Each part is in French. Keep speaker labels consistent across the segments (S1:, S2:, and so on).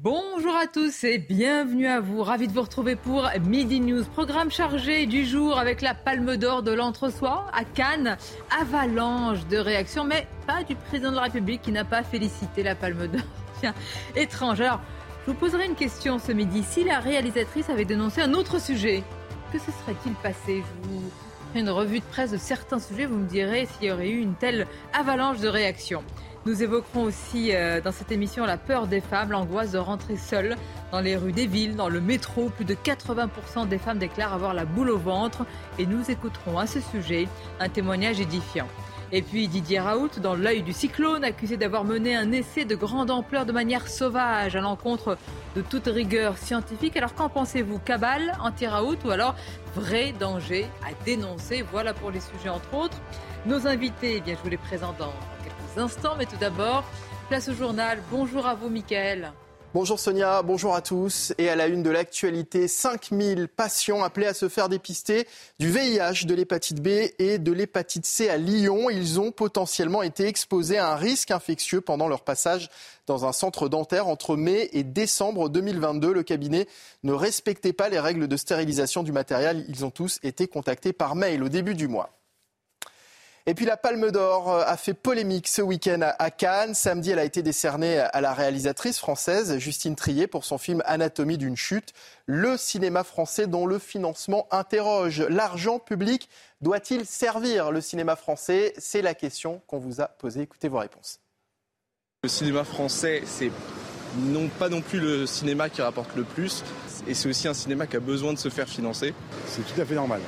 S1: Bonjour à tous et bienvenue à vous. Ravi de vous retrouver pour Midi News, programme chargé du jour avec la Palme d'Or de l'entre-soi à Cannes. Avalanche de réactions, mais pas du président de la République qui n'a pas félicité la Palme d'Or. Étrange. Alors, je vous poserai une question ce midi. Si la réalisatrice avait dénoncé un autre sujet, que se serait-il passé? Je vous ferai une revue de presse de certains sujets. Vous me direz s'il y aurait eu une telle avalanche de réactions. Nous évoquerons aussi euh, dans cette émission la peur des femmes, l'angoisse de rentrer seule dans les rues des villes, dans le métro. Plus de 80% des femmes déclarent avoir la boule au ventre. Et nous écouterons à ce sujet un témoignage édifiant. Et puis Didier Raoult, dans l'œil du cyclone, accusé d'avoir mené un essai de grande ampleur de manière sauvage à l'encontre de toute rigueur scientifique. Alors qu'en pensez-vous? Cabale, anti-Raoult ou alors vrai danger à dénoncer? Voilà pour les sujets entre autres. Nos invités, eh bien, je vous les présente dans instants, mais tout d'abord, place au journal. Bonjour à vous, Mickaël.
S2: Bonjour Sonia, bonjour à tous. Et à la une de l'actualité, 5000 patients appelés à se faire dépister du VIH, de l'hépatite B et de l'hépatite C à Lyon. Ils ont potentiellement été exposés à un risque infectieux pendant leur passage dans un centre dentaire entre mai et décembre 2022. Le cabinet ne respectait pas les règles de stérilisation du matériel. Ils ont tous été contactés par mail au début du mois. Et puis la Palme d'Or euh, a fait polémique ce week-end à Cannes. Samedi, elle a été décernée à la réalisatrice française Justine Trier pour son film Anatomie d'une chute. Le cinéma français dont le financement interroge. L'argent public doit-il servir le cinéma français? C'est la question qu'on vous a posée. Écoutez vos réponses.
S3: Le cinéma français, c'est non pas non plus le cinéma qui rapporte le plus, et c'est aussi un cinéma qui a besoin de se faire financer.
S4: C'est tout à fait normal.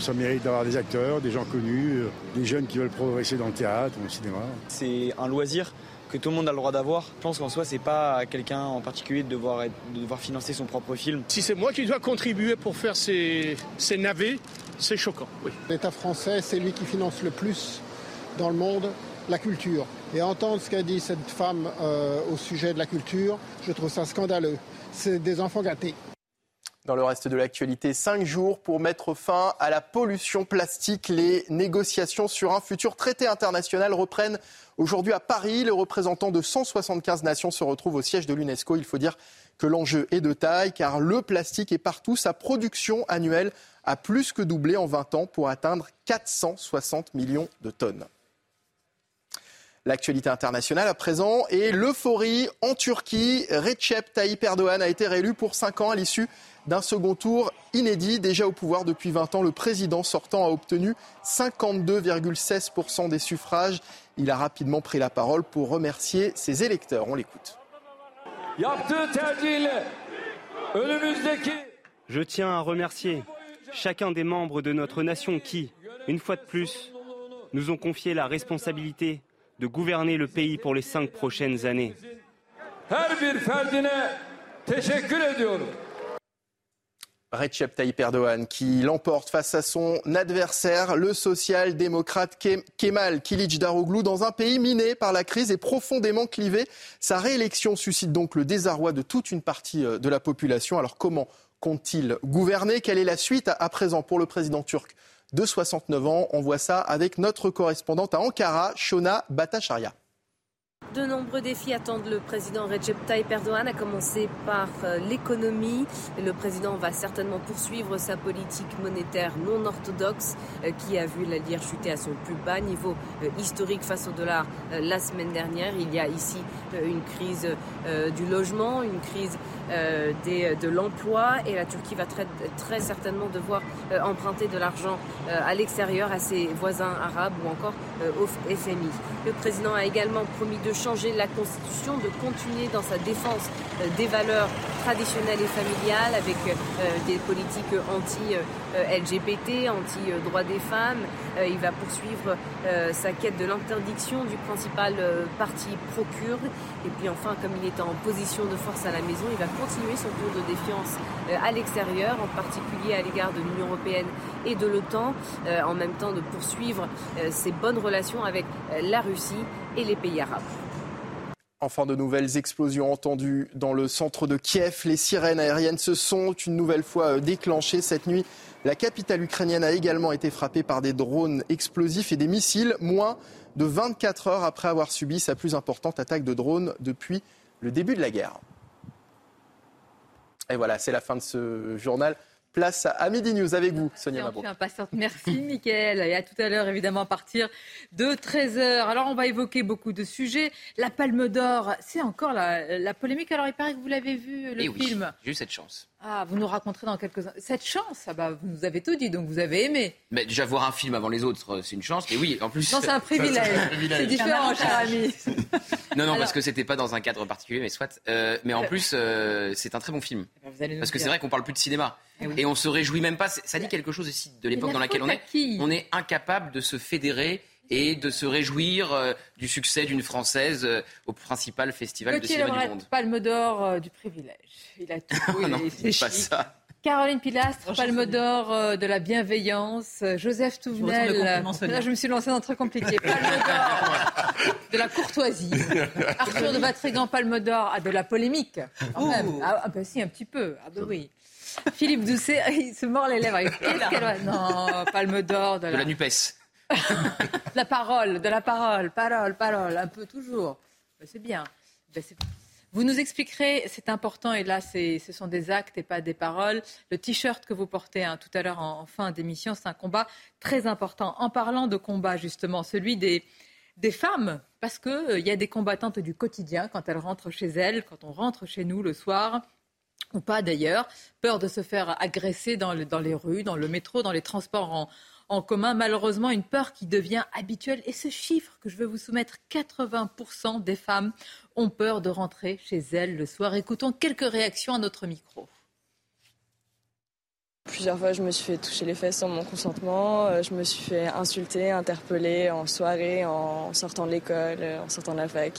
S4: Ça mérite d'avoir des acteurs, des gens connus, euh, des jeunes qui veulent progresser dans le théâtre ou le cinéma.
S5: C'est un loisir que tout le monde a le droit d'avoir. Je pense qu'en soi, c'est pas à quelqu'un en particulier de devoir, être- de devoir financer son propre film.
S6: Si c'est moi qui dois contribuer pour faire ces, ces navets, c'est choquant, oui.
S7: L'État français, c'est lui qui finance le plus dans le monde la culture. Et entendre ce qu'a dit cette femme euh, au sujet de la culture, je trouve ça scandaleux. C'est des enfants gâtés.
S2: Dans le reste de l'actualité, cinq jours pour mettre fin à la pollution plastique. Les négociations sur un futur traité international reprennent aujourd'hui à Paris. Les représentants de 175 nations se retrouvent au siège de l'UNESCO. Il faut dire que l'enjeu est de taille car le plastique est partout. Sa production annuelle a plus que doublé en 20 ans pour atteindre 460 millions de tonnes. L'actualité internationale à présent et l'euphorie en Turquie. Recep Tayyip Erdogan a été réélu pour 5 ans à l'issue d'un second tour inédit. Déjà au pouvoir depuis 20 ans, le président sortant a obtenu 52,16% des suffrages. Il a rapidement pris la parole pour remercier ses électeurs. On l'écoute.
S8: Je tiens à remercier chacun des membres de notre nation qui, une fois de plus, nous ont confié la responsabilité de gouverner le pays pour les cinq prochaines années.
S2: Recep Tayyip Erdogan qui l'emporte face à son adversaire, le social-démocrate Kem- Kemal Kılıçdaroğlu, dans un pays miné par la crise et profondément clivé. Sa réélection suscite donc le désarroi de toute une partie euh, de la population. Alors comment compte-t-il gouverner? Quelle est la suite? À présent pour le président turc de 69 ans On voit ça avec notre correspondante à Ankara, Shona Batacharia.
S9: De nombreux défis attendent le président Recep Tayyip Erdogan, à commencer par euh, l'économie. Le président va certainement poursuivre sa politique monétaire non orthodoxe euh, qui a vu la lire chuter à son plus bas niveau euh, historique face au dollar la semaine dernière. Il y a ici une crise du logement, une crise de l'emploi et la Turquie va très, certainement devoir emprunter de l'argent à l'extérieur à ses voisins arabes ou encore au FMI. Le président a également promis de changer changer la Constitution, de continuer dans sa défense des valeurs traditionnelles et familiales avec des politiques anti-LGBT, anti-droits des femmes. Il va poursuivre sa quête de l'interdiction du principal parti procure. Et puis enfin, comme il est en position de force à la maison, il va continuer son tour de défiance à l'extérieur, en particulier à l'égard de l'Union européenne et de l'OTAN, en même temps de poursuivre ses bonnes relations avec la Russie et les pays arabes.
S2: Enfin, de nouvelles explosions entendues dans le centre de Kiev. Les sirènes aériennes se sont une nouvelle fois euh, déclenchées cette nuit. La capitale ukrainienne a également été frappée par des drones explosifs et des missiles, moins de 24 heures après avoir subi sa plus importante attaque de drones depuis le début de la guerre. Et voilà, c'est la fin de ce journal. Place à Midi News avec vous, Sonia Mabrouk.
S1: impatiente. Merci, Mickaël. Et à tout à l'heure, évidemment, à partir de 13h. Alors, on va évoquer beaucoup de sujets. La Palme d'Or, c'est encore la, polémique. Alors, il paraît que vous l'avez vu, le
S10: Et
S1: film.
S10: Oui, j'ai eu cette chance.
S1: Ah, vous nous raconterez dans quelques instants. Cette chance, ah bah, vous nous avez tout dit, donc vous avez aimé.
S10: Mais déjà, voir un film avant les autres, euh, c'est une chance. Mais oui, en plus.
S1: Non, c'est un privilège. C'est différent, cher ami.
S10: Non, non, parce que c'était pas dans un cadre particulier, mais soit. Euh, mais en plus, euh, c'est un très bon film. Eh ben, parce que c'est vrai qu'on parle plus de cinéma. Eh et on se réjouit même pas. Ça dit quelque chose aussi de l'époque dans laquelle on est. On est incapable de se fédérer et de se réjouir du succès d'une Française au principal festival de cinéma du monde.
S1: Palme d'or du privilège. Il a tout.
S10: non, c'est pas ça.
S1: Caroline Pilastre, Palme d'Or euh, de la bienveillance. Joseph Touvenel. Là, je me suis lancée dans un truc compliqué. Palme d'Or de la courtoisie. Arthur de Vatrigan, Palme d'Or de la polémique. Quand même. Ah, ah, bah si, un petit peu. Ah bah oui. Philippe Doucet, il se mord les lèvres. Qu'est-ce qu'elle Non, Palme d'Or
S10: de la... De la NUPES.
S1: la parole, de la parole, parole, parole, un peu toujours. C'est bien. Bah, vous nous expliquerez, c'est important, et là, ce sont des actes et pas des paroles. Le t-shirt que vous portez hein, tout à l'heure en, fin d'émission, c'est un combat très important. En parlant de combat, justement, celui des, des femmes, parce qu'il euh, y a des combattantes du quotidien quand elles rentrent chez elles, quand on rentre chez nous le soir, ou pas d'ailleurs, peur de se faire agresser dans, dans les rues, dans le métro, dans les transports en, en commun. Malheureusement, une peur qui devient habituelle. Et ce chiffre que je veux vous soumettre, 80% des femmes ont peur de rentrer chez elles le soir. Écoutons quelques réactions à notre micro.
S11: Plusieurs fois, je me suis fait toucher les fesses sans mon consentement. Euh, je me suis fait insulter, interpeller en soirée, en sortant de l'école, en sortant de la fac.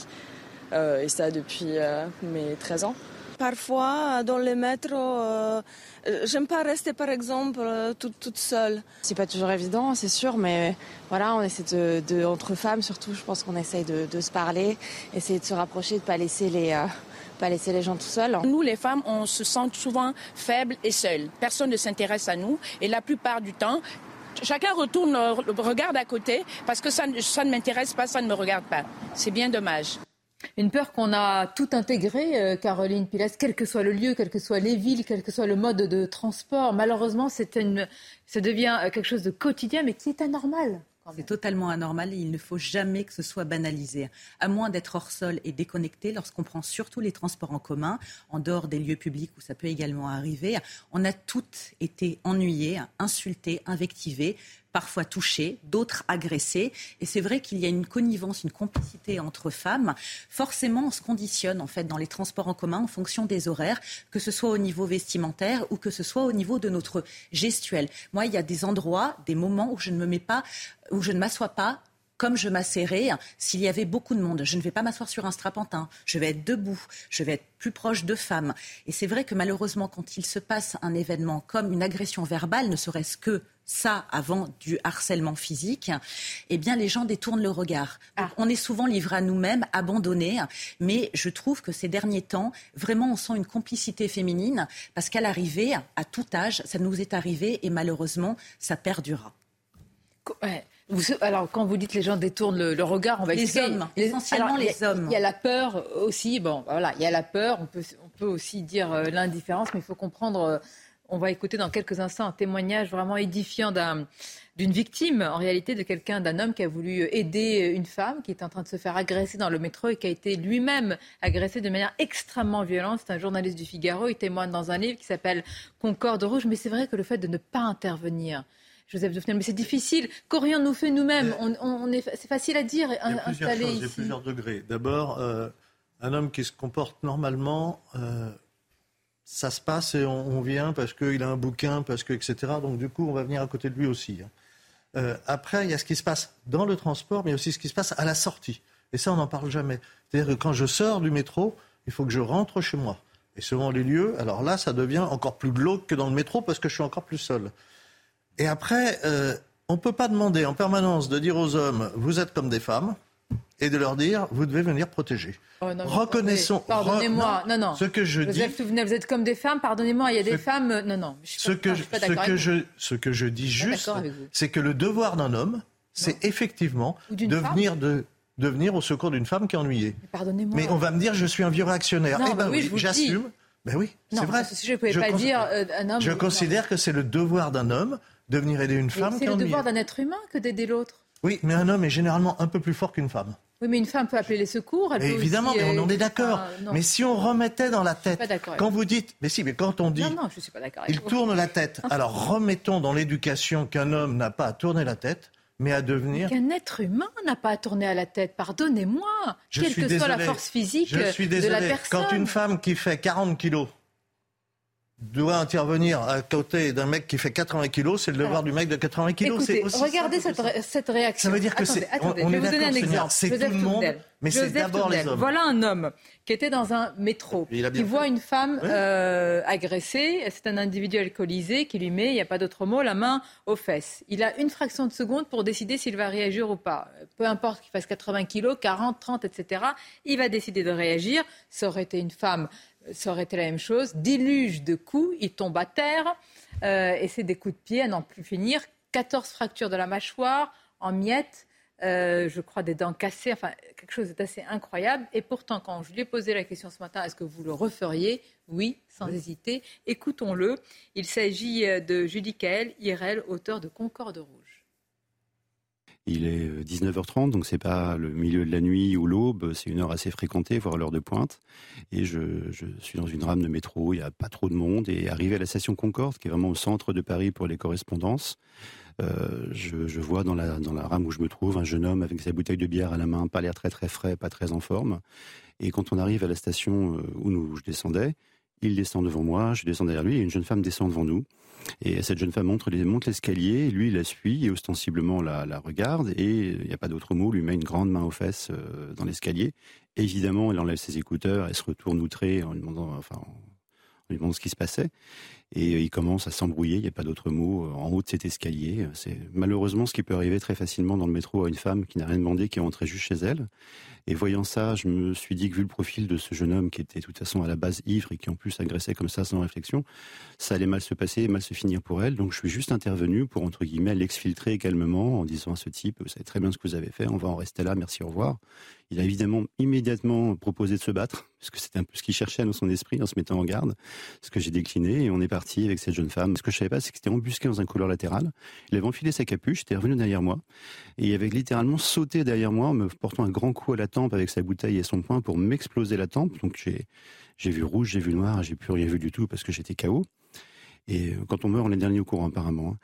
S11: Euh, et ça depuis euh, mes 13 ans.
S12: Parfois, dans le métro, euh, j'aime pas rester, par exemple, euh, toute, toute seule.
S13: C'est pas toujours évident, c'est sûr, mais voilà, on essaie de, entre femmes, surtout, je pense qu'on essaye de, se parler, essayer de se rapprocher, de pas laisser les. Euh, pas laisser les gens tout seuls.
S14: Nous, les femmes, on se sent souvent faibles et seules. Personne ne s'intéresse à nous et la plupart du temps, chacun retourne, regarde à côté parce que ça, ça ne m'intéresse pas, ça ne me regarde pas. C'est bien dommage.
S1: Une peur qu'on a tout intégré, euh, Caroline Pilas, quel que soit le lieu, quelles que soient les villes, quel que soit le mode de transport. Malheureusement, une, ça devient euh, quelque chose de quotidien, mais qui est anormal.
S15: C'est totalement anormal et il ne faut jamais que ce soit banalisé. À moins d'être hors sol et déconnecté, lorsqu'on prend surtout les transports en commun, en dehors des lieux publics où ça peut également arriver, on a toutes été ennuyées, insultées, invectivées parfois touchés, d'autres agressés. Et c'est vrai qu'il y a une connivence, une complicité entre femmes. Forcément, on se conditionne en fait dans les transports en commun en fonction des horaires, que ce soit au niveau vestimentaire ou que ce soit au niveau de notre gestuelle. Moi, il y a des endroits, des moments où je ne me mets pas, où je ne m'assois pas comme je m'asserrais s'il y avait beaucoup de monde. Je ne vais pas m'asseoir sur un strapantin. Je vais être debout. Je vais être plus proche de femmes. Et c'est vrai que malheureusement, quand il se passe un événement comme une agression verbale, ne serait-ce que ça avant du harcèlement physique, eh bien les gens détournent le regard. Ah. on est souvent livré à nous-mêmes, abandonnés, mais je trouve que ces derniers temps, vraiment on sent une complicité féminine parce qu'à l'arrivée, à tout âge, ça nous est arrivé et malheureusement, ça perdura.
S1: alors, quand vous dites les gens détournent le, regard, on va
S15: les hommes, essentiellement les hommes.
S1: Il y a la peur aussi. Bon, voilà, il y a la peur. On peut, on peut aussi dire euh, l'indifférence, mais il faut comprendre euh, on va écouter dans quelques instants un témoignage vraiment édifiant d'une victime, en réalité, de quelqu'un, d'un homme qui a voulu aider une femme qui est en train de se faire agresser dans le métro et qui a été lui-même agressé de manière extrêmement violente. C'est un journaliste du Figaro. Il témoigne dans un livre qui s'appelle Concorde rouge. Mais c'est vrai que le fait de ne pas intervenir, Joseph Dufonel. Mais c'est difficile. Qu'aurions-nous fait nous-mêmes? On, est, C'est facile à dire.
S16: Il y a plusieurs choses, il y a plusieurs degrés. D'abord, euh, un homme qui se comporte normalement, euh, ça se passe et on, vient parce qu'il a un bouquin, parce que, etc. Donc du coup, on va venir à côté de lui aussi. Hein. Euh, après, il y a ce qui se passe dans le transport, mais aussi ce qui se passe à la sortie. Et ça, on n'en parle jamais. C'est-à-dire que quand je sors du métro, il faut que je rentre chez moi. Et selon les lieux, alors là, ça devient encore plus glauque que dans le métro parce que je suis encore plus seul. Et après, euh, on ne peut pas demander en permanence de dire aux hommes, vous êtes comme des femmes, et de leur dire, vous devez venir protéger. Oh, Reconnaissons.
S1: Pardonnez-moi. Non, non.
S16: Ce que je dis.
S1: Vous êtes comme des femmes. Pardonnez-moi. Il y a des femmes. Non, non.
S16: Je ce, que, je, ce que je, ce que je dis juste, c'est que le devoir d'un homme, c'est effectivement de venir de de venir au secours d'une femme qui est ennuyée.
S1: Pardonnez-moi.
S16: Mais on va me dire, je suis un vieux réactionnaire. eh ben oui, j'assume. Ben oui, c'est vrai.
S1: Je ne pouvais pas dire euh, un homme.
S16: Je considère que c'est le devoir d'un homme de venir aider une femme qui est ennuyée.
S1: C'est le devoir d'un être humain que d'aider l'autre.
S16: Oui, mais un homme est généralement un peu plus fort qu'une femme.
S1: Oui, mais une femme peut appeler les secours. Elle
S16: évidemment, mais on en est d'accord. mais si on remettait dans la tête, quand vous dites, mais si, mais quand on dit,
S1: non, non, je suis pas d'accord.
S16: Il tourne la tête. Alors remettons dans l'éducation qu'un homme n'a pas à tourner la tête mais à devenir.
S1: Qu'un être humain n'a pas à tourner à la tête, pardonnez-moi, quelle que soit la force physique je suis désolé. de la personne.
S16: Quand une femme qui fait 40 kilos doit intervenir à côté d'un mec qui fait 80 kilos, c'est le devoir du mec de 80 kilos.
S1: Écoutez, regardez cette, cette, réaction.
S16: Ça veut dire que c'est. On, je vais vous donner un exemple. C'est tout le monde, mais c'est d'abord les hommes.
S1: Voilà un homme qui était dans un métro, qui voit une femme euh, agressée. C'est un individu alcoolisé qui lui met, il n'y a pas d'autre mot, la main aux fesses. Il a une fraction de seconde pour décider s'il va réagir ou pas. Peu importe qu'il fasse 80 kilos, 40, 30, etc. Il va décider de réagir. Ça aurait été une femme ça aurait été la même chose. Déluge de coups, il tombe à terre, euh, et c'est des coups de pied à n'en plus finir. 14 fractures de la mâchoire, en miettes, euh, je crois des dents cassées, enfin quelque chose d'assez incroyable. Et pourtant, quand je lui ai posé la question ce matin, est-ce que vous le referiez? Oui, sans hésiter. Écoutons-le. Il s'agit euh, de Judy Kael, IRL, auteur de Concorde Rouge.
S17: Il est 19h30, euh, donc c'est pas le milieu de la nuit ou l'aube, c'est une heure assez fréquentée, voire l'heure de pointe. Et je, suis dans une rame de métro, il n'y a pas trop de monde. Et arrivé à la station Concorde, qui est vraiment au centre de Paris pour les correspondances, euh, je, vois dans la, dans la rame où je me trouve un jeune homme avec sa bouteille de bière à la main, pas l'air très très frais, pas très en forme. Et quand on arrive à la station euh, où, nous, je descendais, il descend devant moi, je descends derrière lui, et une jeune femme descend devant nous. Et cette jeune femme monte, monte l'escalier, lui la suit et ostensiblement la, regarde et il n'y a pas d'autre mot, lui met une grande main aux fesses euh, dans l'escalier. Évidemment, elle enlève ses écouteurs, elle se retourne outrée en demandant, enfin, en lui demandant ce qui se passait. Et euh, il commence à s'embrouiller, il n'y a pas d'autre mot, euh, en haut de cet escalier. C'est malheureusement ce qui peut arriver très facilement dans le métro à une femme qui n'a rien demandé, qui est rentrée juste chez elle. Et voyant ça, je me suis dit que vu le profil de ce jeune homme qui était de toute façon à la base ivre et qui en plus agressait comme ça sans réflexion, ça allait mal se passer mal se finir pour elle. Donc je suis juste intervenu pour, entre guillemets, l'exfiltrer calmement en disant à ce type, vous savez très bien ce que vous avez fait, on va en rester là, merci, au revoir. Il a évidemment immédiatement proposé de se battre, parce que c'était un peu ce qu'il cherchait dans son esprit en se mettant en garde, ce que j'ai décliné, et on est parti avec cette jeune femme. Ce que je savais pas, c'est qu'il était embusqué dans un couloir latéral. Il avait enfilé sa capuche, il était revenu derrière moi, et il avait littéralement sauté derrière moi, me portant un grand coup à la tempe avec sa bouteille et son poing pour m'exploser la tempe. Donc j'ai, vu rouge, j'ai vu noir, j'ai plus rien vu du tout parce que j'étais KO. Et euh, quand on meurt, on est dernier au courant apparemment. Hein.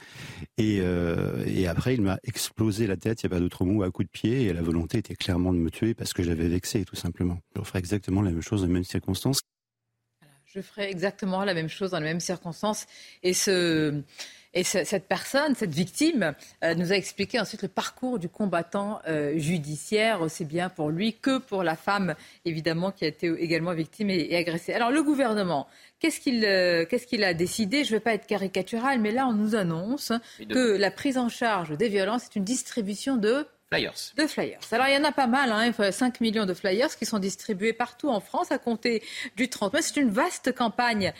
S17: Et, euh, et après, il m'a explosé la tête, il n'y a pas d'autre mot, à coup de pied. Et la volonté était clairement de me tuer parce que j'avais vexé, tout simplement. Je ferais exactement la même chose dans les mêmes circonstances.
S1: Je ferais exactement la même chose dans les mêmes circonstances. Et ce, et cette personne, cette victime, euh, nous a expliqué ensuite le parcours du combattant euh, judiciaire, aussi bien pour lui que pour la femme, évidemment, qui a été également victime et, agressée. Alors le gouvernement, qu'est-ce qu'il euh, a décidé? Je ne veux pas être caricatural, mais là, on nous annonce que la prise en charge des violences est une distribution de
S10: Flyers.
S1: De flyers. Alors il y en a pas mal, hein, 5 millions de flyers qui sont distribués partout en France à compter du 30 mai. C'est une vaste campagne.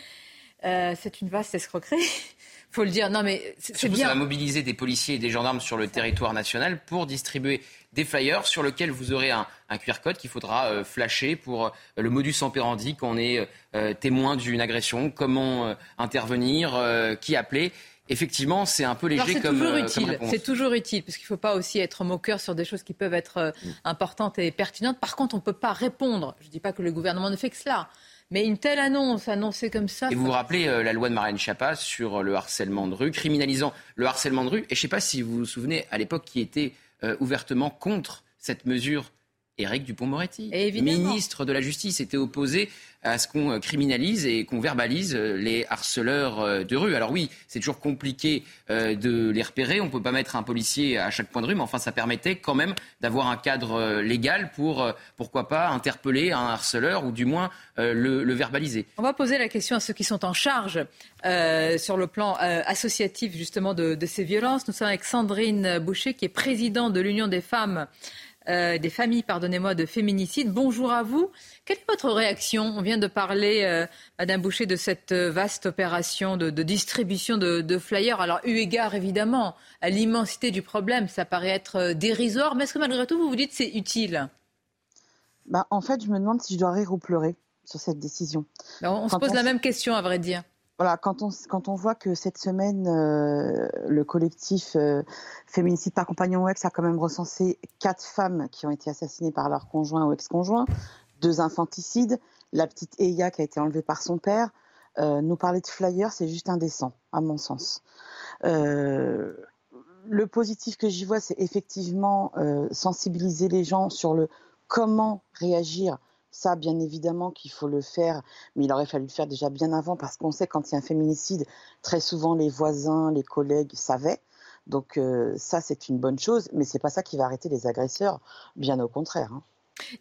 S1: c'est une vaste escroquerie faut le dire. Non, mais c'est bien.
S10: Ça va mobiliser des policiers et des gendarmes sur le territoire national pour distribuer des flyers sur lesquels vous aurez un, QR code qu'il faudra euh, flasher pour euh, le modus operandi quand on est euh, témoin d'une agression, comment intervenir, qui appeler. Effectivement, c'est un peu léger comme,
S1: toujours utile. C'est toujours utile parce qu'il ne faut pas aussi être moqueur sur des choses qui peuvent être mm. importantes et pertinentes. Par contre, on ne peut pas répondre. Je ne dis pas que le gouvernement ne fait que cela, Mais une telle annonce, annoncée comme ça.
S10: Et vous vous rappelez euh, la loi de Marianne Chapa sur le harcèlement de rue, criminalisant le harcèlement de rue. Et je ne sais pas si vous vous souvenez, à l'époque, qui était euh, ouvertement contre cette mesure Éric Dupont-Moretti, ministre de la Justice, était opposé à ce qu'on euh, criminalise et qu'on verbalise euh, les harceleurs euh, de rue. Alors oui, c'est toujours compliqué de les repérer. On ne peut pas mettre un policier à chaque point de rue, mais enfin, ça permettait quand même d'avoir un cadre légal pour, pourquoi pas, interpeller un harceleur ou du moins le, verbaliser.
S1: On va poser la question à ceux qui sont en charge sur le plan associatif justement de, de, ces violences. Nous sommes avec Sandrine Boucher, qui est présidente de l'Union des femmes euh, des familles, pardonnez-moi, de féminicide. Bonjour à vous. Quelle est votre réaction? On vient de parler, euh, Madame Boucher, de cette euh, vaste opération de, distribution de, flyers. Alors, eu égard évidemment à l'immensité du problème, ça paraît être dérisoire, mais est-ce que malgré tout, vous vous dites c'est utile?
S18: Bah, En fait, je me demande si je dois rire ou pleurer sur cette décision.
S1: Bah, on, se pose la même question, à vrai dire
S18: voilà, quand on, quand on voit que cette semaine, euh, le collectif euh, Féminicide par compagnon ou ex a quand même recensé quatre femmes qui ont été assassinées par leur conjoint ou ex-conjoint, deux infanticides, la petite Eya qui a été enlevée par son père, euh, nous parler de flyers, c'est juste indécent, à mon sens. le positif que j'y vois, c'est effectivement sensibiliser les gens sur le comment réagir ça, bien évidemment qu'il faut le faire, mais il aurait fallu le faire déjà bien avant parce qu'on sait quand il y a un féminicide, très souvent les voisins, les collègues savaient. Donc euh, ça, c'est une bonne chose, mais c'est pas ça qui va arrêter les agresseurs, bien au contraire. Hein.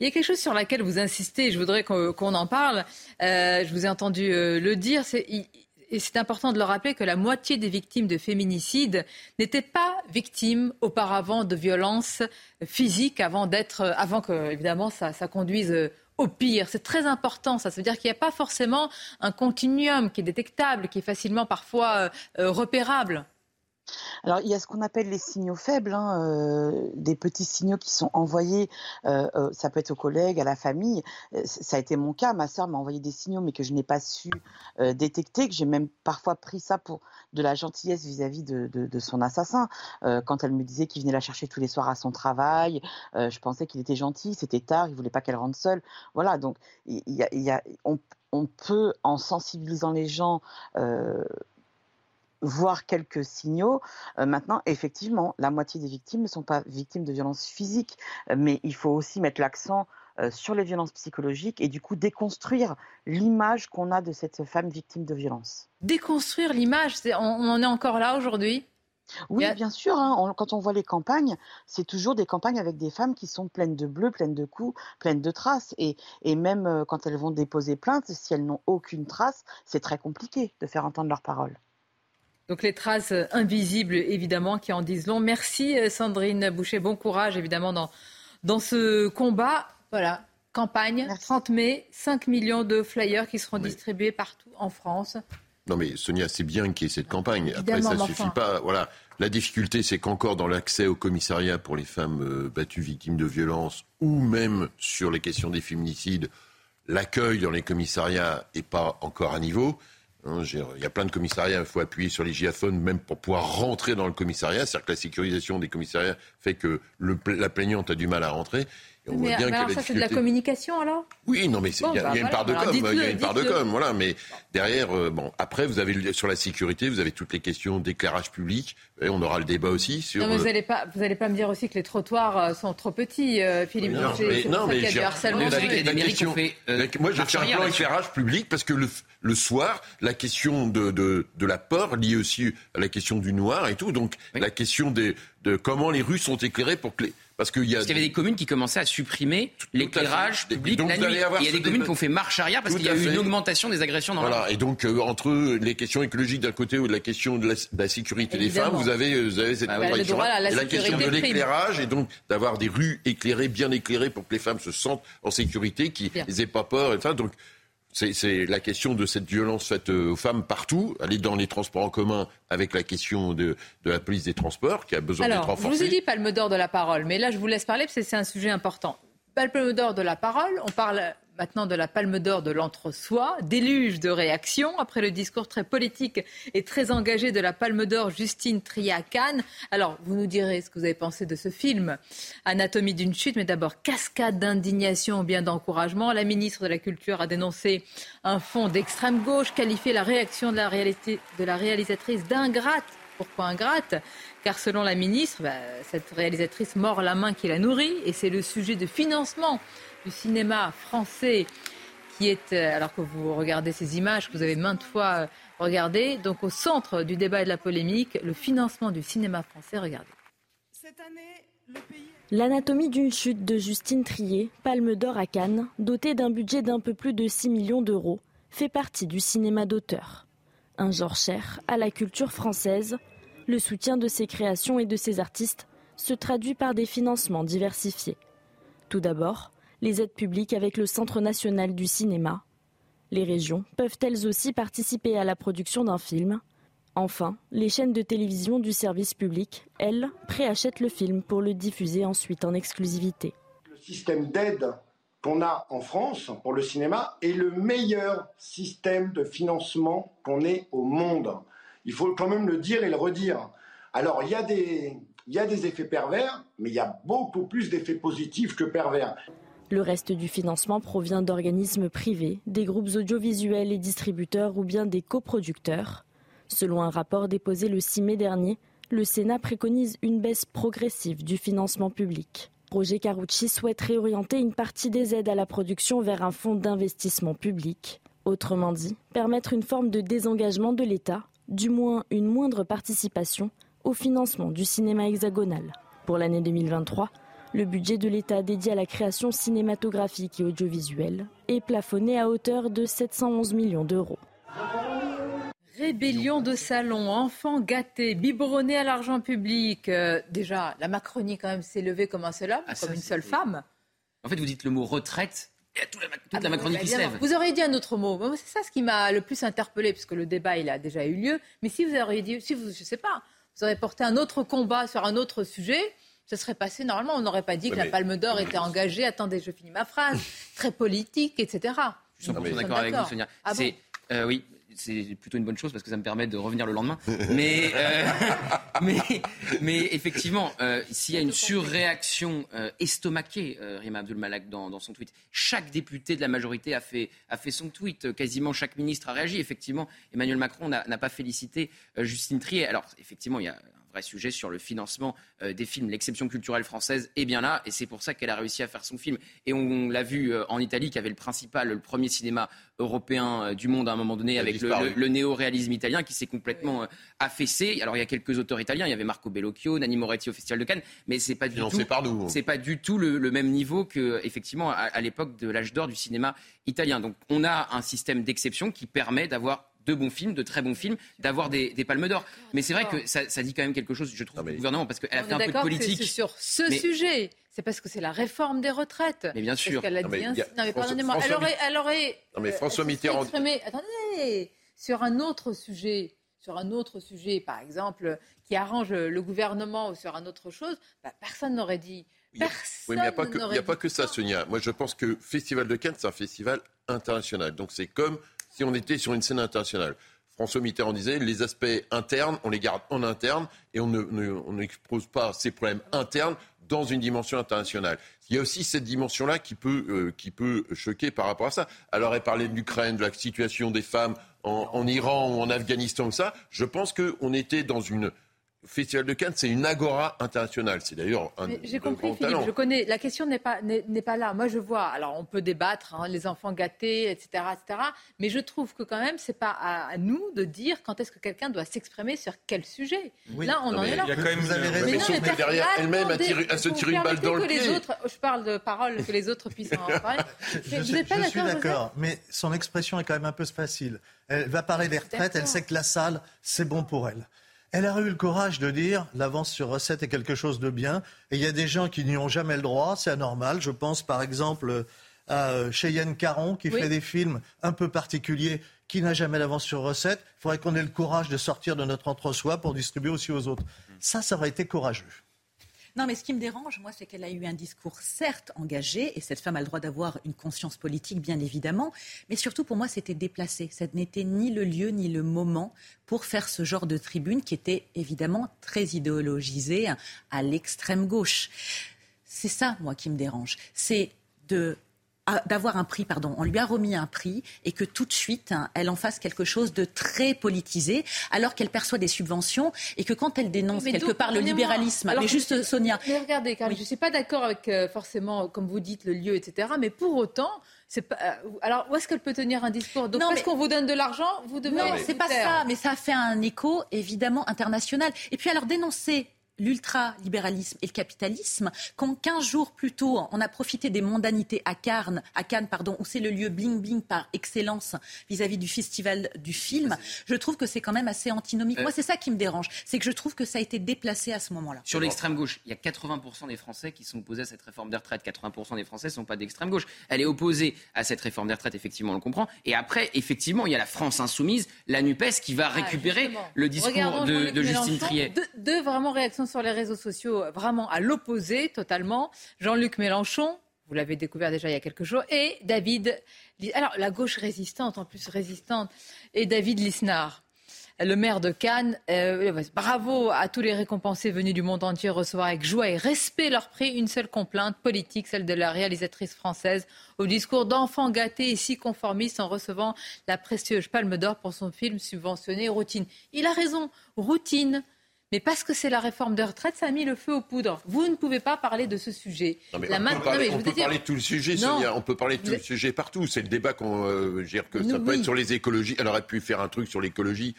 S1: Il y a quelque chose sur laquelle vous insistez, je voudrais qu'on en parle. Euh, je vous ai entendu euh, le dire. et c'est important de le rappeler que la moitié des victimes de féminicide n'étaient pas victimes auparavant de violences physiques avant avant que évidemment ça, ça conduise au pire. C'est très important, ça. Ça veut dire qu'il n'y a pas forcément un continuum qui est détectable, qui est facilement parfois euh, euh, repérable.
S18: Alors, il y a ce qu'on appelle les signaux faibles, hein, euh, des petits signaux qui sont envoyés, ça peut être aux collègues, à la famille. Ça a été mon cas, ma sœur m'a envoyé des signaux, mais que je n'ai pas su détecter, que j'ai même parfois pris ça pour de la gentillesse vis-à-vis de, son assassin. Euh, quand elle me disait qu'il venait la chercher tous les soirs à son travail, euh, je pensais qu'il était gentil, c'était tard, il voulait pas qu'elle rentre seule. Voilà, donc on, peut, en sensibilisant les gens, euh, voir quelques signaux. maintenant, effectivement, la moitié des victimes ne sont pas victimes de violences physiques, mais il faut aussi mettre l'accent euh, sur les violences psychologiques et du coup déconstruire l'image qu'on a de cette femme victime de violence.
S1: Déconstruire l'image, on, en est encore là aujourd'hui?
S18: Oui, bien sûr. Hein. quand on voit les campagnes, c'est toujours des campagnes avec des femmes qui sont pleines de bleus, pleines de coups, pleines de traces. Et, et même euh, quand elles vont déposer plainte, si elles n'ont aucune trace, c'est très compliqué de faire entendre leurs paroles.
S1: Donc les traces invisibles, évidemment, qui en disent long. Merci euh, Sandrine Boucher. Bon courage, évidemment, dans, dans ce combat. Voilà, campagne, 30 mai, 5 millions de flyers qui seront distribués partout en France.
S19: Non mais Sonia, c'est bien qu'il y ait cette campagne. Après, ça ne suffit pas. Voilà. La difficulté, c'est qu'encore dans l'accès au commissariat pour les femmes euh, battues victimes de violences, ou même sur les questions des féminicides, l'accueil dans les commissariats n'est pas encore à niveau. Hein, il y a plein de commissariats, il faut appuyer sur les giaphones même pour pouvoir rentrer dans le commissariat. C'est-à-dire que la sécurisation des commissariats fait que la plaignante a du mal à rentrer
S1: mais, alors ça, c'est de la communication alors?
S19: Oui, non, mais il y, a bah une part de com, il y a une part de com, voilà. Mais derrière, euh, bon, après, vous avez sur la sécurité, vous avez toutes les questions d'éclairage public. Et on aura le débat aussi sur.
S1: Non, mais vous n'allez pas, vous allez pas me dire aussi que les trottoirs euh, sont trop petits, euh, Philippe.
S19: Non, mais, non, mais j'ai harcèlement. La, la, question, fait, moi, je fais un plan éclairage public parce que le, le soir, la question de, de, de, la peur liée aussi à la question du noir et tout. Donc, la question des, de comment les rues sont éclairées pour que les
S10: parce qu'il y, avait des communes qui commençaient à supprimer l'éclairage public la nuit. il y a des communes qui ont fait marche arrière parce qu'il y a eu une augmentation des agressions dans
S19: voilà. Et donc, euh, entre les questions écologiques d'un côté ou de la question de la, sécurité des femmes, vous avez, vous avez cette
S1: bah, la,
S19: la question de l'éclairage et donc d'avoir des rues éclairées, bien éclairées pour que les femmes se sentent en sécurité, qu'ils n'aient pas peur. Et ça. Donc, c'est la question de cette violence faite euh, aux femmes partout. Aller dans les transports en commun avec la question de, la police des transports qui a besoin d'être renforcée.
S1: Je vous ai dit palme d'or de la parole, mais là je vous laisse parler parce que c'est un sujet important. Palme d'or de la parole, on parle maintenant de la Palme d'Or de l'entre-soi. Déluge de réactions après le discours très politique et très engagé de la Palme d'Or Justine Triacan. Alors, vous nous direz ce que vous avez pensé de ce film, Anatomie d'une chute, mais d'abord cascade d'indignation ou bien d'encouragement. La ministre de la Culture a dénoncé un fond d'extrême gauche, qualifié la réaction de la, de la réalisatrice d'ingrate. Pourquoi ingrate Car selon la ministre, bah, cette réalisatrice mord la main qui la nourrit et c'est le sujet de financement du cinéma français qui est, euh, alors que vous regardez ces images que vous avez maintes fois euh, regardées, donc au centre du débat et de la polémique, le financement du cinéma français. Regardez.
S20: L'anatomie d'une chute de Justine Trier, Palme d'Or à Cannes, dotée d'un budget d'un peu plus de 6 millions d'euros, fait partie du cinéma d'auteur. Un genre cher à la culture française, le soutien de ses créations et de ses artistes se traduit par des financements diversifiés. Tout d'abord, les aides publiques avec le Centre national du cinéma. Les régions peuvent elles aussi participer à la production d'un film. Enfin, les chaînes de télévision du service public, elles, préachètent le film pour le diffuser ensuite en exclusivité.
S21: Qu'on a en France pour le cinéma est le meilleur système de financement qu'on ait au monde. Il faut quand même le dire et le redire. Alors, il y a des, des effets pervers, mais il y a beaucoup plus d'effets positifs que pervers.
S20: Le reste du financement provient d'organismes privés, des groupes audiovisuels et distributeurs ou bien des coproducteurs. Selon un rapport déposé le 6 mai dernier, le Sénat préconise une baisse progressive du financement public. Roger Carucci souhaite réorienter une partie des aides à la production vers un fonds d'investissement public. Autrement dit, permettre une forme de désengagement de l'État, du moins une moindre participation, au financement du cinéma hexagonal. Pour l'année 2023, le budget de l'État dédié à la création cinématographique et audiovisuelle est plafonné à hauteur de 711 millions d'euros.
S1: Rébellion de salon, enfants gâtés, biberonnés à l'argent public. Euh, déjà, la Macronie quand même s'est levée comme un seul homme, ah, comme une seule femme.
S10: En fait, vous dites le mot retraite, il y a toute la, Macronie qui se lève.
S1: Vous auriez dit un autre mot. C'est ça ce qui m'a le plus interpellé, puisque le débat il a déjà eu lieu. Mais si vous auriez dit, si vous, je sais pas, vous auriez porté un autre combat sur un autre sujet, ce serait passé normalement. On n'aurait pas dit que la Palme d'Or était engagée. Attendez, je finis ma phrase. Très politique, etc.
S10: Je suis d'accord avec vous, Sonia. Ah euh, oui, c'est plutôt une bonne chose parce que ça me permet de revenir le lendemain. Mais, euh, effectivement, euh, s'il y a une surréaction estomaquée, Rima Abdul Malak, dans, dans, son tweet, chaque député de la majorité a fait, a fait son tweet, quasiment chaque ministre a réagi. Effectivement, Emmanuel Macron n'a pas félicité Justine Trier. Alors, effectivement, il y a sujet sur le financement euh, des films. L'exception culturelle française est bien là et c'est pour ça qu'elle a réussi à faire son film. Et on, l'a vu euh, en Italie, qui avait le principal, le premier cinéma européen euh, du monde à un moment donné, avec le, néo-réalisme italien qui s'est complètement affaissé. Alors il y a quelques auteurs italiens, il y avait Marco Bellocchio, Nanni Moretti au Festival de Cannes, mais c'est pas du tout. C'est pas du tout le, même niveau que effectivement à l'époque de l'âge d'or du cinéma italien. Donc on a un système d'exception qui permet d'avoir de bons films, de très bons films, d'avoir des, palmes d'or. Mais c'est vrai que ça, dit quand même quelque chose, je trouve, au gouvernement, parce qu'elle a fait un peu de politique.
S1: C'est sur ce sujet. C'est parce que c'est la réforme des retraites.
S10: Mais bien sûr.
S1: qu'elle a dit. Non, mais pardonnez-moi. Elle aurait, elle aurait.
S19: Non, mais François euh, Mitterrand.
S1: Attendez. Sur un autre sujet, sur un autre sujet, par exemple, qui arrange le gouvernement ou sur un autre chose, bah, personne n'aurait dit. Personne
S19: oui, mais il n'y a pas que ça, Sonia. Moi, je pense que Festival de Cannes, c'est un festival international. Donc, c'est comme si on était sur une scène internationale. François Mitterrand disait les aspects internes, on les garde en interne et on n'expose pas ces problèmes internes dans une dimension internationale. Il y a aussi cette dimension-là qui, peut, euh, qui peut choquer par rapport à ça. Alors, elle parlait de l'Ukraine, de la situation des femmes en, en Iran ou en Afghanistan, ça. Je pense qu'on était dans une Festival de Cannes, c'est une agora internationale. C'est d'ailleurs un
S1: J'ai compris, Philippe, je connais. La question n'est pas, n'est, pas là. Moi, je vois. Alors, on peut débattre, hein, les enfants gâtés, etc., etc. Mais je trouve que quand même, c'est pas à, nous de dire quand est-ce que quelqu'un doit s'exprimer sur quel sujet. Là, on en est là.
S19: Il y a quand même, vous avez raison. Mais, mais derrière elle-même, à, se tirer une balle dans le pied.
S1: Les autres, je parle de paroles que les autres puissent en parler.
S16: je, suis, je suis d'accord, mais son expression est quand même un peu facile. Elle va parler des retraites. Elle sait que la salle, c'est bon pour elle. Elle a eu le courage de dire l'avance sur recette est quelque chose de bien. Et il y a des gens qui n'y ont jamais le droit, c'est anormal. Je pense par exemple à euh, Cheyenne Caron qui fait des films un peu particuliers qui n'a jamais l'avance sur recette. Il faudrait qu'on ait le courage de sortir de notre entre-soi pour distribuer aussi aux autres. Ça, ça aurait été courageux.
S15: Non, mais ce qui me dérange, moi, c'est qu'elle a eu un discours certes engagé, et cette femme a le droit d'avoir une conscience politique, bien évidemment, mais surtout pour moi, c'était déplacé. Ça n'était ni le lieu ni le moment pour faire ce genre de tribune qui était évidemment très idéologisée à l'extrême gauche. C'est ça, moi, qui me dérange. C'est de d'avoir un prix, pardon, on lui a remis un prix et que tout de suite, hein, elle en fasse quelque chose de très politisé, alors qu'elle perçoit des subventions et que quand elle dénonce quelque part le libéralisme,
S1: alors
S15: mais juste Sonia.
S1: Mais regardez, Karine, je ne suis pas d'accord avec euh, forcément, comme vous dites, le lieu, etc. Mais pour autant, c'est pas. Euh, alors où est-ce qu'elle peut tenir un discours? Donc parce qu'on vous donne de l'argent, vous devez.
S15: Non, c'est pas ça, mais ça fait un écho évidemment international. Et puis alors dénoncer l'ultralibéralisme et le capitalisme, quand 15 jours plus tôt, on a profité des mondanités à Cannes, à Cannes pardon, où c'est le lieu bling-bling par excellence vis-à-vis du festival du film, je trouve que c'est quand même assez antinomique. Moi, euh. c'est ça qui me dérange, c'est que je trouve que ça a été déplacé à ce moment-là.
S10: Sur l'extrême gauche, il y a 80% des Français qui sont opposés à cette réforme des retraites. 80% des Français ne sont pas d'extrême gauche. Elle est opposée à cette réforme des retraites, effectivement, on le comprend. Et après, effectivement, il y a la France insoumise, la NUPES, qui va ah, récupérer le discours de, Justine Triet.
S1: deux vraiment réactions sur les réseaux sociaux vraiment à l'opposé totalement. Jean-Luc Mélenchon, vous l'avez découvert déjà il y a quelques jours, et David, alors la gauche résistante, en plus résistante, et David Lisnard le maire de Cannes. Euh, bravo à tous les récompensés venus du monde entier recevoir avec joie et respect leur prix une seule complainte politique, celle de la réalisatrice française, au discours d'enfant gâté et si conformiste en recevant la précieuse Palme d'Or pour son film subventionné Routine. Il a raison, Routine mais parce que c'est la réforme de retraite, ça a mis le feu aux poudres. Vous ne pouvez pas parler de ce sujet.
S19: on peut parler, de tous les sujets, On peut parler de tous les sujets partout. C'est le débat qu'on euh, que ça peut être sur les écologies. Elle aurait pu faire un truc sur l'écologie.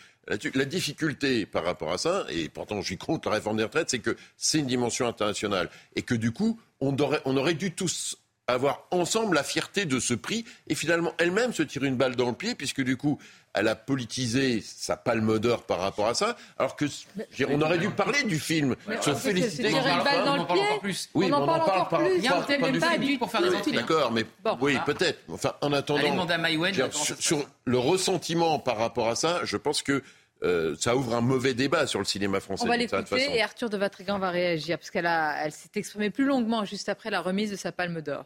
S19: La difficulté par rapport à ça, et pourtant suis contre la réforme des retraites, c'est que c'est une dimension internationale. Et que du coup, on on aurait dû tous avoir ensemble la fierté de ce prix et finalement elle-même se tire une balle dans le pied puisque du coup elle a politisé sa palme d'or par rapport à ça, alors que on aurait dû parler du film, se féliciter.
S1: On en parle encore plus.
S19: Oui,
S1: on en parle encore plus. Il y a
S19: un pour faire des D'accord, mais oui, peut-être. Enfin, en attendant, sur, le ressentiment par rapport à ça, je pense que euh, ça ouvre un mauvais débat sur le cinéma français. On
S1: va l'écouter et Arthur de Vatrigan va réagir parce qu'elle elle s'est exprimée plus longuement juste après la remise de sa palme d'or.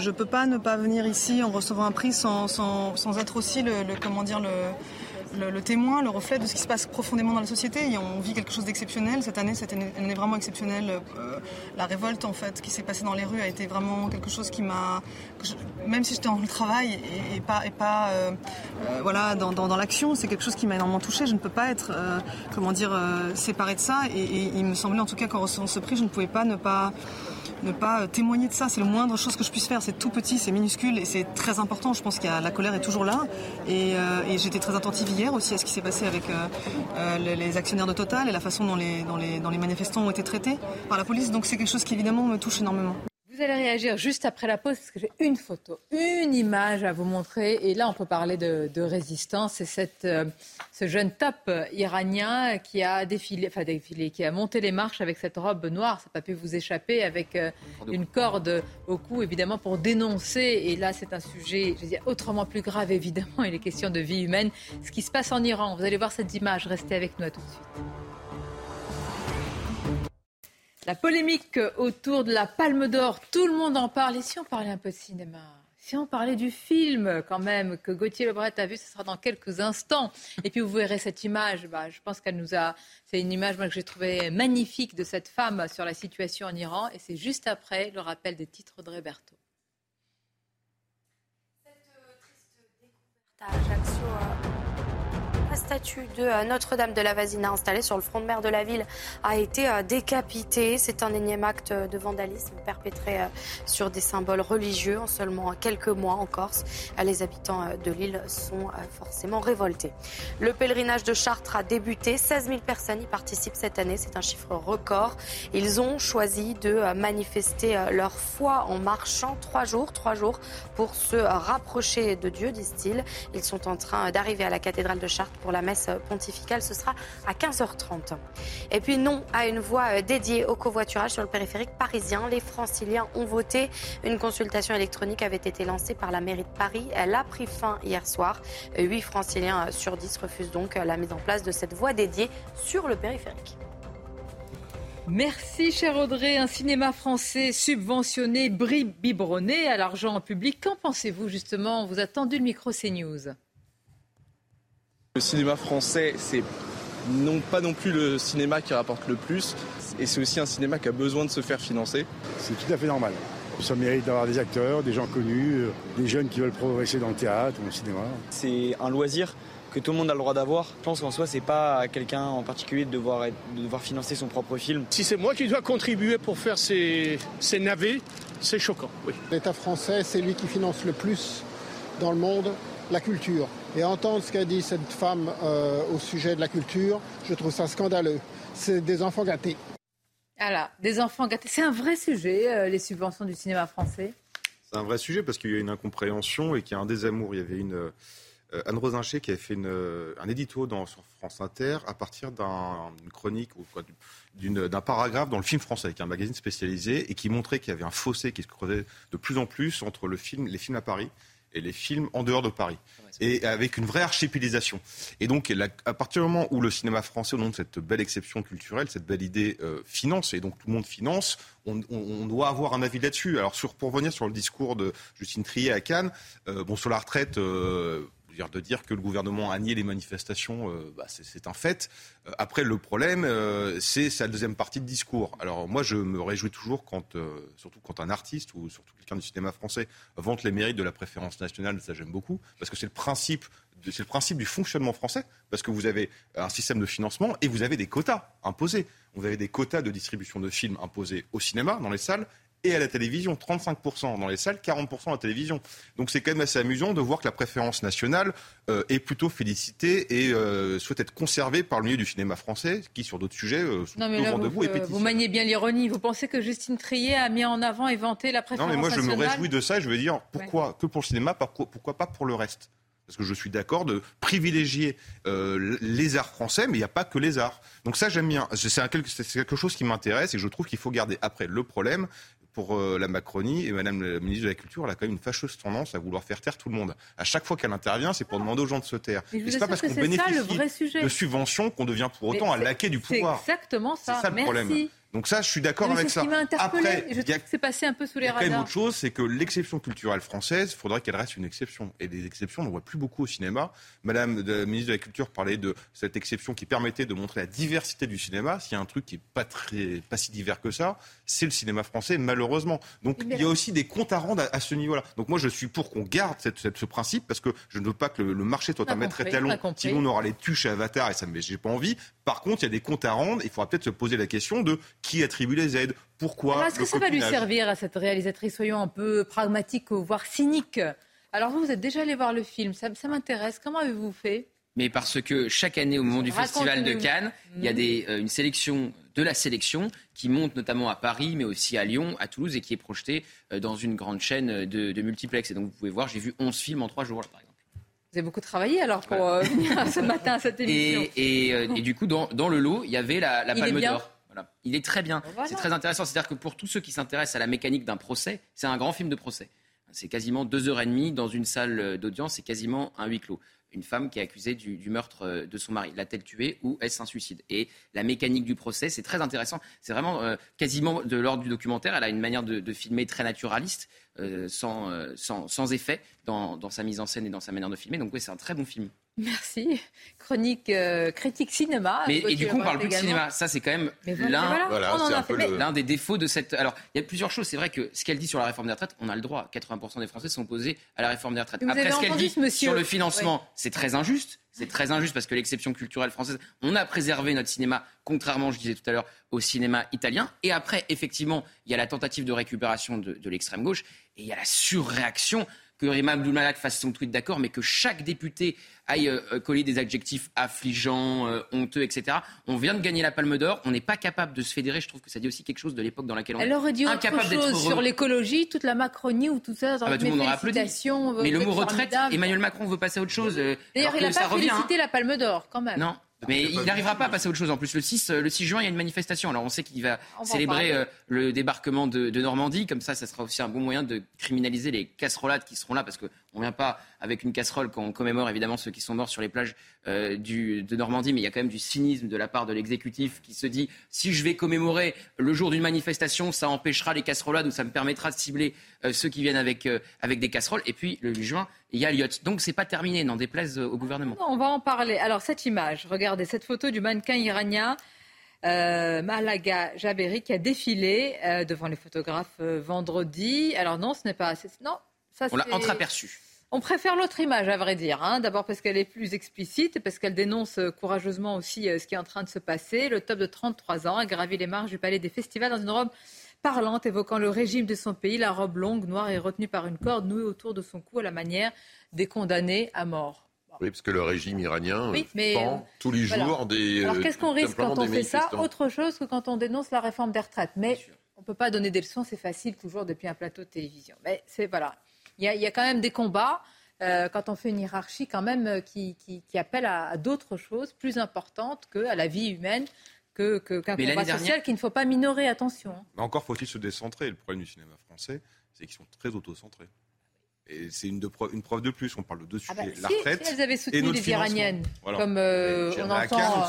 S22: Je ne peux pas ne pas venir ici en recevant un prix sans, sans, être aussi le, comment dire, le, témoin, le reflet de ce qui se passe profondément dans la société. On vit quelque chose d'exceptionnel. Cette année, une année vraiment exceptionnelle. Euh, la révolte, en fait, qui s'est passée dans les rues a été vraiment quelque chose qui m'a... Même si j'étais en travail et, pas, et pas euh, euh, voilà, dans, l'action, c'est quelque chose qui m'a énormément touchée. Je ne peux pas être, comment dire, séparée de ça. Et, il me semblait en tout cas qu'en recevant ce prix, je ne pouvais pas ne pas ne pas témoigner de ça. C'est le moindre chose que je puisse faire. C'est tout petit, c'est minuscule et c'est très important. Je pense que la colère est toujours là. Euh, et, j'étais très attentive hier aussi à ce qui s'est passé avec euh, euh, les actionnaires de Total et la façon dont les, les, les manifestants ont été traités par la police. Donc c'est quelque chose qui évidemment me touche énormément.
S1: Vous allez réagir juste après la pause parce que j'ai une photo, une image à vous montrer. Et là, on peut parler de, résistance. C'est cette, euh, ce jeune top iranien qui a défilé, enfin défilé, qui a monté les marches avec cette robe noire. Ça n'a pas pu vous échapper avec euh, une corde au cou, évidemment, pour dénoncer. Et là, c'est un sujet, je dire, autrement plus grave, évidemment. Il est question de vie humaine. Ce qui se passe en Iran. Vous allez voir cette image. Restez avec nous à tout de suite. La polémique autour de la Palme d'Or, tout le monde en parle. Et si on parlait un peu de cinéma si on parlait du film quand même que Gauthier Lebret a vu, ce sera dans quelques instants. Et puis vous verrez cette image. Bah, je pense qu'elle nous a. C'est une image que j'ai trouvée magnifique de cette femme sur la situation en Iran. Et c'est juste après le rappel des titres de Roberto. Cette triste découverte à
S23: euh, statue de euh, Notre-Dame de la Vasina installée sur le front de mer de la ville a été euh, décapitée. C'est un énième acte de vandalisme perpétré euh, sur des symboles religieux en seulement quelques mois en Corse. Les habitants de l'île sont forcément révoltés. Le pèlerinage de Chartres a débuté. 16 000 personnes y participent cette année. C'est un chiffre record. Ils ont choisi de manifester leur foi en marchant trois jours, trois jours pour se rapprocher de Dieu, disent-ils. Ils sont en train d'arriver à la cathédrale de Chartres la messe pontificale. Ce sera à 15h30. Et puis non à une voie euh, dédiée au covoiturage sur le périphérique parisien. Les franciliens ont voté. Une consultation électronique avait été lancée par la mairie de Paris. Elle a pris fin hier soir. 8 franciliens sur 10 refusent donc la mise en place de cette voie dédiée sur le périphérique.
S1: Merci, cher Audrey. Un cinéma français subventionné, biberonné à l'argent public. Qu'en pensez-vous, justement? On vous a tendu le micro CNews.
S24: Le cinéma français, c'est non pas non plus le cinéma qui rapporte le plus, et c'est aussi un cinéma qui a besoin de se faire financer.
S25: C'est tout à fait normal. Ça mérite d'avoir des acteurs, des gens connus, euh, des jeunes qui veulent progresser dans le théâtre ou au cinéma.
S26: C'est un loisir que tout le monde a le droit d'avoir. Je pense qu'en soi, c'est pas à quelqu'un en particulier de devoir, de devoir financer son propre film.
S6: Si c'est moi qui dois contribuer pour faire ces, ces navets, c'est choquant. Oui.
S7: L'État français, c'est lui qui finance le plus dans le monde la culture. Et entendre ce qu'a dit cette femme euh, au sujet de la culture, je trouve ça scandaleux. C'est des enfants gâtés.
S1: Voilà, des enfants gâtés. C'est un vrai sujet, euh, les subventions du cinéma français.
S27: C'est un vrai sujet parce qu'il y a une incompréhension et qu'il y a un désamour. Il y avait une euh, Anne Rosincher qui avait fait un édito dans, sur France Inter à partir d'une chronique ou d'un paragraphe dans le film français, qui est un magazine spécialisé et qui montrait qu'il y avait un fossé qui se creusait de plus en plus entre le film, les films à Paris et les films en dehors de Paris. et avec une vraie archipélisation. Et donc, à partir du moment où le cinéma français, au nom de cette belle exception culturelle, cette belle idée euh, finance, et donc tout le monde finance, on, doit avoir un avis là-dessus. Alors, sur, pour revenir sur le discours de Justine Trier à Cannes, euh, bon, sur la retraite, euh, de dire que le gouvernement a nié les manifestations, euh, bah, c'est un fait. Euh, après, le problème, euh, c'est sa deuxième partie de discours. Alors moi, je me réjouis toujours quand, surtout quand un artiste ou surtout quelqu'un du cinéma français vante les mérites de la préférence nationale. Ça, j'aime beaucoup parce que c'est le principe. C'est le principe du fonctionnement français, parce que vous avez un système de financement et vous avez des quotas imposés. Vous avez des quotas de distribution de films imposés au cinéma, dans les salles, et à la télévision. 35% dans les salles, 40% à la télévision. Donc c'est quand même assez amusant de voir que la préférence nationale euh, est plutôt félicitée et euh, souhaite être conservée par le milieu du cinéma français, qui sur d'autres sujets euh, sont non, mais là,
S1: vous,
S27: et
S1: Vous maniez bien l'ironie. Vous pensez que Justine Trier a mis en avant et vanté la préférence nationale Non, mais
S27: moi je me réjouis de ça et je veux dire pourquoi que pour le cinéma, pourquoi pas pour le reste? Parce que je suis d'accord de privilégier les arts français, mais il n'y a pas que les arts. Donc ça, j'aime bien. C'est quelque chose qui m'intéresse et je trouve qu'il faut garder après le problème pour euh, la Macronie et Madame la ministre de la Culture, elle a quand même une fâcheuse tendance à vouloir faire taire tout le monde. À chaque fois qu'elle intervient, c'est pour demander aux gens de se taire.
S1: Et c'est pas parce qu'on bénéficie
S27: de subventions qu'on devient pour autant un laquer du pouvoir.
S1: C'est exactement ça.
S27: C'est ça le problème. Donc ça, je suis d'accord avec ça.
S1: Après, je trouve que c'est passé un peu sous les radars.
S27: Il y a une autre chose, c'est que l'exception culturelle française, il faudrait qu'elle reste une exception. Et des exceptions, on ne voit plus beaucoup au cinéma. Madame la ministre de la Culture parlait de cette exception qui permettait de montrer la diversité du cinéma. S'il y a un truc qui n'est pas, très, pas si divers que ça, c'est le cinéma français, malheureusement. Donc il y a aussi des comptes à rendre à, ce niveau-là. Donc moi, je suis pour qu'on garde cette, ce principe parce que je ne veux pas que le, marché soit un maître étalon. Sinon, on aura les tuches à Avatar et ça, j'ai pas envie. Par contre, il y a des comptes à rendre. Il faudra peut-être se poser la question de qui attribue les aides, pourquoi.
S1: Est-ce que ça va lui servir à cette réalisatrice, soyons un peu pragmatiques, voire cyniques? Alors vous, vous êtes déjà allé voir le film, ça, m'intéresse. Comment avez-vous fait?
S10: Mais parce que chaque année, au moment du Festival de Cannes, il y a des, euh, une sélection de la sélection qui monte notamment à Paris, mais aussi à Lyon, à Toulouse, et qui est projetée euh, dans une grande chaîne de, de multiplex. Et donc, vous pouvez voir, j'ai vu 11 films en 3 jours, par exemple.
S1: Vous avez beaucoup travaillé alors pour euh, venir ce matin à cette émission.
S10: Et, euh, et, du coup, dans, dans, le lot, il y avait la, la Palme d'Or. Voilà. Il est très bien. C'est très intéressant. C'est-à-dire que pour tous ceux qui s'intéressent à la mécanique d'un procès, c'est un grand film de procès. C'est quasiment deux heures et demie dans une salle d'audience, c'est quasiment un huis clos une femme qui est accusée du, meurtre euh, de son mari. L'a-t-elle tué ou est-ce un suicide? Et la mécanique du procès, c'est très intéressant. C'est vraiment quasiment de l'ordre du documentaire. Elle a une manière de, de filmer très naturaliste. Euh, sans, euh, sans, sans, effet dans, dans, sa mise en scène et dans sa manière de filmer. Donc oui, c'est un très bon film.
S1: Merci. Chronique euh, critique cinéma.
S10: Mais, et du coup, on parle plus de cinéma. Ça, c'est quand même l'un des défauts de cette. Alors, il y a plusieurs choses. C'est vrai que ce qu'elle dit sur la réforme des retraites, on a le droit. 80% des Français sont opposés à la réforme des retraites. Après, ce qu'elle dit sur le financement, c'est très injuste. C'est très injuste parce que l'exception culturelle française, on a préservé notre cinéma, contrairement, je disais tout à l'heure, au cinéma italien. Et après, effectivement, il y a la tentative de récupération de, de l'extrême gauche et il y a la surréaction que Rima Abdulmalak fasse son tweet d'accord, mais que chaque député aille euh, euh, coller des adjectifs affligeants, euh, honteux, etc. On vient de gagner la Palme d'Or, on n'est pas capable de se fédérer. Je trouve que ça dit aussi quelque chose de l'époque dans laquelle on
S1: Elle aurait dit autre chose sur l'écologie, toute la Macronie ou tout ça.
S10: Ah bah, tout le monde applaudi. Mais le mot retraite, Emmanuel Macron veut passer à autre chose.
S1: D'ailleurs, il n'a pas félicité hein. la Palme d'Or, quand même.
S10: Non. Mais il n'arrivera pas à passer à autre chose. En plus, le 6, le 6 juin, il y a une manifestation. Alors on sait qu'il va célébrer euh, le débarquement de, Normandie. Comme ça, ça sera aussi un bon moyen de criminaliser les casserolades qui seront là, parce qu'on ne vient pas avec une casserole quand on commémore évidemment ceux qui sont morts sur les plages euh, de Normandie, mais il y a quand même du cynisme de la part de l'exécutif qui se dit si je vais commémorer le jour d'une manifestation, ça empêchera les casserolades ou ça me permettra de cibler euh, ceux qui viennent avec, avec des casseroles. Et puis le 8 juin, il y a Lyotte. Donc c'est pas terminé, n'en déplaise au gouvernement.
S1: on va en parler. Alors cette image, regardez cette photo du mannequin iranien. Euh, Malaga Jaberi qui a défilé euh, devant les photographes euh, vendredi. Alors non, ce n'est pas non,
S10: ça on l'a entreaperçu.
S1: On préfère l'autre image, à vrai dire. Hein. D'abord parce qu'elle est plus explicite et parce qu'elle dénonce courageusement aussi ce qui est en train de se passer. Le top de 33 ans a gravi les marches du palais des festivals dans une robe parlante évoquant le régime de son pays. La robe longue, noire et retenue par une corde nouée autour de son cou à la manière des condamnés à mort.
S19: Oui, parce que le régime iranien oui, euh, tous les jours des.
S1: Alors qu'est-ce qu'on risque quand on fait ça? Autre chose que quand on dénonce la réforme des retraites. Mais on ne peut pas donner des leçons, c'est facile toujours depuis un plateau de télévision. Mais c'est voilà. Il y, a, quand même des combats. Euh, quand on fait une hiérarchie quand même euh, qui, qui, appelle à, d'autres choses plus importantes qu'à la vie humaine, qu'un que, combat social qu'il ne faut pas minorer, attention. Hein.
S27: Mais encore faut-il se décentrer. Le problème du cinéma français, c'est qu'ils sont très autocentrés. Et c'est une, une, preuve de plus. On parle de deux ah sujets.
S1: Bah,
S27: la retraite.
S1: Si elles avaient soutenu les Iraniennes, comme euh, on, entend,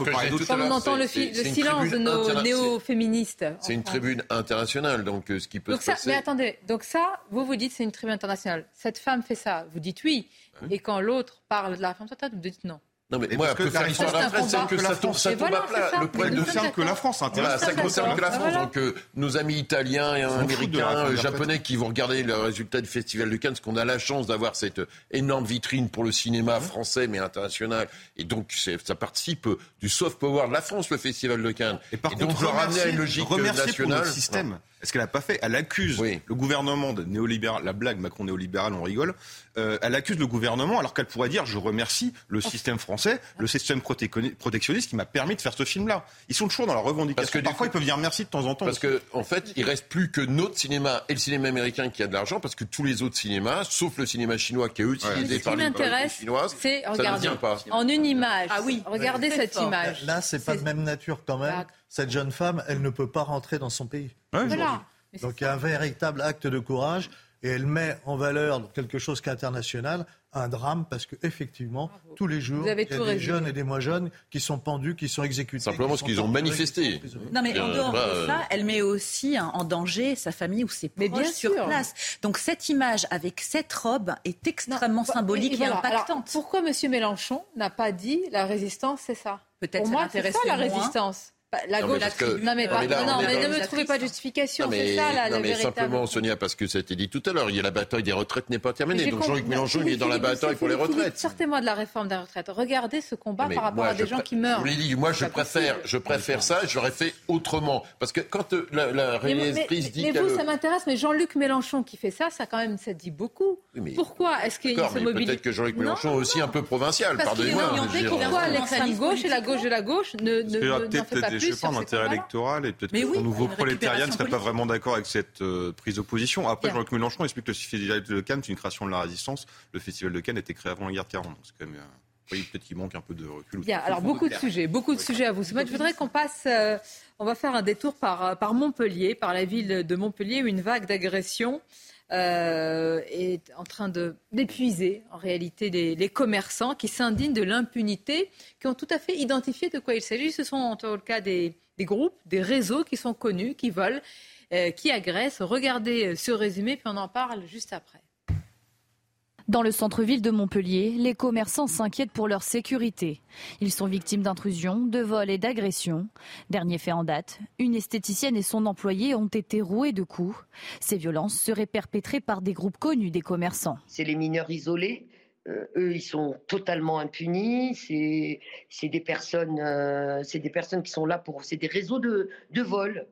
S1: comme on entend le, silence de nos néo-féministes.
S19: C'est une tribune internationale, donc euh, ce qui peut
S1: donc
S19: se
S1: ça, Mais attendez, donc ça, vous vous dites c'est une tribune internationale. Cette femme fait ça, vous dites oui. Et quand l'autre parle de la réforme totale, vous dites non.
S19: Non, mais moi, que faire l'histoire de la France, c'est que ça tombe, ça tombe à plat.
S27: Le problème ne concerne que la France.
S19: Voilà, ça concerne que la France. Donc, euh, nos amis italiens et américains, japonais qui vont regarder le résultat du Festival de Cannes, parce qu'on a la chance d'avoir cette énorme vitrine pour le cinéma français, mais international. Et donc, ça participe du soft power de la France, le Festival de Cannes.
S27: Et par contre, le ramener à une logique nationale. système. Est-ce qu'elle n'a pas fait Elle accuse le gouvernement de néolibéral. La blague Macron néolibéral, on rigole. Euh, elle accuse le gouvernement alors qu'elle pourrait dire je remercie le système français, le système protectionniste qui m'a permis de faire ce film-là. Ils sont toujours dans la revendication. Parce que parfois ils peuvent dire merci de temps en temps.
S19: Parce qu'en en fait, il reste plus que notre cinéma et le cinéma américain qui a de l'argent parce que tous les autres cinémas, sauf le cinéma chinois qui est utilisé par les chinoises,
S1: c'est regardez pas. en une image. Ah oui, regardez cette image.
S16: Là, c'est pas de même nature quand même. Cette jeune femme, elle ne peut pas rentrer dans son pays. Donc il y a un véritable acte de courage et elle met en valeur quelque chose qu'international, un drame, parce qu'effectivement, tous les jours, il y a des jeunes et des moins jeunes qui sont pendus, qui sont exécutés.
S19: Simplement parce qu'ils ont manifesté.
S15: Non, mais en dehors de euh, ça, elle met aussi en danger sa famille ou ses proches bien sur place. Donc cette image avec cette robe est extrêmement symbolique et, impactante.
S1: pourquoi M. Mélenchon n'a pas dit la résistance, c'est ça?
S15: Peut-être Pour moi,
S1: c'est ça la résistance. La gauche, non, mais, ne me trouvez pas de justification. C'est ça la,
S19: non, mais simplement, Sonia, parce que ça a été dit tout à l'heure, il y a la bataille des retraites n'est pas terminée. Donc Jean-Luc Mélenchon, il est dans la bataille pour les retraites.
S1: Sortez-moi de la réforme des retraites. Regardez ce combat par rapport à des gens qui meurent.
S19: Moi, je préfère, je préfère ça. J'aurais fait autrement, parce que quand euh, la, la réalisatrice dit.
S1: Mais vous, ça m'intéresse. Mais Jean-Luc Mélenchon qui fait ça, ça quand même, ça dit beaucoup. Pourquoi est-ce qu'il se mobilise
S19: Peut-être que Jean-Luc Mélenchon est aussi un peu provincial. Pardonnez-moi.
S1: Pourquoi l'extrême gauche et la gauche de la gauche ne fait pas plus
S27: électorale et peut-être que son nouveau prolétariat ne serait pas vraiment d'accord avec cette euh, prise d'opposition. Après, Jean-Luc Mélenchon explique que le Festival de Cannes, c'est une création de la résistance. Le Festival de Cannes a été créé avant la guerre de 40. c'est quand même. Euh, oui, peut-être qu'il manque un peu de recul.
S1: Bien, alors beaucoup de sujets, beaucoup de sujets à vous soumettre. Je voudrais qu'on passe, euh, on va faire un détour par, par Montpellier, par la ville de Montpellier, où une vague d'agression est en train d'épuiser en réalité les, commerçants qui s'indignent de l'impunité, qui ont tout à fait identifié de quoi il s'agit. Ce sont en tout cas des, groupes, des réseaux qui sont connus, qui volent, euh, qui agressent. Regardez euh, ce résumé, puis on en parle juste après.
S20: Dans le centre-ville de Montpellier, les commerçants s'inquiètent pour leur sécurité. Ils sont victimes d'intrusions, de vols et d'agressions. Dernier fait en date, une esthéticienne et son employé ont été roués de coups. Ces violences seraient perpétrées par des groupes connus des commerçants.
S28: C'est les mineurs isolés euh, eux, ils sont totalement impunis. C'est des personnes, euh, des qui sont là pour, c'est des réseaux de, de vol.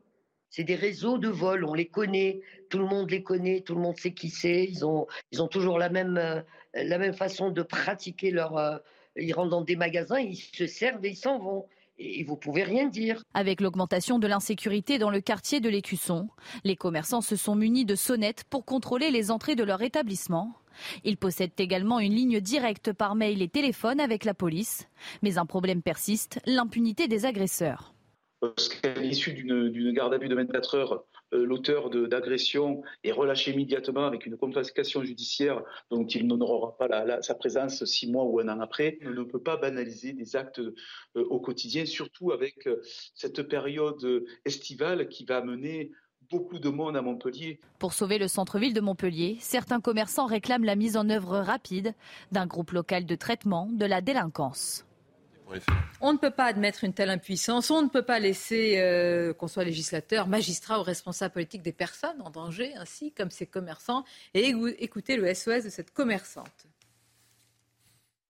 S28: C'est des réseaux de vol. On les connaît. Tout le monde les connaît. Tout le monde sait qui c'est. Ils ont, ils ont toujours la même, euh, façon de pratiquer leur. ils rentrent dans des magasins, ils se servent et ils s'en vont et vous pouvez rien dire.
S20: Avec l'augmentation de l'insécurité dans le quartier de l'Écusson, les commerçants se sont munis de sonnettes pour contrôler les entrées de leur établissement.
S29: Ils possèdent également une ligne directe par mail et téléphone avec la police. Mais un problème persiste, l'impunité des agresseurs.
S30: Parce qu'à l'issue d'une garde à vue de 24 heures, euh, l'auteur d'agression est relâché immédiatement avec une confiscation judiciaire dont il n'honorera pas sa présence six mois ou un an après. On ne peut pas banaliser des actes euh, au quotidien, surtout avec euh, cette période estivale qui va amener beaucoup de monde à Montpellier.
S29: Pour sauver le centre-ville de Montpellier, certains commerçants réclament la mise en œuvre rapide d'un groupe local de traitement de la délinquance.
S1: On ne peut pas admettre une telle impuissance, on ne peut pas laisser euh, qu'on soit législateur, magistrat ou responsable politique des personnes en danger, ainsi comme ces commerçants, et écouter le SOS de cette commerçante.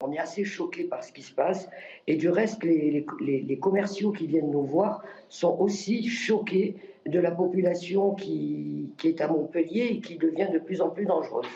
S28: On est assez choqué par ce qui se passe, et du reste, les, les commerciaux qui viennent nous voir sont aussi choqués de la population qui, qui est à Montpellier et qui devient de plus en plus dangereuse.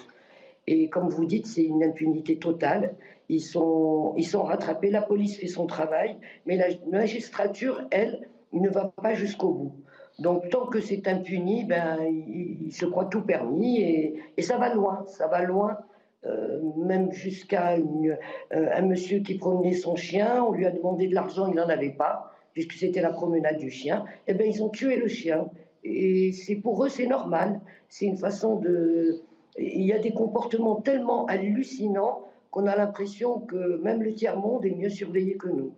S28: Et comme vous dites, c'est une impunité totale. Ils sont, ils sont rattrapés, la police fait son travail, mais la magistrature, elle, ne va pas jusqu'au bout. Donc tant que c'est impuni, ben, il, se croit tout permis et, ça va loin, ça va loin, euh, même jusqu'à euh, un monsieur qui promenait son chien, on lui a demandé de l'argent, il n'en avait pas, puisque c'était la promenade du chien, eh ben ils ont tué le chien. Et c'est pour eux, c'est normal, c'est une façon de... Il y a des comportements tellement hallucinants qu'on a l'impression que même le tiers-monde est mieux surveillé que nous.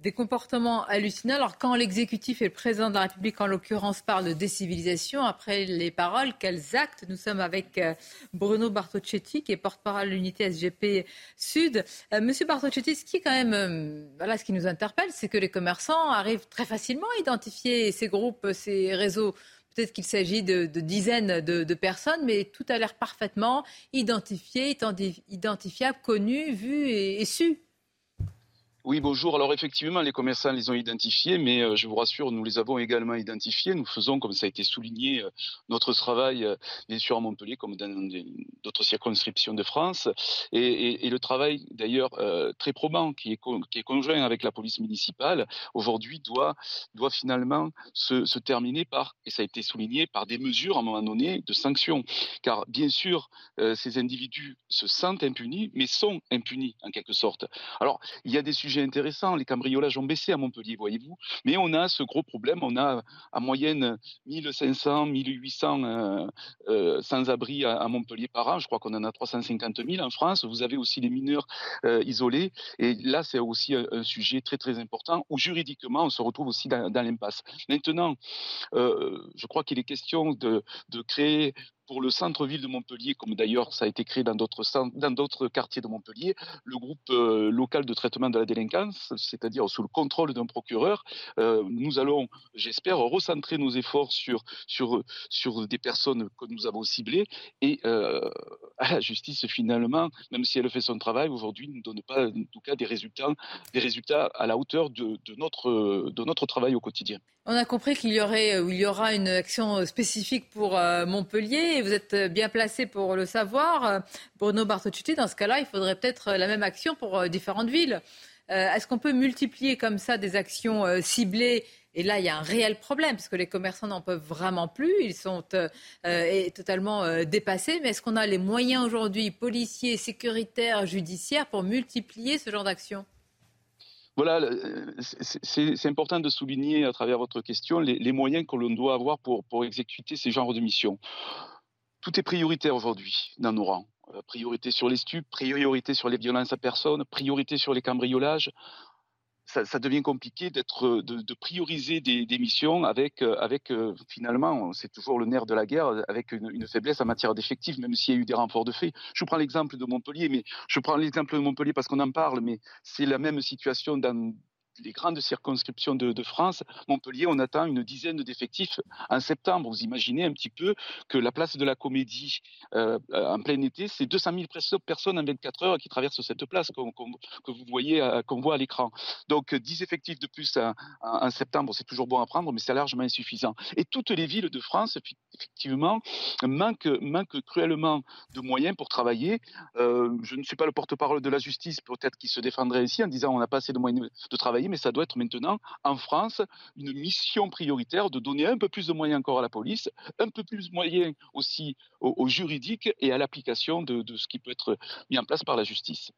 S1: Des comportements hallucinants. Alors quand l'exécutif et le président de la République, en l'occurrence, parlent de décivilisation, après les paroles, quels actes Nous sommes avec euh, Bruno Bartocchetti, qui est porte-parole de l'unité SGP Sud. Euh, Monsieur Bartocchetti, ce qui quand même, euh, voilà, ce qui nous interpelle, c'est que les commerçants arrivent très facilement à identifier ces groupes, ces réseaux Peut-être qu'il s'agit de, dizaines de, personnes, mais tout a l'air parfaitement identifié, identifiable, connu, vu et su.
S30: Oui, bonjour. Alors effectivement, les commerçants les ont identifiés, mais euh, je vous rassure, nous les avons également identifiés. Nous faisons, comme ça a été souligné, euh, notre travail, euh, bien sûr à Montpellier, comme dans d'autres circonscriptions de France, et, le travail d'ailleurs très probant, qui est, conjoint avec la police municipale, aujourd'hui doit, doit finalement se, se, terminer par, et ça a été souligné, par des mesures à un moment donné de sanctions. Car bien sûr, ces individus se sentent impunis, mais sont impunis en quelque sorte. Alors, il y a des sujets intéressant. Les cambriolages ont baissé à Montpellier, voyez-vous. Mais on a ce gros problème. On a en moyenne 1500, 1800 euh, euh, sans-abri à, Montpellier par an. Je crois qu'on en a 350 000 en France. Vous avez aussi les mineurs euh, isolés. Et là, c'est aussi un, sujet très, très important où juridiquement, on se retrouve aussi dans, l'impasse. Maintenant, je crois qu'il est question de, de créer pour le centre-ville de Montpellier, comme d'ailleurs ça a été créé dans d'autres, quartiers de Montpellier, le groupe euh, local de traitement de la délinquance, c'est-à-dire sous le contrôle d'un procureur, euh, nous allons, j'espère, recentrer nos efforts sur, sur, sur des personnes que nous avons ciblées et euh, à la justice finalement, même si elle fait son travail, aujourd'hui ne donne pas en tout cas des résultats, des résultats à la hauteur de, de notre, de notre travail au quotidien.
S1: On a compris qu'il y y aura une action spécifique pour Montpellier vous êtes bien placé pour le savoir. Bruno Bartocciuti, dans ce cas-là, il faudrait peut-être la même action pour euh, différentes villes. Euh, est-ce qu'on peut multiplier comme ça des actions euh, ciblées? Et là, il y a un réel problème, parce que les commerçants n'en peuvent vraiment plus, ils sont totalement dépassés. Mais est-ce qu'on a les moyens aujourd'hui, policiers, sécuritaires, judiciaires, pour multiplier ce genre d'action?
S30: Voilà, c'est important de souligner à travers votre question les, moyens que l'on doit avoir pour, pour exécuter ces genres de missions tout est prioritaire aujourd'hui dans nos rangs. Euh, priorité sur les stupes, priorité sur les violences à personnes, priorité sur les cambriolages. Ça, devient compliqué d'être, de, prioriser des, missions avec, euh, avec euh, finalement, c'est toujours le nerf de la guerre, avec une, faiblesse en matière d'effectifs, même s'il y a eu des renforts de fait. Je prends l'exemple de Montpellier, mais je prends l'exemple de Montpellier parce qu'on en parle, mais c'est la même situation dans les grandes circonscriptions de, France, Montpellier, on attend une dizaine d'effectifs en septembre. Vous imaginez un petit peu que la place de la Comédie euh, en plein été, c'est 200 000 personnes en 24 heures qui traversent cette place que vous voyez, euh, qu'on voit à l'écran. Donc 10 effectifs de plus en, septembre, c'est toujours bon à prendre, mais c'est largement insuffisant. Et toutes les villes de France, effectivement, manquent, cruellement de moyens pour travailler. Euh, je ne suis pas le porte-parole de la justice, peut-être qui se défendrait ici en disant on n'a pas assez de moyens de travailler mais ça doit être maintenant, en France, une mission prioritaire de donner un peu plus de moyens encore à la police, un peu plus de moyens aussi au, juridique et à l'application de, ce qui peut être mis en place par la justice.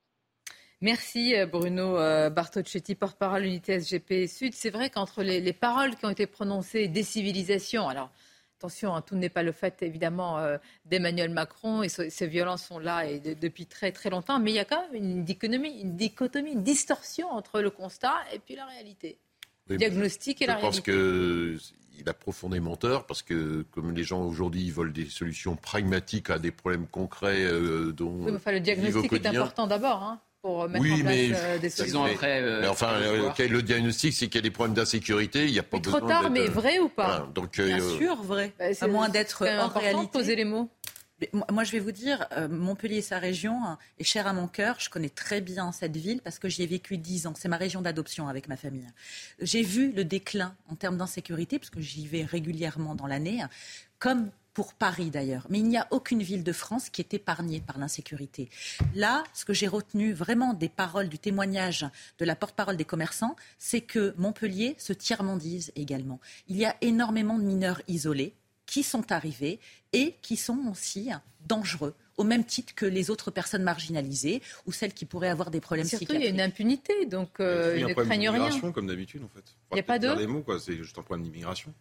S1: Merci euh, Bruno euh, Bartocchetti, porte-parole unité SGP Sud. C'est vrai qu'entre les, les, paroles qui ont été prononcées, décivilisation, alors Attention, hein, tout n'est pas le fait évidemment euh, d'Emmanuel Macron et ces violences sont là et depuis très très longtemps, mais il y a quand même une dichotomie, une dichotomie, une distorsion entre le constat et puis la réalité. le diagnostic et la réalité.
S19: Je pense qu'il a profondément tort parce que comme les gens aujourd'hui veulent des solutions pragmatiques à des problèmes concrets euh, dont
S1: oui, enfin, le diagnostic est important d'abord. Hein pour mettre
S19: oui,
S1: en place
S19: mais,
S1: euh, des solutions.
S19: après, euh, mais enfin, euh, le diagnostic, c'est qu'il y a des problèmes d'insécurité. Il y a pas
S1: mais trop tard, mais vrai ou pas
S15: donc, Bien sûr, vrai. Bah, à moins d'être en réalité.
S1: De poser les mots.
S15: moi, je vais vous dire, Montpellier, sa région, hein, est chère à mon cœur. Je connais très bien cette ville parce que j'y ai vécu dix ans. C'est ma région d'adoption avec ma famille. J'ai vu le déclin en termes d'insécurité, parce que j'y vais régulièrement dans l'année, comme pour Paris d'ailleurs. Mais il n'y a aucune ville de France qui est épargnée par l'insécurité. Là, ce que j'ai retenu vraiment des paroles, du témoignage de la porte-parole des commerçants, c'est que Montpellier se tiers-mondise également. Il y a énormément de mineurs isolés qui sont arrivés et qui sont aussi dangereux au même titre que les autres personnes marginalisées ou celles qui pourraient avoir des problèmes
S1: Surtout, il y a une impunité, donc euh, ils ne craignent rien.
S27: comme d'habitude, en fait.
S1: Il n'y a pas de...
S27: C'est juste un problème d'immigration.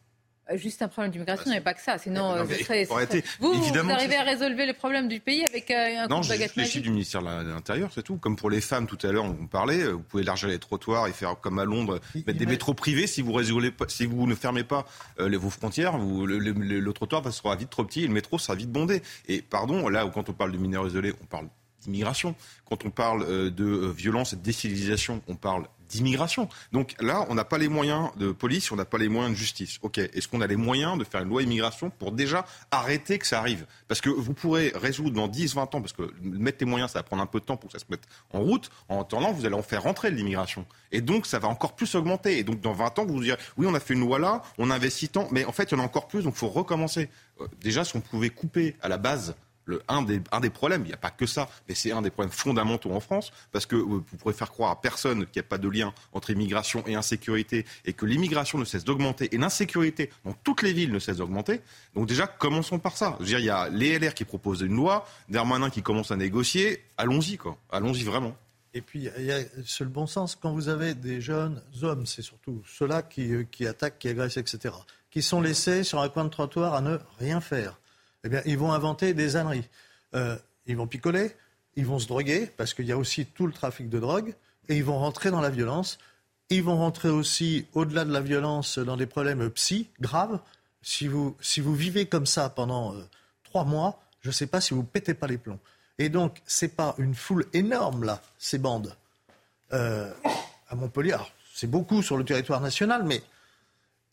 S1: Euh, juste un problème d'immigration, il n'y a pas que ça. Sinon,
S27: euh,
S1: vous, vous arrivez à résolver les problèmes du pays avec euh, un
S27: Non, je réfléchis du ministère de l'Intérieur, c'est tout. Comme pour les femmes, tout à l'heure, on parlait, vous pouvez élargir les trottoirs et faire comme à Londres, mettre des métros privés. Si vous, si vous ne fermez pas vos frontières, vous, le, trottoir sera vite trop petit et le métro sera vite bondé. Et pardon, là, quand on parle de mineurs isolés, on parle d'immigration. Quand on parle de violence et de décivilisation, on parle d'immigration. Donc là, on n'a pas les moyens de police, on n'a pas les moyens de justice. Ok, est-ce qu'on a les moyens de faire une loi immigration pour déjà arrêter que ça arrive? Parce que vous pourrez résoudre dans 10, 20 ans, parce que mettre les moyens, ça va prendre un peu de temps pour que ça se mette en route. En attendant, vous allez en faire rentrer de l'immigration. Et donc, ça va encore plus augmenter. Et donc, dans 20 ans, vous vous direz, oui, on a fait une loi là, on investit tant, mais en fait, il y en a encore plus, donc il faut recommencer. Euh, déjà, si on pouvait couper à la base un, des, problèmes, il n'y a pas que ça, mais c'est un des problèmes fondamentaux en France, parce que euh, vous pourrez faire croire à personne qu'il n'y a pas de lien entre immigration et insécurité, et que l'immigration ne cesse d'augmenter, et l'insécurité dans toutes les villes ne cesse d'augmenter. Donc déjà, commençons par ça. Je veux dire, il y a les LR qui proposent une loi, Dermanin qui commence à négocier, allons-y, quoi. Allons-y vraiment.
S16: Et puis, il y a ce le bon sens. Quand vous avez des jeunes hommes, c'est surtout ceux-là qui, euh, qui attaquent, qui agressent, etc., qui sont laissés sur un coin de trottoir à ne rien faire eh bien, ils vont inventer des âneries. Euh, ils vont picoler, ils vont se droguer, parce qu'il y a aussi tout le trafic de drogue, et ils vont rentrer dans la violence. Ils vont rentrer aussi, au-delà de la violence, dans des problèmes psy graves. Si vous, si vous vivez comme ça pendant euh, trois mois, je ne sais pas si vous pétez pas les plombs. Et donc, ce n'est pas une foule énorme, là, ces bandes. Euh, à Montpellier, c'est beaucoup sur le territoire national, mais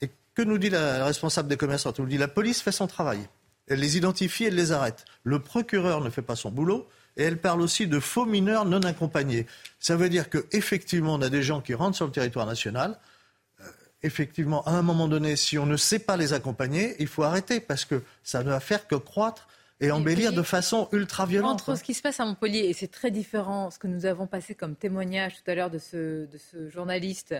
S16: et que nous dit la, la responsable des commerçants Elle nous dit la police fait son travail elle les identifie, elle les arrête. Le procureur ne fait pas son boulot et elle parle aussi de faux mineurs non accompagnés. Ça veut dire qu'effectivement, on a des gens qui rentrent sur le territoire national. Euh, effectivement, à un moment donné, si on ne sait pas les accompagner, il faut arrêter parce que ça ne va faire que croître et embellir de façon ultra violente.
S1: Entre ce qui se passe à Montpellier, et c'est très différent, ce que nous avons passé comme témoignage tout à l'heure de ce, de ce journaliste,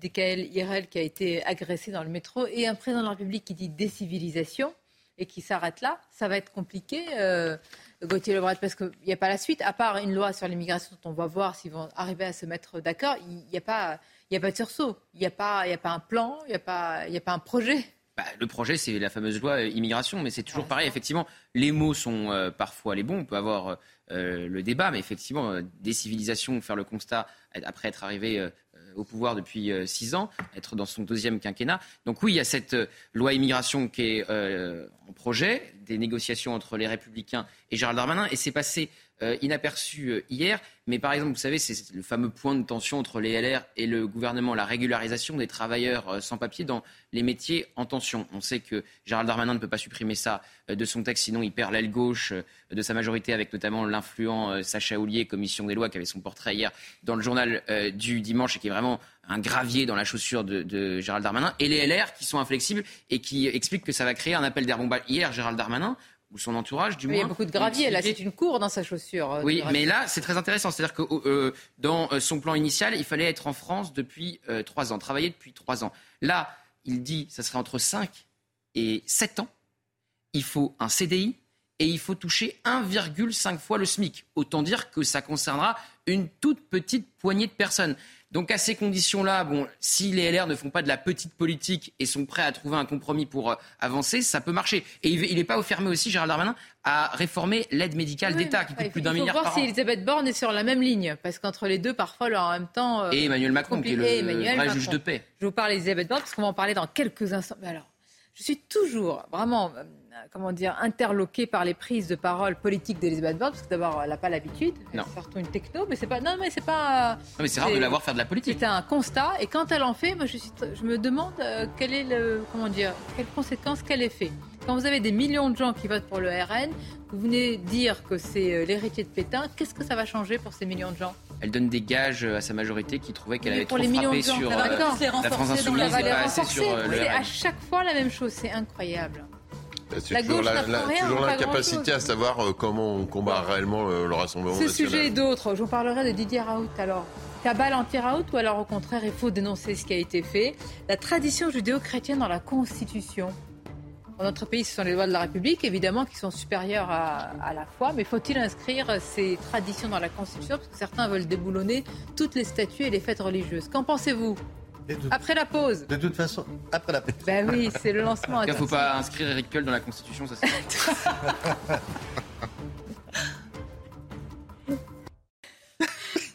S1: Dekael Irel, qui a été agressé dans le métro, et un président de la République qui dit décivilisation et qui s'arrête là, ça va être compliqué, euh, Gauthier Lebret, parce qu'il n'y a pas la suite, à part une loi sur l'immigration dont on va voir s'ils vont arriver à se mettre d'accord, il n'y a, pas, il a pas de sursaut, il n'y a, pas, a pas un plan, il n'y a, pas, a pas un projet.
S10: Bah, le projet, c'est la fameuse loi euh, immigration, mais c'est toujours pareil. Effectivement, les mots sont euh, parfois les bons. On peut avoir le débat, mais effectivement, des civilisations, faire le constat après être arrivé au pouvoir depuis euh, six ans, être dans son deuxième quinquennat. Donc oui, il y a cette euh, loi immigration qui est euh, en projet, des négociations entre les Républicains et Gérald Darmanin, et c'est passé inaperçu hier. Mais par exemple, vous savez, c'est le fameux point de tension entre les LR et le gouvernement, la régularisation des travailleurs euh, sans papier dans les métiers en tension. On sait que Gérald Darmanin ne peut pas supprimer ça euh, de son texte, sinon il perd l'aile gauche euh, de sa majorité, avec notamment l'influent Sacha Houlier, commission des lois, qui avait son portrait hier dans le journal du dimanche et qui est vraiment un gravier dans la chaussure de, de, Gérald Darmanin. Et les LR qui sont inflexibles et qui expliquent que ça va créer un appel d'air. Bon, bah, hier, Gérald Darmanin, ou son entourage, du
S1: moins.
S10: Il
S1: y a beaucoup de gravier, là, c'est une cour dans sa chaussure.
S10: Euh, oui, mais là, c'est très intéressant. C'est-à-dire que euh, dans euh, son plan initial, il fallait être en France depuis trois ans, travailler depuis trois ans. Là, il dit, ça serait entre 5 et 7 ans. Il faut un CDI et il faut toucher 1,5 fois le SMIC. Autant dire que ça concernera une toute petite poignée de personnes. Donc à ces conditions-là, bon, si les LR ne font pas de la petite politique et sont prêts à trouver un compromis pour euh, avancer, ça peut marcher. Et il n'est pas fermé aussi, Gérald Darmanin, à réformer l'aide médicale d'État qui coûte plus d'un milliard par an.
S1: Il faut voir si Elisabeth Borne est sur la même ligne, parce qu'entre les deux, parfois, en même temps.
S10: Euh, et Emmanuel Macron, qui est le vrai juge de paix.
S1: Je vous parle d'Elisabeth Borne, parce qu'on va en parler dans quelques instants. Mais alors, je suis toujours vraiment euh, comment dire, interloqué par les prises de parole politiques d'Elisabeth Borne, parce que d'abord, elle n'a pas l'habitude. C'est surtout une techno, mais c'est pas. Non, mais c'est pas.
S10: Non, mais c'est rare de la voir faire de la politique.
S1: C'est un constat, et quand elle en fait, moi, je, suis, je me demande euh, quelle est le, comment dire, quelles conséquences qu'elle ait fait. Quand vous avez des millions de gens qui votent pour le RN, vous venez dire que c'est euh, l'héritier de Pétain, qu'est-ce que ça va changer pour ces millions de gens?
S10: Elle donne des gages à sa majorité qui trouvait qu'elle avait trop frappé sur euh, la France Insoumise et pas assez sur le
S1: C'est à chaque fois la même chose, c'est incroyable.
S19: C'est toujours l'incapacité à savoir euh, comment on combat réellement le, Rassemblement
S1: Ce sujet et d'autres. Je vous parlerai de Didier Raoult alors. Cabal anti-Raoult ou alors au contraire, il faut dénoncer ce qui a été fait. La tradition judéo-chrétienne dans la Constitution. Dans notre pays, ce sont les lois de la République, évidemment, qui sont supérieures à, à la foi. Mais faut-il inscrire ces traditions dans la Constitution? Parce que certains veulent déboulonner toutes les statues et les fêtes religieuses. Qu'en pensez-vous? Après la pause.
S16: De toute façon, après la pause.
S1: Ben oui, c'est le lancement.
S10: Il ne faut pas inscrire Eric Piolle dans la Constitution, ça c'est.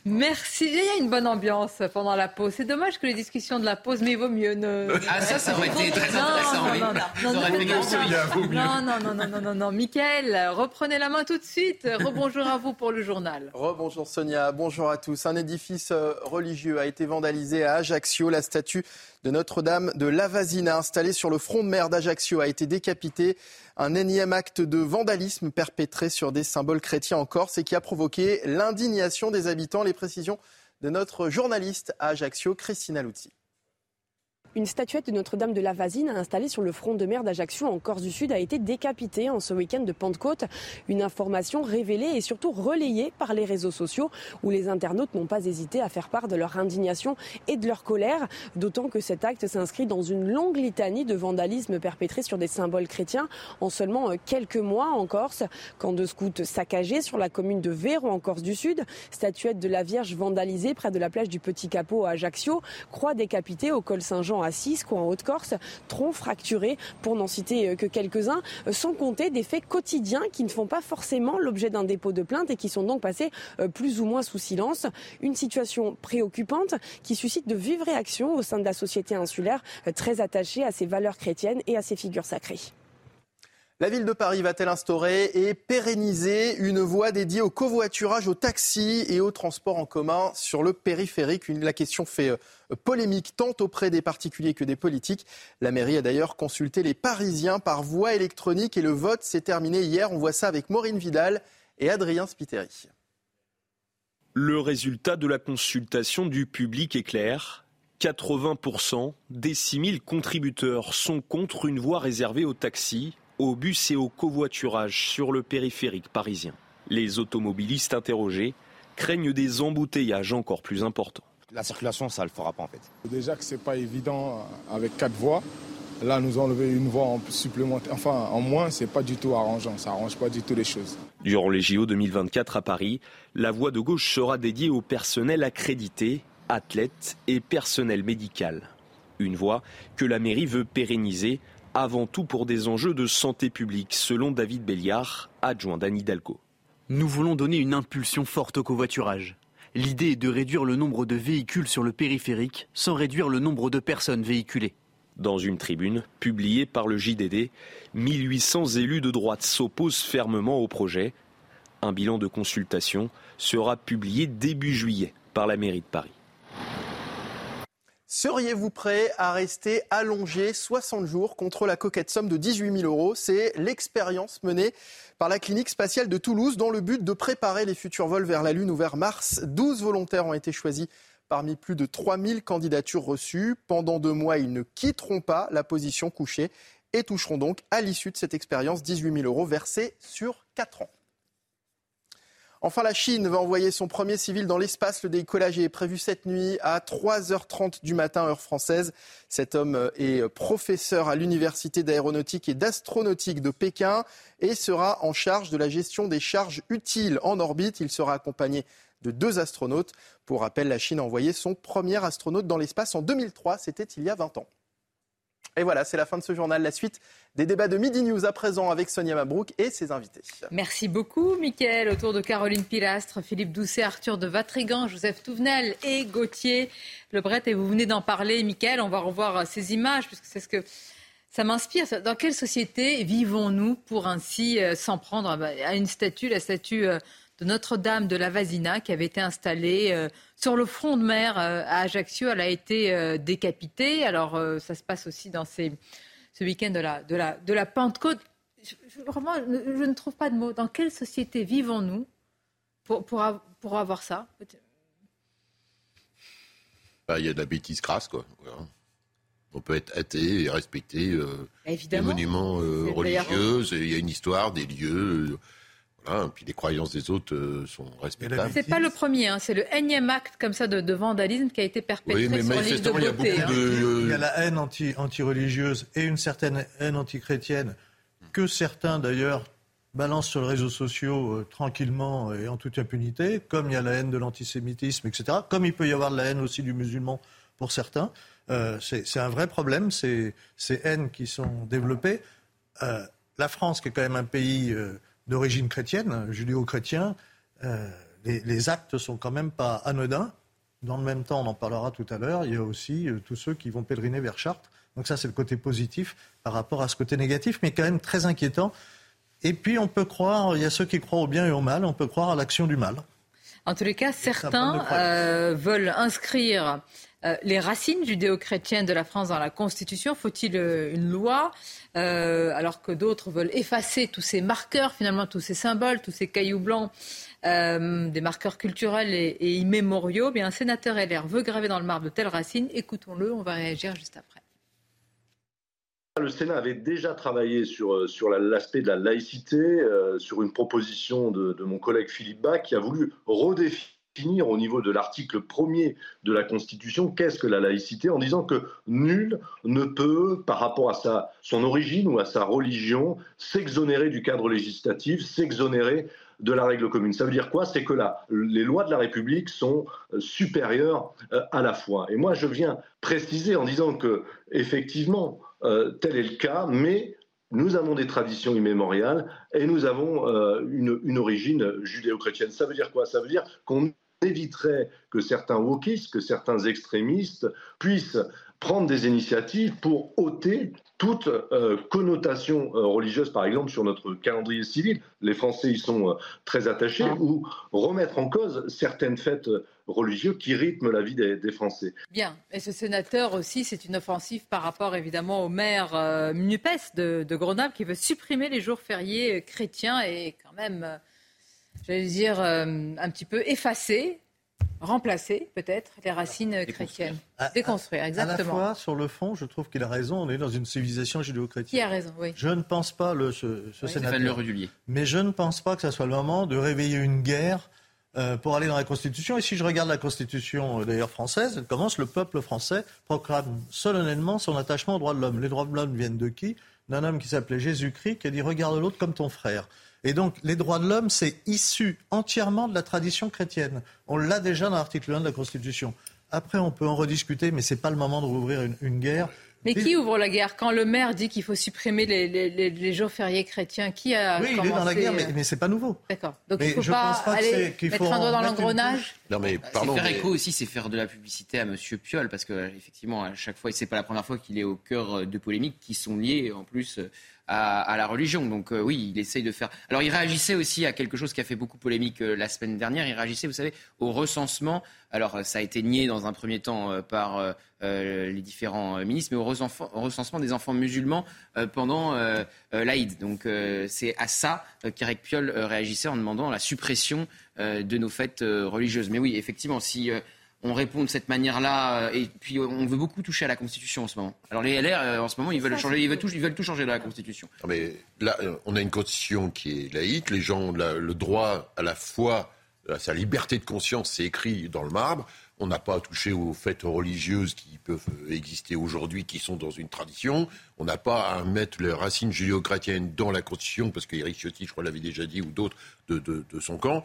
S1: Merci. Il y a une bonne ambiance pendant la pause. C'est dommage que les discussions de la pause, mais il vaut mieux ne.
S10: Ah, ça, ça aurait été très intéressant. Non, non,
S1: non, non, non, non, non, non, non, Mickaël, reprenez la main tout de suite. Rebonjour à vous pour le journal.
S2: Rebonjour Sonia, bonjour à tous. Un édifice euh, religieux a été vandalisé à Ajaccio. La statue de Notre-Dame de Lavazina, installée sur le front de mer d'Ajaccio, a été décapitée. Un énième acte de vandalisme perpétré sur des symboles chrétiens en Corse et qui a provoqué l'indignation des habitants. Les précisions de notre journaliste à Ajaccio, Christina Luzzi.
S31: Une statuette de Notre-Dame de la Vasine installée sur le front de mer d'Ajaccio en Corse du Sud a été décapitée en ce week-end de Pentecôte. Une information révélée et surtout relayée par les réseaux sociaux où les internautes n'ont pas hésité à faire part de leur indignation et de leur colère, d'autant que cet acte s'inscrit dans une longue litanie de vandalisme perpétré sur des symboles chrétiens en seulement quelques mois en Corse. Camp de scouts saccagés sur la commune de Véro en Corse du Sud, statuette de la Vierge vandalisée près de la plage du Petit Capot à Ajaccio, croix décapitée au col Saint-Jean à ou en Haute-Corse, tronc fracturé, pour n'en citer euh, que quelques-uns, euh, sans compter des faits quotidiens qui ne font pas forcément l'objet d'un dépôt de plainte et qui sont donc passés euh, plus ou moins sous silence. Une situation préoccupante qui suscite de vives réactions au sein de la société insulaire, très attachée à ses valeurs chrétiennes et à ses figures sacrées.
S2: La ville de Paris va-t-elle instaurer et pérenniser une voie dédiée au covoiturage, au taxi et au transport en commun sur le périphérique? La question fait euh, polémique tant auprès des particuliers que des politiques. La mairie a d'ailleurs consulté les Parisiens par voie électronique et le vote s'est terminé hier. On voit ça avec Maureen Vidal et Adrien Spiteri.
S32: Le résultat de la consultation du public est clair. 80% des 6000 contributeurs sont contre une voie réservée aux taxis au bus et au covoiturage sur le périphérique parisien. Les automobilistes interrogés craignent des embouteillages encore plus importants.
S33: La circulation, ça ne le fera pas en fait.
S34: Déjà que ce n'est pas évident avec quatre voies. Là, nous enlever une voie en supplémentaire, enfin en moins, c'est pas du tout arrangeant, ça arrange pas du tout les choses.
S32: Durant les JO 2024 à Paris, la voie de gauche sera dédiée au personnel accrédité, athlètes et personnel médical. Une voie que la mairie veut pérenniser avant tout pour des enjeux de santé publique, selon David Béliard, adjoint d'Anne Hidalgo.
S35: Nous voulons donner une impulsion forte au covoiturage. L'idée est de réduire le nombre de véhicules sur le périphérique sans réduire le nombre de personnes véhiculées.
S32: Dans une tribune publiée par le JDD, 1800 élus de droite s'opposent fermement au projet. Un bilan de consultation sera publié début juillet par la mairie de Paris.
S2: Seriez-vous prêt à rester allongé 60 jours contre la coquette somme de 18 000 euros? C'est l'expérience menée par la clinique spatiale de Toulouse dans le but de préparer les futurs vols vers la Lune ou vers Mars. 12 volontaires ont été choisis parmi plus de 3 000 candidatures reçues. Pendant deux mois, ils ne quitteront pas la position couchée
S36: et toucheront donc à l'issue de cette expérience 18 000 euros versés sur 4 ans. Enfin, la Chine va envoyer son premier civil dans l'espace. Le décollage est prévu cette nuit à 3h30 du matin, heure française. Cet homme est professeur à l'université d'aéronautique et d'astronautique de Pékin et sera en charge de la gestion des charges utiles en orbite. Il sera accompagné de deux astronautes. Pour rappel, la Chine a envoyé son premier astronaute dans l'espace en 2003. C'était il y a 20 ans. Et voilà, c'est la fin de ce journal. La suite des débats de Midi News à présent avec Sonia Mabrouk et ses invités.
S1: Merci beaucoup, Mickaël. Autour de Caroline Pilastre, Philippe Doucet, Arthur de Vatrigan, Joseph Touvenel et Gauthier Lebret. Et vous venez d'en parler, Mickaël. On va revoir ces images puisque c'est ce que ça m'inspire. Dans quelle société vivons-nous pour ainsi euh, s'en prendre à une statue, la statue euh, de Notre-Dame de la Vasina qui avait été installée euh, sur le front de mer euh, à Ajaccio. Elle a été euh, décapitée. Alors ça se passe aussi dans ce week-end de la, de, la, de la Pentecôte. Je, vraiment, je ne trouve pas de mots. Dans quelle société vivons-nous pour, pour, pour, avoir ça?
S19: Bah, Il y a de la bêtise crasse, quoi. On peut être athée et respecter les monuments religieux. Il y a une histoire, des lieux. Hein, puis les croyances des autres euh, sont respectables.
S1: C'est pas le premier, hein, c'est le énième acte comme ça de, vandalisme qui a été perpétré
S19: oui,
S1: sur l'île de
S19: Il y, a
S1: beaucoup de...
S19: Euh,
S16: il y a la haine anti, anti-religieuse et une certaine haine anti-chrétienne que certains d'ailleurs balancent sur les réseaux sociaux euh, tranquillement et en toute impunité, comme il y a la haine de l'antisémitisme, etc., comme il peut y avoir de la haine aussi du musulman pour certains. c'est un vrai problème, ces, ces haines qui sont développées. la France, qui est quand même un pays d'origine chrétienne, judéo-chrétien, euh, les, actes sont quand même pas anodins. Dans le même temps, on en parlera tout à l'heure, il y a aussi euh, tous ceux qui vont pèleriner vers Chartres. Donc ça, c'est le côté positif par rapport à ce côté négatif, mais quand même très inquiétant. Et puis, on peut croire, il y a ceux qui croient au bien et au mal, on peut croire à l'action du mal.
S1: En tous les cas, certains euh, veulent inscrire euh, les racines judéo-chrétiennes de la France dans la Constitution. Faut-il euh, une loi alors que d'autres veulent effacer tous ces marqueurs, finalement tous ces symboles, tous ces cailloux blancs, des marqueurs culturels et, immémoriaux? Bien, un sénateur LR veut graver dans le marbre de telles racines. Écoutons-le, on va réagir juste après.
S37: Le Sénat avait déjà travaillé sur, l'aspect de la laïcité, sur une proposition de, de, mon collègue Philippe Bach qui a voulu redéfinir définir au niveau de l'article premier de la Constitution qu'est-ce que la laïcité en disant que nul ne peut, par rapport à sa, son origine ou à sa religion, s'exonérer du cadre législatif, s'exonérer de la règle commune. Ça veut dire quoi? C'est que là, les lois de la République sont euh, supérieures euh, à la foi. Et moi, je viens préciser en disant que, effectivement, euh, tel est le cas, mais nous avons des traditions immémoriales et nous avons une, une, origine judéo-chrétienne. Ça veut dire quoi? Ça veut dire qu'on éviterait que certains wokistes, que certains extrémistes puissent prendre des initiatives pour ôter toute euh, connotation euh, religieuse, par exemple, sur notre calendrier civil. Les Français y sont euh, très attachés, ou remettre en cause certaines fêtes religieuses qui rythment la vie des, Français.
S1: Bien. Et ce sénateur aussi, c'est une offensive par rapport évidemment au maire Nupes de, de, Grenoble qui veut supprimer les jours fériés chrétiens et quand même j'allais dire, euh, un petit peu effacer, remplacer peut-être les racines chrétiennes. Déconstruire, exactement.
S16: À la fois, sur le fond, je trouve qu'il a raison, on est dans une civilisation judéo-chrétienne.
S1: Qui a raison, oui.
S16: Je ne pense pas, le, ce, ce sénateur,
S10: le
S16: mais je ne pense pas que ce soit le moment de réveiller une guerre euh, pour aller dans la Constitution. Et si je regarde la Constitution, euh, d'ailleurs française, elle commence le peuple français proclame solennellement son attachement aux droits de l'homme. Les droits de l'homme viennent de qui? D'un homme qui s'appelait Jésus-Christ, qui a dit regarde l'autre comme ton frère. Et donc, les droits de l'homme, c'est issu entièrement de la tradition chrétienne. On l'a déjà dans l'article 1 de la Constitution. Après, on peut en rediscuter, mais ce n'est pas le moment de rouvrir une, guerre.
S1: Mais qui ouvre la guerre Quand le maire dit qu'il faut supprimer les, jours fériés chrétiens, qui a
S16: Oui, il est dans la guerre, mais, mais ce n'est pas nouveau.
S1: D'accord. Donc il ne faut pas, aller mettre un doigt dans l'engrenage?
S19: Non, mais
S10: pardon. Faire écho aussi, c'est faire de la publicité à M. Piolle, parce qu'effectivement, à chaque fois, ce n'est pas la première fois qu'il est au cœur de polémiques qui sont liées, en plus à, la religion. Donc euh, oui, il essaye de faire. Alors il réagissait aussi à quelque chose qui a fait beaucoup polémique euh, la semaine dernière. Il réagissait, vous savez, au recensement. Alors ça a été nié dans un premier temps euh, par les différents ministres, mais au, recensement des enfants musulmans pendant l'Aïd. Donc c'est à ça qu'Eric Piolle réagissait en demandant la suppression de nos fêtes religieuses. Mais oui, effectivement, si on répond de cette manière-là. Et puis, on veut beaucoup toucher à la Constitution en ce moment. Alors, les LR, en ce moment, ils veulent, changer, ils veulent, tout, ils veulent tout changer de la Constitution.
S19: mais là, on a une Constitution qui est laïque. Les gens ont le droit à la foi, à sa liberté de conscience, c'est écrit dans le marbre. On n'a pas à toucher aux fêtes religieuses qui peuvent exister aujourd'hui, qui sont dans une tradition. On n'a pas à mettre les racines judéo-chrétiennes dans la Constitution, parce qu'Éric Ciotti, je crois, l'avait déjà dit, ou d'autres de, de, son camp.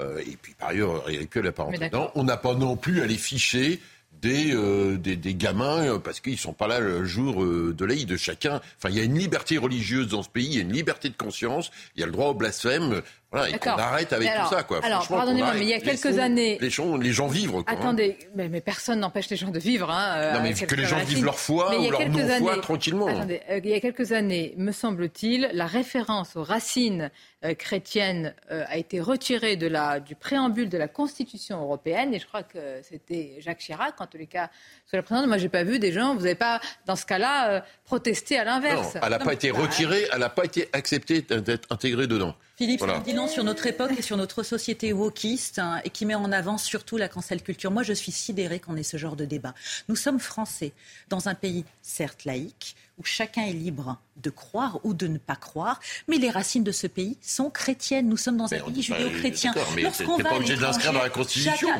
S19: Euh, et puis par ailleurs, Éric Piolle n'a pas rentré dedans. On n'a pas non plus à les ficher des, euh, des, des, gamins euh, parce qu'ils sont pas là le jour euh, de l'Aïd de chacun. Enfin, il y a une liberté religieuse dans ce pays, il y a une liberté de conscience, il y a le droit au blasphème. Voilà, et qu'on arrête avec tout ça, quoi.
S1: Alors, pardonnez-moi, mais il y a quelques années.
S19: Les gens, les gens vivent, quoi.
S1: Hein. Attendez, mais, mais, personne n'empêche les gens de vivre. Hein,
S19: non, mais que les gens vivent leur foi ou leur non-foi tranquillement.
S1: Attendez, il y a quelques années, me semble-t-il, la référence aux racines chrétiennes a été retirée de la, du préambule de la Constitution européenne, et je crois que c'était Jacques Chirac, en tous les cas, sur la présidente. Moi, j'ai pas vu des gens, vous n'avez pas, dans ce cas-là, protesté à l'inverse.
S19: Non, elle n'a pas été retirée, elle n'a pas été acceptée d'être intégrée dedans.
S15: Philippe, voilà. dit non sur notre époque et sur notre société wokiste hein, et qui met en avant surtout la cancel culture. Moi, je suis sidérée qu'on ait ce genre de débat. Nous sommes français dans un pays certes laïque où chacun est libre de croire ou de ne pas croire, mais les racines de ce pays sont chrétiennes. Nous sommes dans un pays judéo-chrétien.
S19: Lorsqu'on va,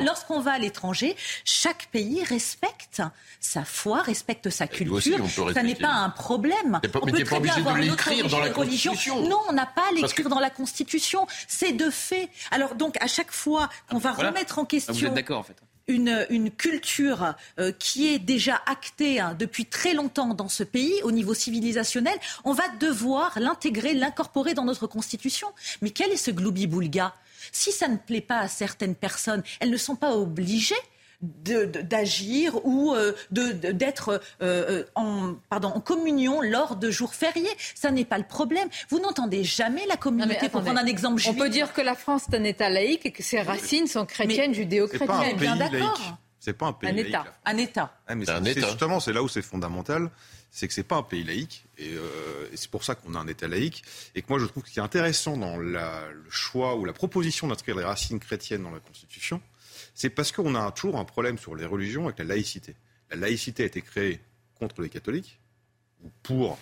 S15: lorsqu'on va à l'étranger, chaque pays respecte sa foi, respecte sa culture. Ça n'est pas un problème.
S19: on peut très bien avoir une autre dans la religion.
S15: Non, on n'a pas à l'écrire dans la Constitution. C'est de fait. Alors donc, à chaque fois qu'on va remettre en question...
S10: vous êtes d'accord, en fait
S15: une, culture euh, qui est déjà actée hein, depuis très longtemps dans ce pays au niveau civilisationnel, on va devoir l'intégrer, l'incorporer dans notre constitution. Mais quel est ce gloubi-boulga Si ça ne plaît pas à certaines personnes, elles ne sont pas obligées d'agir ou euh, d'être euh, euh, en, pardon, en communion lors de jours fériés. Ça n'est pas le problème. Vous n'entendez jamais la communauté, pour prendre un exemple juif.
S1: On peut dire que la France est un État laïque et que ses racines sont chrétiennes, judéo-chrétiennes.
S27: Bien d'accord. C'est pas un pays
S1: un
S27: laïque.
S1: État.
S15: Un État.
S27: Ah, mais un État. Justement, c'est là où c'est fondamental. C'est que c'est pas un pays laïque. Et, et c'est pour ça qu'on a un État laïque. Et que moi, je trouve ce qui est intéressant dans la, le choix ou la proposition d'inscrire les racines chrétiennes dans la Constitution, c'est parce qu'on a toujours un problème sur les religions avec la laïcité. La laïcité a été créée contre les catholiques, ou pour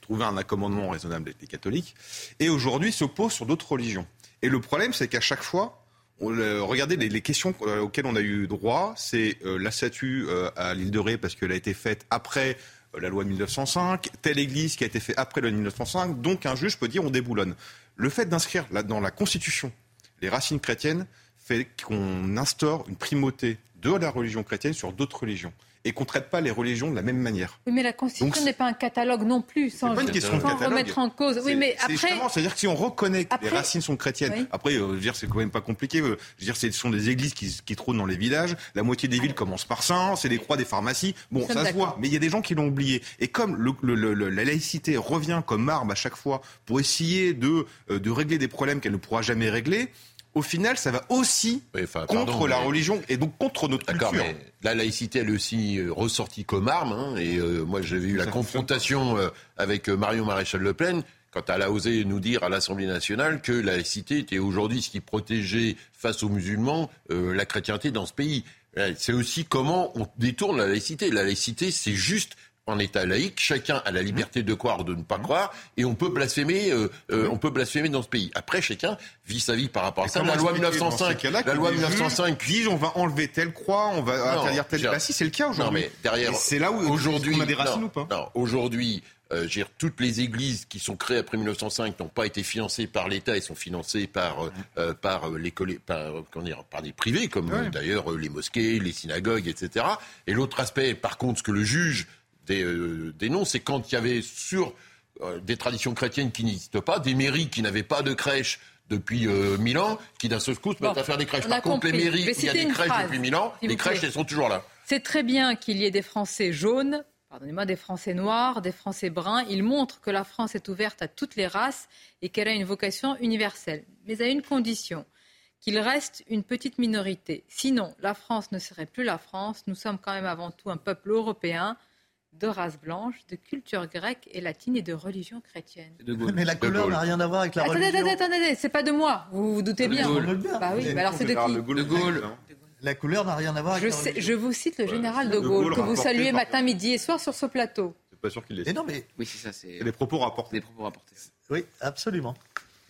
S27: trouver un accommodement raisonnable avec les catholiques, et aujourd'hui s'oppose sur d'autres religions. Et le problème, c'est qu'à chaque fois, regardez les, questions euh, auxquelles on a eu droit, c'est euh, la statue euh, à l'île de Ré parce qu'elle a été faite après la loi de 1905, telle église qui a été faite après la loi de 1905, donc un juge peut dire on déboulonne. Le fait d'inscrire dans la Constitution les racines chrétiennes, fait qu'on instaure une primauté de la religion chrétienne sur d'autres religions et qu'on ne traite pas les religions de la même manière.
S1: Oui, mais la Constitution n'est pas un catalogue non plus, sans,
S27: pas une question
S1: sans remettre en cause. Oui, mais après...
S27: c'est-à-dire que si on reconnaît que les racines sont chrétiennes, après, euh, je veux dire, c'est quand même pas compliqué. Euh, je veux dire, ce sont des églises qui, qui trônent dans les villages. La moitié des villes commencent par ça. C'est les croix des pharmacies. Bon, ça se voit. Mais il y a des gens qui l'ont oublié. Et comme le, la laïcité revient comme arme à chaque fois pour essayer de, euh, de régler des problèmes qu'elle ne pourra jamais régler, au final, ça va aussi contre la religion et donc contre notre culture. Mais
S19: la laïcité, elle est aussi euh, ressortie comme arme. Hein, et euh, moi, j'avais eu la confrontation euh, avec Marion Maréchal Le Pen quand elle a osé nous dire à l'Assemblée nationale que la laïcité était aujourd'hui ce qui protégeait face aux musulmans la chrétienté dans ce pays. C'est aussi comment on détourne la laïcité. La laïcité, c'est juste en État laïque, chacun a la liberté de croire ou de ne pas croire, et on peut blasphémer, euh, euh, on peut blasphémer dans ce pays. Après, chacun vit sa vie par rapport à ça.
S27: La loi 1905, la loi 1905 dit on va enlever telle croix, on va interdire telle. Bah si, c'est le cas aujourd'hui.
S19: Non, mais derrière,
S27: c'est là où aujourd'hui, on a des racines ou pas
S19: Non, aujourd'hui. Euh, toutes les églises qui sont créées après 1905 n'ont pas été financées par l'État, elles sont financées par, euh, par, les par, dire, par des privés, comme d'ailleurs les mosquées, les synagogues, etc. Et l'autre aspect, par contre, ce que le juge des, euh, des noms, c'est quand il y avait sur euh, des traditions chrétiennes qui n'existent pas, des mairies qui n'avaient pas de crèche depuis euh, mille ans, qui d'un seul coup se mettent à faire des crèches. Par contre, les mairies il y a des crèches depuis mille ans, les crèches, elles sont toujours là.
S1: C'est très bien qu'il y ait des Français jaunes, pardonnez-moi, des Français noirs, des Français bruns. Ils montrent que la France est ouverte à toutes les races et qu'elle a une vocation universelle. Mais à une condition qu'il reste une petite minorité. Sinon, la France ne serait plus la France. Nous sommes quand même avant tout un peuple européen de race blanche, de culture grecque et latine et de religion chrétienne.
S16: Mais la couleur n'a rien à voir avec la
S1: attendez,
S16: religion.
S1: Attendez, attendez, c'est pas de moi, vous vous doutez bien.
S27: De
S1: Bah oui, alors c'est de qui
S27: De Gaulle.
S16: La couleur n'a rien à voir avec
S1: je, sais, je vous cite le général de Gaulle, que vous saluez matin, midi et soir sur ce plateau.
S27: C'est pas sûr qu'il l'ait.
S16: non, mais...
S10: Oui, c'est ça. C'est
S27: les propos rapportés.
S10: Les propos rapportés.
S16: Oui, absolument.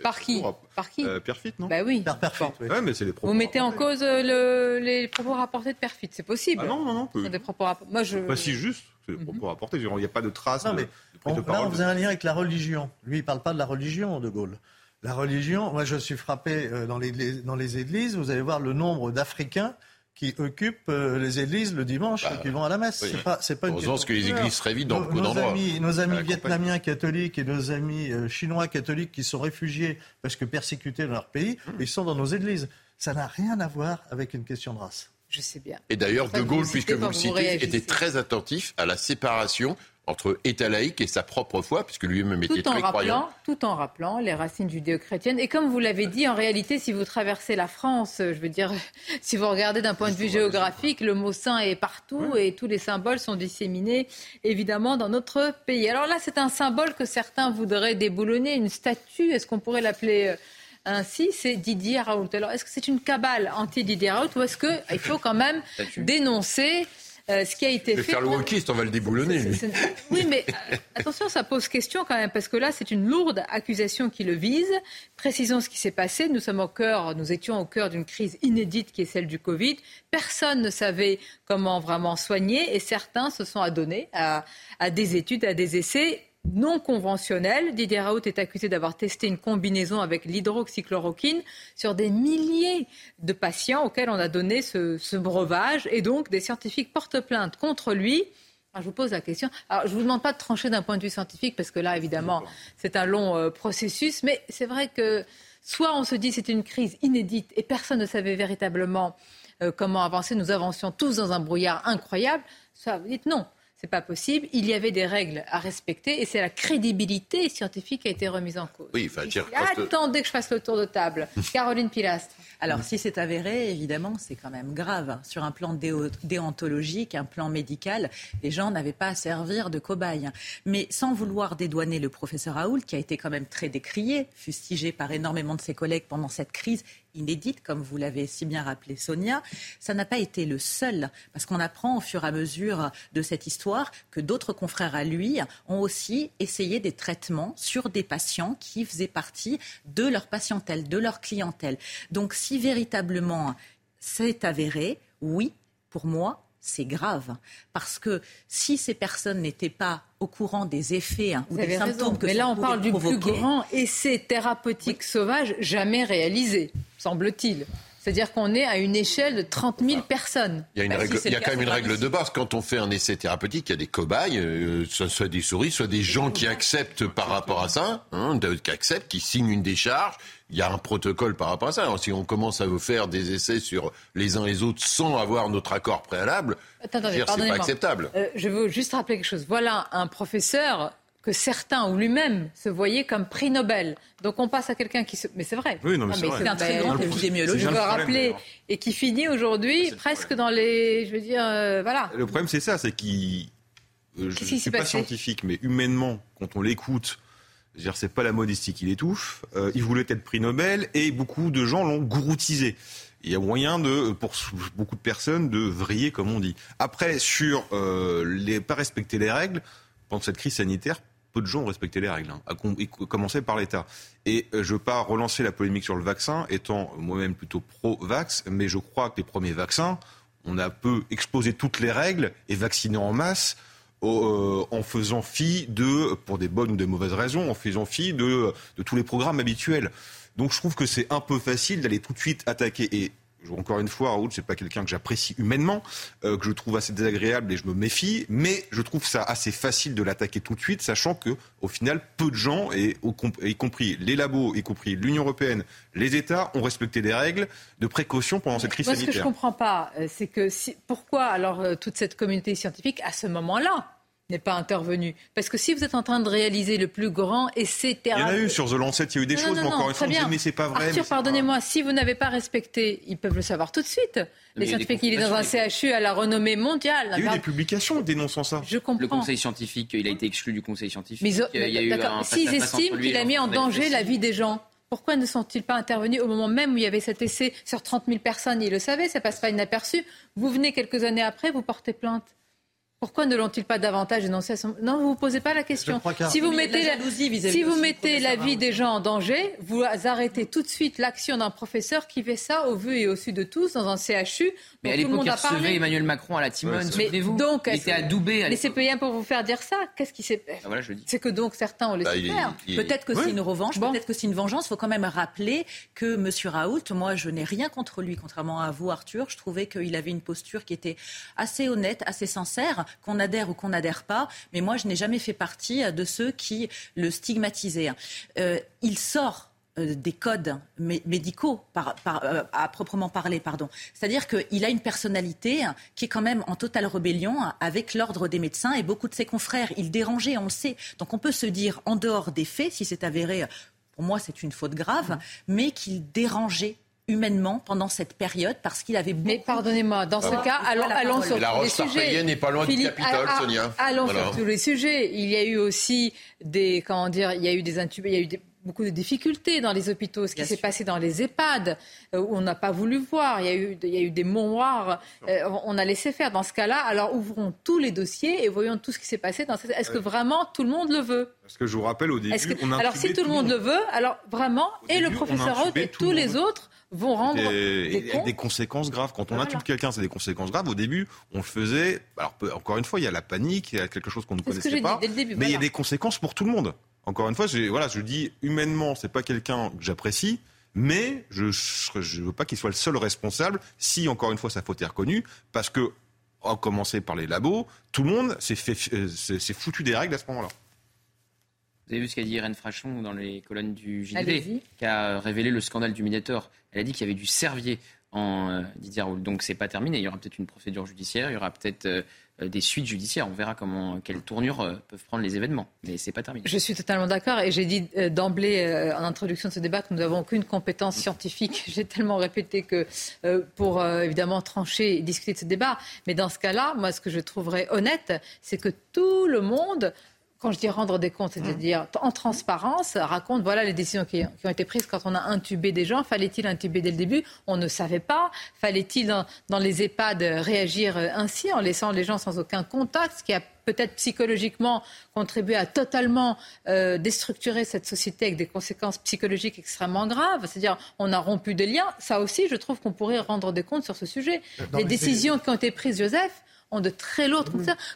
S1: Par qui Par qui
S27: euh, Perfit, non
S1: Bah oui.
S16: Par Perfit, oui.
S27: Ouais, mais c'est les propos
S1: Vous mettez en cause euh, le, les propos rapportés de Perfit, c'est possible
S27: Ah non, non, non.
S1: Ce sont des propos rapport- Moi, je...
S27: Pas si juste. C'est des propos rapportés. Il n'y a pas de traces
S16: Non, mais
S27: de
S16: on,
S27: de
S16: là,
S27: parole.
S16: on faisait un lien avec la religion. Lui, il parle pas de la religion, De Gaulle. La religion, moi, je suis frappé euh, dans les, les- dans les églises. Vous allez voir le nombre d'Africains qui occupent euh, les églises le dimanche
S19: Bah,
S16: et qui vont à la messe.
S19: oui.
S16: C'est pas, c'est pas une question
S19: parce que les églises seraient vides dans
S16: Nos-
S19: beaucoup d'endroits.
S16: amis, nos amis vietnamiens catholiques et nos amis euh, chinois catholiques qui sont réfugiés parce que persécutés dans leur pays,
S19: Mmh.
S16: ils sont dans nos églises. Ça n'a rien à voir avec une question de race.
S1: Je sais bien.
S19: Et d'ailleurs, De Gaulle,
S1: le
S19: puisque vous le citez, était très attentif à la séparation entre État laïque et sa propre foi, puisque lui-même était
S1: tout en
S19: très croyant.
S1: rappelant, tout en rappelant les racines judéo-chrétiennes. Et comme vous l'avez dit, en réalité, si vous traversez la France, je veux dire, si vous regardez d'un point de vue géographique, le mot saint est partout et tous les symboles sont disséminés, évidemment, dans notre pays. Alors là, c'est un symbole que certains voudraient déboulonner, une statue. Est-ce qu'on pourrait l'appeler euh, ainsi? C'est Didier Raoult. Alors, est-ce que c'est une cabale anti-Didier Raoult ou est-ce qu'il faut quand même dénoncer euh, ce qui a été
S19: Je vais
S1: fait
S19: faire le wokiste, on va le déboulonner.
S1: Oui, mais euh, attention, ça pose question quand même, parce que là, c'est une lourde accusation qui le vise. Précisons ce qui s'est passé. Nous sommes au cœur, nous étions au cœur d'une crise inédite qui est celle du Covid. Personne ne savait comment vraiment soigner, et certains se sont adonnés à, à des études, à des essais non conventionnels. Didier Raoult est accusé d'avoir testé une combinaison avec l'hydroxychloroquine sur des milliers de patients auxquels on a donné ce, ce breuvage, et donc des scientifiques portent plainte contre lui. Alors, je vous pose la question. Alors, je vous demande pas de trancher d'un point de vue scientifique parce que là, évidemment, c'est un long euh, processus. Mais c'est vrai que soit on se dit c'est une crise inédite et personne ne savait véritablement euh, comment avancer. Nous avancions tous dans un brouillard incroyable. Soit vous dites non. C'est pas possible. Il y avait des règles à respecter et c'est la crédibilité scientifique qui a été remise en cause.
S19: Oui, enfin, dire, euh,
S1: Attendez que je fasse le tour de table. Caroline Pilastre.
S15: Alors, si c'est avéré, évidemment, c'est quand même grave. Sur un plan déo- déontologique, un plan médical, les gens n'avaient pas à servir de cobayes. Mais sans vouloir dédouaner le professeur Raoult, qui a été quand même très décrié, fustigé par énormément de ses collègues pendant cette crise inédite, comme vous l'avez si bien rappelé, Sonia, ça n'a pas été le seul, parce qu'on apprend au fur et à mesure de cette histoire que d'autres confrères à lui ont aussi essayé des traitements sur des patients qui faisaient partie de leur patientèle, de leur clientèle. Donc si véritablement c'est avéré, oui, pour moi, c'est grave. Parce que si ces personnes n'étaient pas au courant des effets hein, ou des symptômes
S1: raison.
S15: que
S1: Mais là, on parle du plus grand essai thérapeutique sauvage jamais réalisé, semble-t-il. C'est-à-dire qu'on est à une échelle de 30 000 personnes.
S19: Il y a, une
S15: Bah, si
S19: règle,
S15: c'est
S19: il y a
S15: le
S19: quand même une règle de base. Quand on fait un essai thérapeutique, il y a des cobayes, euh, soit, des souris, soit des gens qui acceptent par rapport à ça, hein, qui acceptent, qui signent une décharge. Il y a un protocole par rapport à ça. Alors, si on commence à vous faire des essais sur les uns les autres sans avoir notre accord préalable, c'est pas acceptable.
S1: Euh, je veux juste rappeler quelque chose. Voilà un professeur que certains ou lui-même se voyaient comme prix Nobel. Donc on passe à quelqu'un qui se... Mais c'est vrai.
S27: Oui, non, mais c'est vrai.
S15: C'est un très grand épidémiologiste.
S1: Je veux rappeler. Et qui finit aujourd'hui presque dans les... Je veux dire, euh, voilà.
S27: Le problème, c'est ça, c'est qu'il. euh, je ne suis pas
S1: passé?
S27: scientifique, mais humainement, quand on l'écoute, c'est pas la modestie qui l'étouffe. Euh, il voulait être prix Nobel et beaucoup de gens l'ont gouroutisé. Il y a moyen de, pour beaucoup de personnes, de vriller, comme on dit. Après, sur euh, les pas respecter les règles, pendant cette crise sanitaire, peu de gens ont respecté les règles, hein, à commencer par l'État. Et euh, je ne veux pas relancer la polémique sur le vaccin, étant moi-même plutôt pro-vax, mais je crois que les premiers vaccins, on a peu exposé toutes les règles et vacciné en masse euh, en faisant fi de, pour des bonnes ou des mauvaises raisons, en faisant fi de, de tous les programmes habituels. Donc je trouve que c'est un peu facile d'aller tout de suite attaquer. Et encore une fois, Raoul, c'est pas quelqu'un que j'apprécie humainement, euh, que je trouve assez désagréable et je me méfie, mais je trouve ça assez facile de l'attaquer tout de suite, sachant que au final, peu de gens, et au y compris les labos, y compris l'Union européenne, les États, ont respecté des règles de précaution pendant cette crise
S1: Moi, ce que je
S27: sanitaire.
S1: comprends pas, euh, c'est que si- pourquoi alors euh, toute cette communauté scientifique à ce moment-là n'est pas intervenue Parce que si vous êtes en train de réaliser le plus grand essai
S27: Il y en a eu sur The Lancet, il y a eu des
S1: Non,
S27: choses,
S1: non,
S27: mais encore une fois, on mais c'est pas vrai.
S1: Arthur, pardonnez-moi, si vous n'avez pas respecté, ils peuvent le savoir tout de suite.
S10: Mais
S1: Les
S10: il y a des
S1: scientifiques, il est dans un CHU à la renommée mondiale.
S27: Il y a eu des publications dénonçant ça.
S1: Je
S10: Le
S1: comprends.
S10: conseil scientifique, il a été exclu du conseil scientifique.
S1: Mais
S10: il y a eu
S1: S'ils estiment qu'il a mis en danger la vie des gens, Pourquoi ne sont-ils pas intervenus au moment même où il y avait cet essai sur 30 000 personnes? Ils le savaient, ça passe pas inaperçu. Vous venez quelques années après, vous portez plainte. Pourquoi ne l'ont-ils pas davantage dénoncé Non, vous ne vous posez pas la question. Si vous mettez la, si vous mettez la vie des gens en danger, vous arrêtez tout de suite l'action d'un professeur qui fait ça au vu et au su de tous dans un CHU.
S10: Mais à l'époque, il recevait Emmanuel Macron à la Timone. Ouais, vous donc, il était à Doubé.
S1: Mais c'est payant pour vous faire dire ça. Qu'est-ce qui s'est
S10: ah, voilà,
S1: C'est que donc certains ont laissé bah, faire.
S15: Peut-être que c'est une revanche, peut-être que c'est une vengeance. Il faut quand même rappeler que M. Raoult, moi, je n'ai rien contre lui, contrairement à vous, Arthur. Je trouvais qu'il avait une posture qui était assez honnête, assez sincère, qu'on adhère ou qu'on n'adhère pas, mais moi, je n'ai jamais fait partie de ceux qui le stigmatisaient. Euh, il sort euh, des codes médicaux euh, à proprement parler, pardon. C'est-à-dire qu'il a une personnalité qui est quand même en totale rébellion avec l'ordre des médecins et beaucoup de ses confrères. Il dérangeait, on le sait. Donc on peut se dire, en dehors des faits, si c'est avéré, pour moi c'est une faute grave, mais qu'il dérangeait humainement pendant cette période parce qu'il avait beaucoup...
S1: Mais pardonnez-moi, dans ce ah. cas, allons, allons sur tous les sujets.
S19: n'est pas loin du Capitole, Sonia.
S1: Allons sur tous les sujets. Il y a eu aussi des... Comment dire Il y a eu des intubés, il y a eu des beaucoup de difficultés dans les hôpitaux, ce qui s'est passé dans les EHPAD, euh, où on n'a pas voulu voir, il y a eu, il y a eu des mémoires, euh, on a laissé faire. Dans ce cas-là, alors ouvrons tous les dossiers et voyons tout ce qui s'est passé. Dans Est-ce que vraiment tout le monde le veut?
S27: Parce que je vous rappelle au début, on a
S1: Alors si tout le monde, le veut, alors vraiment, et le professeur Haute et tous les autres vont rendre des,
S27: des, conséquences graves. Quand on intube quelqu'un, c'est des conséquences graves. Au début, on le faisait. Alors encore une fois, il y a la panique, il y a quelque chose qu'on ne connaissait pas. mais il y a des conséquences pour tout le monde. Encore une fois, voilà, je dis humainement, c'est pas quelqu'un que j'apprécie, mais je ne veux pas qu'il soit le seul responsable si, encore une fois, sa faute est reconnue, parce que, à commencer par les labos, tout le monde s'est euh, foutu des règles à ce moment-là.
S10: Vous avez vu ce qu'a dit Irène Frachon dans les colonnes du JDD, qui a révélé le scandale du Minator. Elle a dit qu'il y avait du Servier en euh, Didier Raoult. Donc c'est pas terminé. Il y aura peut-être une procédure judiciaire, il y aura peut-être euh, euh, des suites judiciaires. On verra comment, quelle tournure euh, peuvent prendre les événements. Mais c'est pas terminé.
S1: Je suis totalement d'accord et j'ai dit euh, d'emblée en introduction de ce débat que nous n'avons aucune compétence scientifique. J'ai tellement répété que pour évidemment trancher et discuter de ce débat. Mais dans ce cas-là, moi, ce que je trouverais honnête, c'est que tout le monde quand je dis rendre des comptes, c'est-à-dire en transparence, raconte voilà les décisions qui, ont été prises quand on a intubé des gens. Fallait-il intuber dès le début? On ne savait pas. Fallait-il dans, les EHPAD réagir ainsi en laissant les gens sans aucun contact, ce qui a peut-être psychologiquement contribué à totalement euh, déstructurer cette société avec des conséquences psychologiques extrêmement graves. C'est-à-dire, on a rompu des liens. Ça aussi, je trouve qu'on pourrait rendre des comptes sur ce sujet. les décisions qui ont été prises, Joseph, ont de très lourdes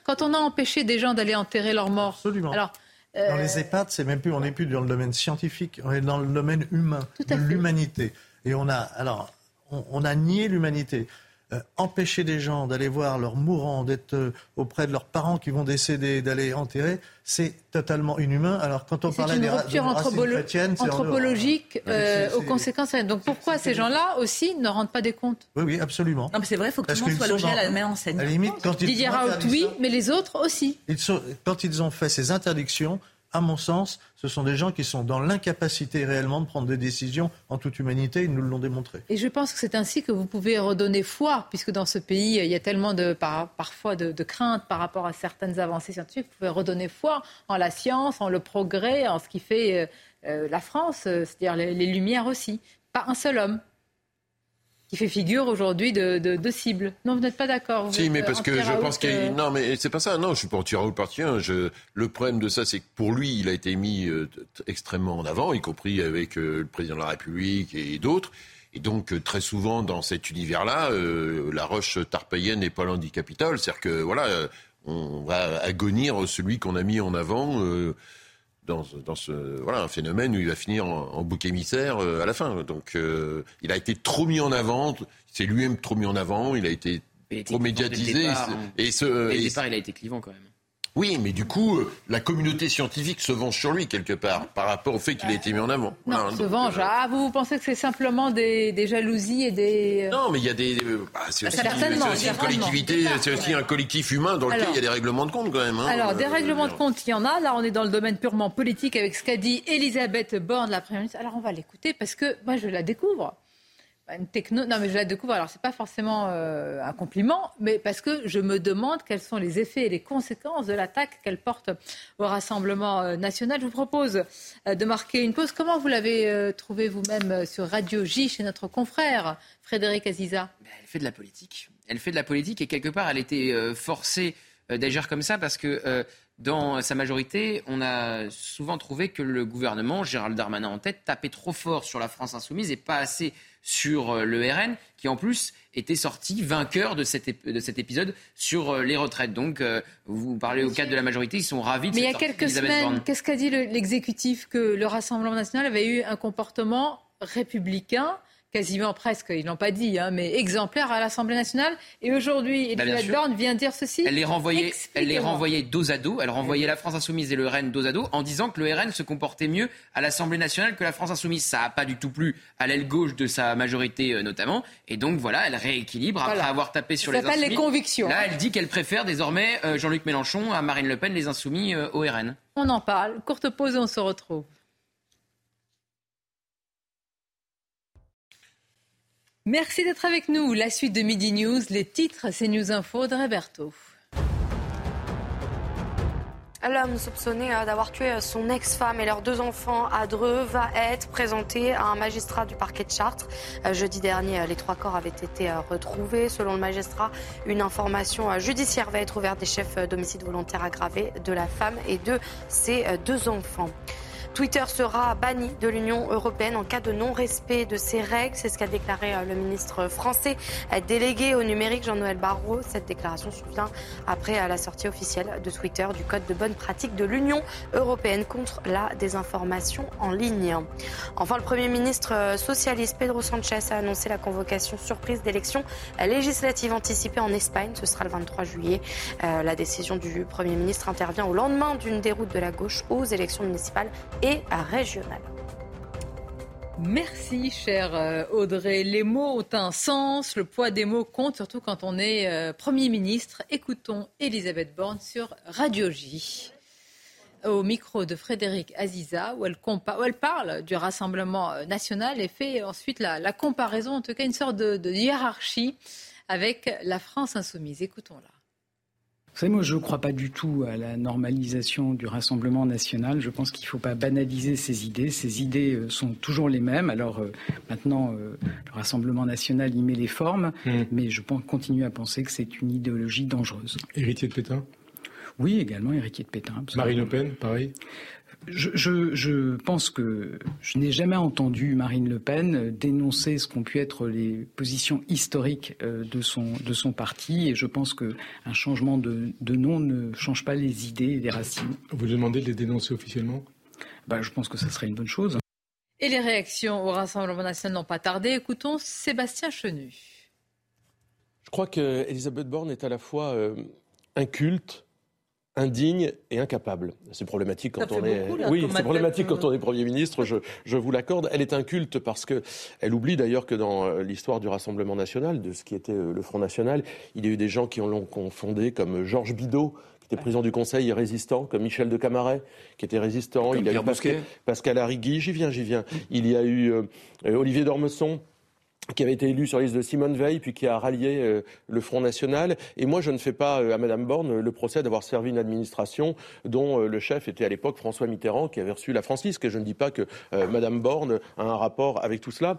S1: Quand on a empêché des gens d'aller enterrer leurs morts.
S16: Absolument. Alors, Dans les EHPAD, c'est même plus, on n'est plus dans le domaine scientifique, on est dans le domaine humain, de l'humanité. Et on a, alors, on a nié l'humanité. Euh, empêcher des gens d'aller voir leurs mourants, d'être euh, auprès de leurs parents qui vont décéder, d'aller enterrer, c'est totalement inhumain. Alors quand on parlait
S1: des rupture anthropologique euh, aux conséquences. Donc pourquoi ces gens-là aussi ne rendent pas des comptes?
S16: Oui, oui, absolument.
S15: Non, mais c'est vrai, il faut que tout le monde soit logé à la même enseigne. À la limite,
S1: quand ils Didier Raoult, oui, mais les autres aussi.
S16: quand ils ont fait ces interdictions, à mon sens, ce sont des gens qui sont dans l'incapacité réellement de prendre des décisions en toute humanité. Ils nous l'ont démontré.
S1: Et je pense que c'est ainsi que vous pouvez redonner foi, puisque dans ce pays, il y a tellement de, parfois de, craintes par rapport à certaines avancées scientifiques. Vous pouvez redonner foi en la science, en le progrès, en ce qui fait euh, euh, la France, euh, c'est-à-dire les Lumières aussi. Pas un seul homme qui fait figure aujourd'hui de, de, cible. Non, vous n'êtes pas d'accord
S19: Si, mais parce que je pense qu'il euh, Non, mais c'est pas ça. Non, je suis pas anti-Raoult parti. Je... Le problème de ça, c'est que pour lui, il a été mis euh, extrêmement en avant, y compris avec euh, le président de la République et d'autres. Et donc, très souvent, dans cet univers-là, la roche tarpéienne n'est pas loin C'est-à-dire que, voilà, on va agonir celui qu'on a mis en avant dans, dans, ce voilà un phénomène où il va finir en, bouc émissaire euh, à la fin. Donc euh, il a été trop mis en avant, c'est lui-même trop mis en avant, il a été trop médiatisé.
S10: et ce, dès départ, il a été clivant quand même.
S19: Oui, mais du coup, euh, la communauté scientifique se venge sur lui quelque part par rapport au fait qu'il a été mis en avant.
S1: Non, se venge. Ah, vous, vous pensez que c'est simplement des, des, jalousies et des...
S19: Non, mais il y a des... Bah, c'est aussi, aussi, une collectivité, c'est aussi un collectif humain dans lequel il y a des règlements de compte quand même. Hein.
S1: Alors, des règlements de compte, il y en a. Là, on est dans le domaine purement politique avec ce qu'a dit Elisabeth Borne, la Première ministre. Alors, on va l'écouter parce que moi, je la découvre. Une techno. Non, mais je la découvre. Alors, c'est pas forcément euh, un compliment, mais parce que je me demande quels sont les effets et les conséquences de l'attaque qu'elle porte au Rassemblement euh, national. Je vous propose euh, de marquer une pause. Comment vous l'avez trouvé vous-même sur Radio J chez notre confrère Frédéric Aziza?
S10: Ben, Elle fait de la politique. Elle fait de la politique et quelque part, elle était forcée d'agir comme ça parce que dans sa majorité, on a souvent trouvé que le gouvernement, Gérald Darmanin en tête, tapait trop fort sur la France insoumise et pas assez sur euh, le RN, qui en plus était sorti vainqueur de cet, de cet épisode sur euh, les retraites. Donc, euh, vous parlez au cadre de la majorité, ils sont ravis de
S1: Mais il y a quelques semaines, qu'est-ce qu'a dit l'exécutif Que le Rassemblement national avait eu un comportement républicain quasiment presque, ils l'ont pas dit, hein, mais exemplaire à l'Assemblée nationale. Et aujourd'hui, bah, Elisabeth Borne vient dire ceci.
S10: Elle les renvoyait, elle les renvoyait dos à dos. Elle renvoyait la France insoumise et le RN dos à dos en disant que le RN se comportait mieux à l'Assemblée nationale que la France insoumise. Ça n'a pas du tout plu à l'aile gauche de sa majorité euh, notamment. Et donc voilà, elle rééquilibre après avoir tapé sur
S1: les
S10: insoumis.
S1: les convictions.
S10: Là, elle dit qu'elle préfère désormais euh, Jean-Luc Mélenchon à Marine Le Pen, les insoumis euh, au RN.
S1: On en parle. Courte pause et on se retrouve. Merci d'être avec nous. La suite de Midi News, les titres, c'est News Info de Roberto.
S23: L'homme soupçonné euh, d'avoir tué euh, son ex-femme et leurs deux enfants à Dreux va être présenté à un magistrat du parquet de Chartres. Euh, jeudi dernier, les trois corps avaient été retrouvés. Selon le magistrat, une information judiciaire va être ouverte des chefs d'homicide volontaire aggravé de la femme et de ses deux enfants. Twitter sera banni de l'Union européenne en cas de non-respect de ses règles. C'est ce qu'a déclaré euh, le ministre français euh, délégué au numérique Jean-Noël Barrot. Cette déclaration survient après euh, la sortie officielle de Twitter du code de bonne pratique de l'Union européenne contre la désinformation en ligne. Enfin, le Premier ministre socialiste Pedro Sanchez a annoncé la convocation surprise d'élections législatives anticipées en Espagne. Ce sera le 23 juillet. La décision du Premier ministre intervient au lendemain d'une déroute de la gauche aux élections municipales régionale.
S1: Merci, chère euh, Audrey. Les mots ont un sens, le poids des mots compte, surtout quand on est euh, Premier ministre. Écoutons Elisabeth Borne sur Radio J, au micro de Frédéric Aziza, où elle, parle du Rassemblement euh, national et fait ensuite la, comparaison, en tout cas une sorte de hiérarchie avec la France insoumise. Écoutons-la.
S38: Vous savez, moi, je ne crois pas du tout à la normalisation du Rassemblement national. Je pense qu'il ne faut pas banaliser ces idées. Ces idées euh, sont toujours les mêmes. Alors euh, maintenant, euh, le Rassemblement national y met les formes, mmh. mais je pense, continue à penser que c'est une idéologie dangereuse.
S39: Héritier de Pétain?
S38: Oui, également héritier de Pétain.
S39: Marine Le Pen, pareil?
S38: Je, pense que je n'ai jamais entendu Marine Le Pen dénoncer ce qu'ont pu être les positions historiques euh, de son, de son parti et je pense qu'un changement de, nom ne change pas les idées et les racines.
S39: Vous demandez de les dénoncer officiellement?
S38: Ben, Je pense que ça serait une bonne chose.
S1: Et les réactions au Rassemblement national n'ont pas tardé. Écoutons Sébastien Chenu.
S40: Je crois qu'Elisabeth Borne est à la fois euh, inculte, indigne et incapable. C'est problématique quand on est. oui, c'est problématique quand on est Premier ministre. Je, je vous l'accorde. Elle est inculte parce que elle oublie d'ailleurs que dans euh, l'histoire du Rassemblement national, de ce qui était euh, le Front national, il y a eu des gens qui l'ont confondé comme Georges Bidault qui était président du Conseil résistant, comme Michel de Camaret, qui était résistant.
S39: il y a eu Pascal,
S40: Pascal Arrigui, j'y viens, j'y viens. Il y a eu euh, Olivier d'Ormesson, qui avait été élu sur la liste de Simone Veil, puis qui a rallié euh, le Front National. Et moi, je ne fais pas euh, à Madame Borne le procès d'avoir servi une administration dont euh, le chef était à l'époque François Mitterrand, qui avait reçu la francisque. Et je ne dis pas que Madame Borne a un rapport avec tout cela.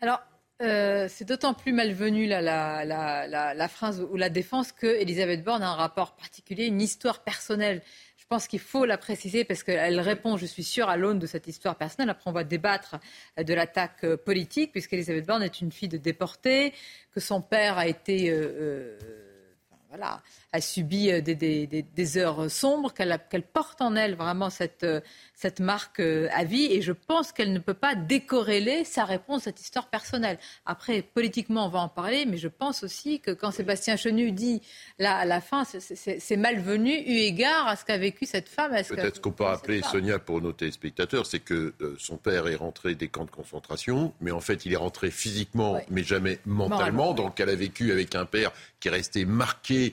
S1: Alors, c'est d'autant plus malvenu la, la, phrase ou la défense que Elisabeth Borne a un rapport particulier, une histoire personnelle je pense qu'il faut la préciser parce qu'elle répond, je suis sûre, à l'aune de cette histoire personnelle. Après, on va débattre de l'attaque euh, politique, puisqu'Elisabeth Borne est une fille de déportée, que son père a été. Euh, euh, voilà, a subi des, des, heures sombres, qu'elle porte en elle vraiment cette, cette marque euh, à vie et je pense qu'elle ne peut pas décorréler sa réponse à cette histoire personnelle. Après, politiquement, on va en parler, mais je pense aussi que quand Sébastien Chenu dit là, à la fin, c'est malvenu eu égard à ce qu'a vécu cette femme.
S19: Peut-être qu'on peut rappeler, Sonia, pour nos téléspectateurs, c'est que euh, son père est rentré des camps de concentration, mais en fait, il est rentré physiquement, mais jamais mentalement. Donc, elle a vécu avec un père qui est resté marqué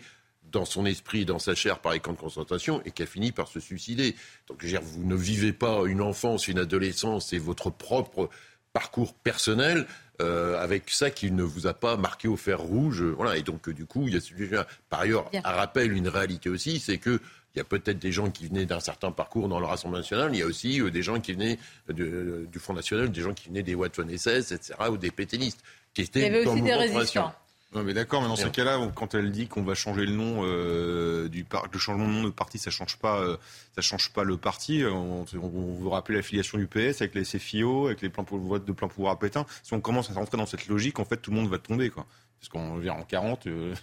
S19: dans son esprit, dans sa chair par les camps de concentration et qui a fini par se suicider. Donc, vous ne vivez pas une enfance, une adolescence et votre propre parcours personnel avec ça qu'il ne vous a pas marqué au fer rouge. Voilà. Et donc, du coup, il y a celui Par ailleurs, un rappel, une réalité aussi, c'est que il y a peut-être des gens qui venaient d'un certain parcours dans le Rassemblement national. Il y a aussi des gens qui venaient du Front national, des gens qui venaient des Watson SS, etc., ou des pétainistes, qui étaient
S1: il y avait aussi des résistants.
S27: Non, mais d'accord, mais dans ce cas-là, quand elle dit qu'on va changer le nom euh, du parti, le changement de nom de parti, ça change pas, euh, ça change pas le parti. On, on, vous rappelle l'affiliation du PS avec les CFIO, avec les plans de plein pouvoir à Pétain. Si on commence à rentrer dans cette logique, en fait, tout le monde va tomber, quoi. Parce qu'on vient en 40, euh,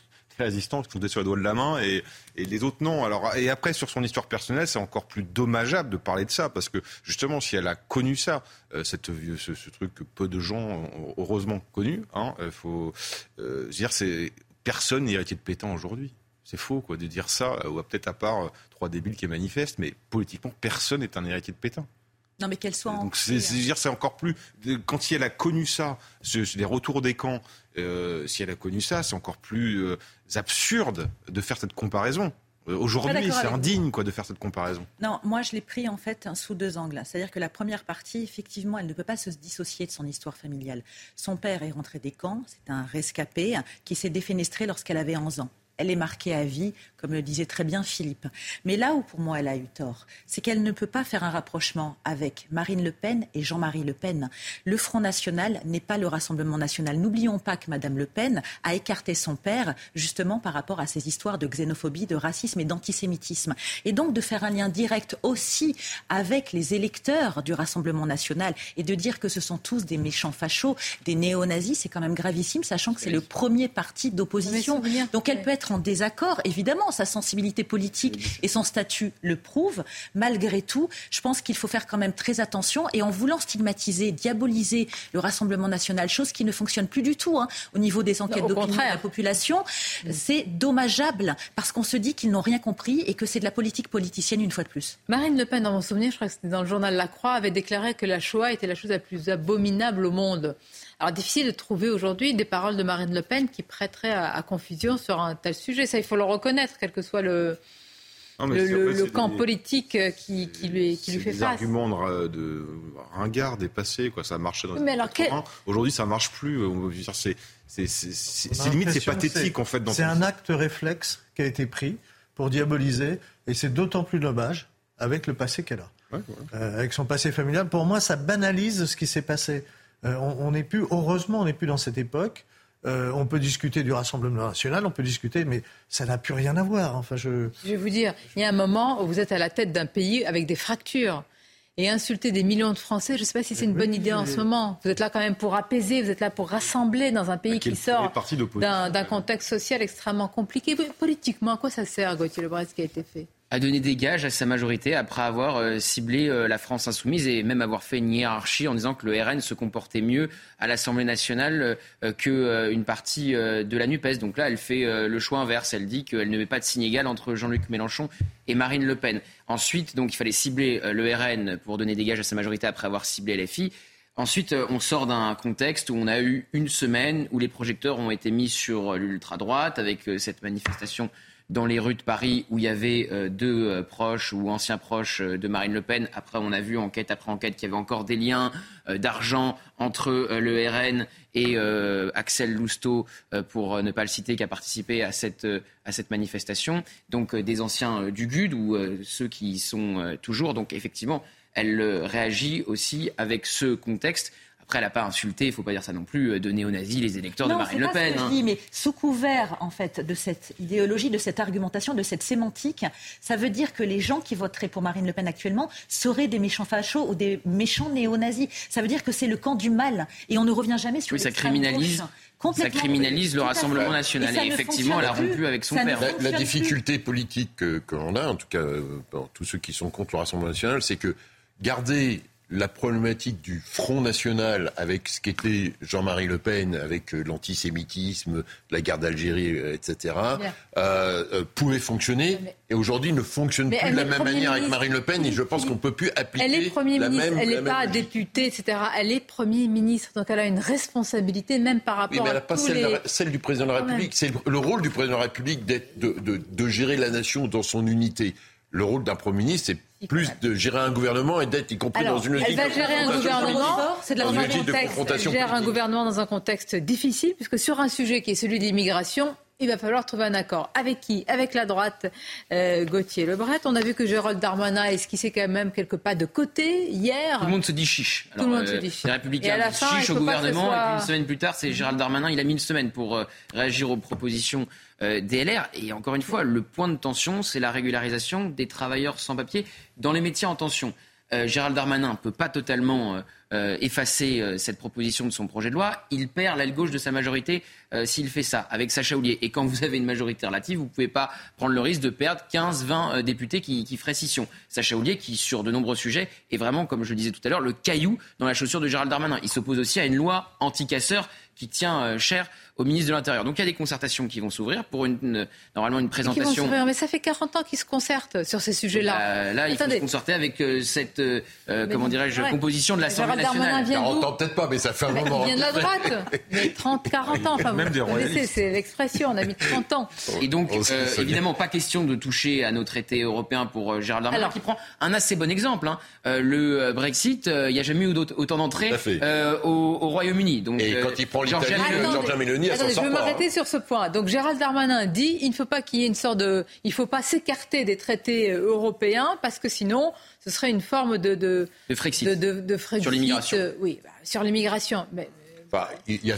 S27: résistants qui sont sur les doigts de la main et, les autres non. Alors et après sur son histoire personnelle, c'est encore plus dommageable de parler de ça parce que justement si elle a connu ça, euh, cette ce, ce, truc que peu de gens ont heureusement connu, hein, euh, faut euh, dire c'est personne n'est héritier de Pétain aujourd'hui. C'est faux quoi de dire ça, ou peut-être à part trois débiles qui manifestent, mais politiquement personne n'est un héritier de Pétain.
S15: Non, mais qu'elle soit
S27: Donc, c'est, dire, c'est encore plus. Quand si elle a connu ça, les retours des camps, si elle a connu ça, c'est encore plus absurde de faire cette comparaison. Euh, aujourd'hui, c'est indigne quoi, de faire cette comparaison.
S15: Non, moi je l'ai pris en fait sous deux angles. C'est-à-dire que la première partie, effectivement, elle ne peut pas se dissocier de son histoire familiale. Son père est rentré des camps, c'est un rescapé qui s'est défenestré lorsqu'elle avait 11 ans elle est marquée à vie, comme le disait très bien Philippe. Mais là où pour moi elle a eu tort, c'est qu'elle ne peut pas faire un rapprochement avec Marine Le Pen et Jean-Marie Le Pen. Le Front National n'est pas le Rassemblement National. N'oublions pas que Madame Le Pen a écarté son père justement par rapport à ces histoires de xénophobie, de racisme et d'antisémitisme. Et donc de faire un lien direct aussi avec les électeurs du Rassemblement National et de dire que ce sont tous des méchants fachos, des néo-nazis, c'est quand même gravissime, sachant que c'est le premier parti d'opposition. Donc elle peut être en désaccord. Évidemment, sa sensibilité politique et son statut le prouvent. Malgré tout, je pense qu'il faut faire quand même très attention. Et en voulant stigmatiser, diaboliser le Rassemblement national, chose qui ne fonctionne plus du tout hein, au niveau des enquêtes d'opinion de la population, c'est dommageable parce qu'on se dit qu'ils n'ont rien compris et que c'est de la politique politicienne une fois de plus.
S1: Marine Le Pen, dans mon souvenir, je crois que c'était dans le journal La Croix, avait déclaré que la Shoah était la chose la plus abominable au monde. Alors difficile de trouver aujourd'hui des paroles de Marine Le Pen qui prêteraient à, confusion sur un tel sujet. Ça, il faut le reconnaître, quel que soit le, le, camp politique qui, lui, qui lui fait
S27: des
S1: face.
S27: arguments de, de ringard, dépassés, quoi. Ça marchait dans les années Aujourd'hui, ça marche plus. C'est, c'est, limite, c'est pathétique, en fait.
S16: C'est un acte réflexe qui a été pris pour diaboliser, et c'est d'autant plus dommage avec le passé qu'elle a. Euh, avec son passé familial. Pour moi, ça banalise ce qui s'est passé. Euh, on n'est plus, heureusement, on n'est plus dans cette époque. Euh, on peut discuter du Rassemblement national, on peut discuter, mais ça n'a plus rien à voir. Enfin, je...
S1: je vais vous dire, il y a un moment où vous êtes à la tête d'un pays avec des fractures. Et insulter des millions de Français, je ne sais pas si c'est une bonne idée en ce moment. Vous êtes là quand même pour apaiser, vous êtes là pour rassembler dans un pays qui sort d'un contexte social extrêmement compliqué. Politiquement, à quoi ça sert, Gauthier Lebret, ce qui a été fait?
S10: À donner des gages à sa majorité après avoir euh, ciblé euh, la France insoumise et même avoir fait une hiérarchie en disant que le RN se comportait mieux à l'Assemblée nationale euh, qu'une partie de la NUPES. Donc là, elle fait le choix inverse. Elle dit qu'elle ne met pas de signe égal entre Jean-Luc Mélenchon et Marine Le Pen. Ensuite, donc, il fallait cibler le RN pour donner des gages à sa majorité après avoir ciblé LFI. Ensuite, on sort d'un contexte où on a eu une semaine où les projecteurs ont été mis sur l'ultra-droite avec cette manifestation dans les rues de Paris où il y avait euh, deux euh, proches ou anciens proches euh, de Marine Le Pen. Après, on a vu enquête après enquête qu'il y avait encore des liens d'argent entre le RN et Axel Lousteau, pour ne pas le citer, qui a participé à cette, à cette manifestation. Donc des anciens du GUD ou ceux qui y sont toujours. Donc effectivement, elle réagit aussi avec ce contexte. Après, elle n'a pas insulté, il ne faut pas dire ça non plus, euh, de néo-nazis les électeurs de Marine Le Pen.
S15: Ce que je hein. dis, mais sous couvert en fait de cette idéologie, de cette argumentation, de cette sémantique, ça veut dire que les gens qui voteraient pour Marine Le Pen actuellement seraient des méchants fachos ou des méchants néo-nazis. Ça veut dire que c'est le camp du mal et on ne revient jamais sur.
S10: Oui, ça criminalise. Ça criminalise le Rassemblement national. Et, effectivement, elle a rompu avec son père.
S19: La, difficulté politique que, l'on a, en tout cas, euh, tous ceux qui sont contre le Rassemblement national, c'est que garder la problématique du Front National avec ce qu'était Jean-Marie Le Pen, avec euh, l'antisémitisme, la guerre d'Algérie, euh, etc., euh, pouvait fonctionner. Et aujourd'hui, ne fonctionne plus de la même manière avec Marine Le Pen. Et je pense qu'on ne peut plus appliquer
S1: elle est premier
S19: la
S1: ministre, Elle n'est pas députée, etc. Elle est Premier ministre. Donc elle a une responsabilité même par rapport oui, mais elle
S19: à pas celle, celle, du Président de la République. C'est le, rôle du Président de la République de, de, de gérer la nation dans son unité. Le rôle d'un Premier ministre, c'est plus de gérer un gouvernement et d'être y compris dans une
S1: logique Elle va gérer un gouvernement, c'est de la contexte, elle gère un gouvernement dans un contexte difficile, puisque sur un sujet qui est celui de l'immigration, il va falloir trouver un accord. Avec qui? Avec la droite, euh, Gauthier Lebret. On a vu que Gérald Darmanin a esquissé quand même quelques pas de côté hier.
S10: Tout le monde se dit chiche. Tout le monde se dit chiche. Les Républicains disent chiche au gouvernement. Et puis une semaine plus tard, c'est Gérald Darmanin. Il a mis une semaine pour euh, réagir aux propositions euh, DLR. Et encore une fois, le point de tension, c'est la régularisation des travailleurs sans papier dans les métiers en tension. Euh, Gérald Darmanin ne peut pas totalement euh, euh, effacer cette proposition de son projet de loi. Il perd l'aile gauche de sa majorité s'il fait ça, avec Sacha Oulier. Et quand vous avez une majorité relative, vous ne pouvez pas prendre le risque de perdre 15-20 députés qui, qui feraient scission. Sacha Oulier, qui sur de nombreux sujets est vraiment, comme je le disais tout à l'heure, le caillou dans la chaussure de Gérald Darmanin. Il s'oppose aussi à une loi anti-casseurs qui tient cher au ministre de l'Intérieur. Donc il y a des concertations qui vont s'ouvrir pour une, normalement une présentation.
S1: mais ça fait 40 ans qu'ils se concertent sur ces sujets-là.
S10: Bah, là, il faut se concerter avec euh, cette euh, comment dirais-je composition de l'Assemblée nationale.
S19: 40 ans peut-être pas, mais ça fait un moment.
S1: Il vient de la droite. mais 30, 40 ans. Enfin, Même c'est l'expression. On a mis 30 ans.
S10: Et donc euh, évidemment pas question de toucher à nos traités européens pour Gérald Darmanin qui prend un assez bon exemple. Hein. le Brexit, il n'y a jamais eu autant d'entrées au, Royaume-Uni.
S19: Donc, et quand il prend l'Italie, Georgia Meloni
S1: je veux m'arrêter hein. sur ce point. Donc Gérald Darmanin dit il ne faut pas qu'il y ait une sorte de, il faut pas s'écarter des traités euh, européens parce que sinon ce serait une forme de de,
S10: de Frexit.
S1: De,
S10: sur l'immigration.
S1: Euh, oui, bah, sur l'immigration. Mais,
S19: bah, il y a,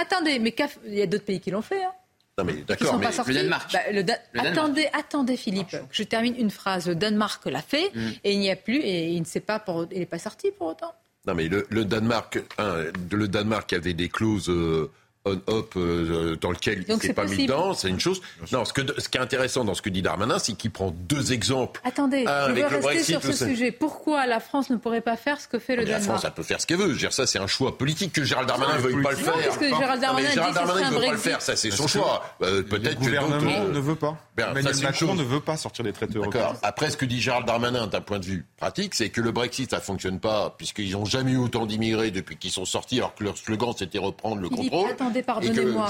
S1: attendez, mais il y a d'autres pays qui l'ont fait. Hein.
S19: Non mais d'accord, mais
S10: le Danemark.
S1: Bah, le attendez, attendez Philippe, je termine une phrase. Le Danemark l'a fait mm. et il n'y a plus et il ne sait pas pour, il n'est pas sorti pour autant.
S19: Non mais le, Danemark, le Danemark avait des clauses. Euh, on-up euh, dans lequel il s'est pas mis dedans, c'est une chose. Non, ce, que, ce qui est intéressant dans ce que dit Darmanin, c'est qu'il prend deux exemples.
S1: Attendez, je veux rester sur ce sujet. Pourquoi la France ne pourrait pas faire ce que fait le Danemark
S19: La France, elle peut faire ce qu'elle veut. Je veux dire, ça, c'est un choix politique que Gérald Darmanin ne veuille pas le faire.
S1: Parce que Gérald Darmanin,
S19: mais Gérald
S1: Darmanin
S19: ne veut pas le faire, ça, c'est son choix.
S27: Euh, peut-être que le gouvernement ne veut pas. Ben, Emmanuel Macron ne veut pas sortir des traités européens.
S19: Après, ce que dit Gérald Darmanin, d'un point de vue pratique, c'est que le Brexit, ça fonctionne pas, puisqu'ils n'ont jamais eu autant d'immigrés depuis qu'ils sont sortis, alors que leur slogan, c'était reprendre le contrôle.
S1: Attendez, pardonnez-moi.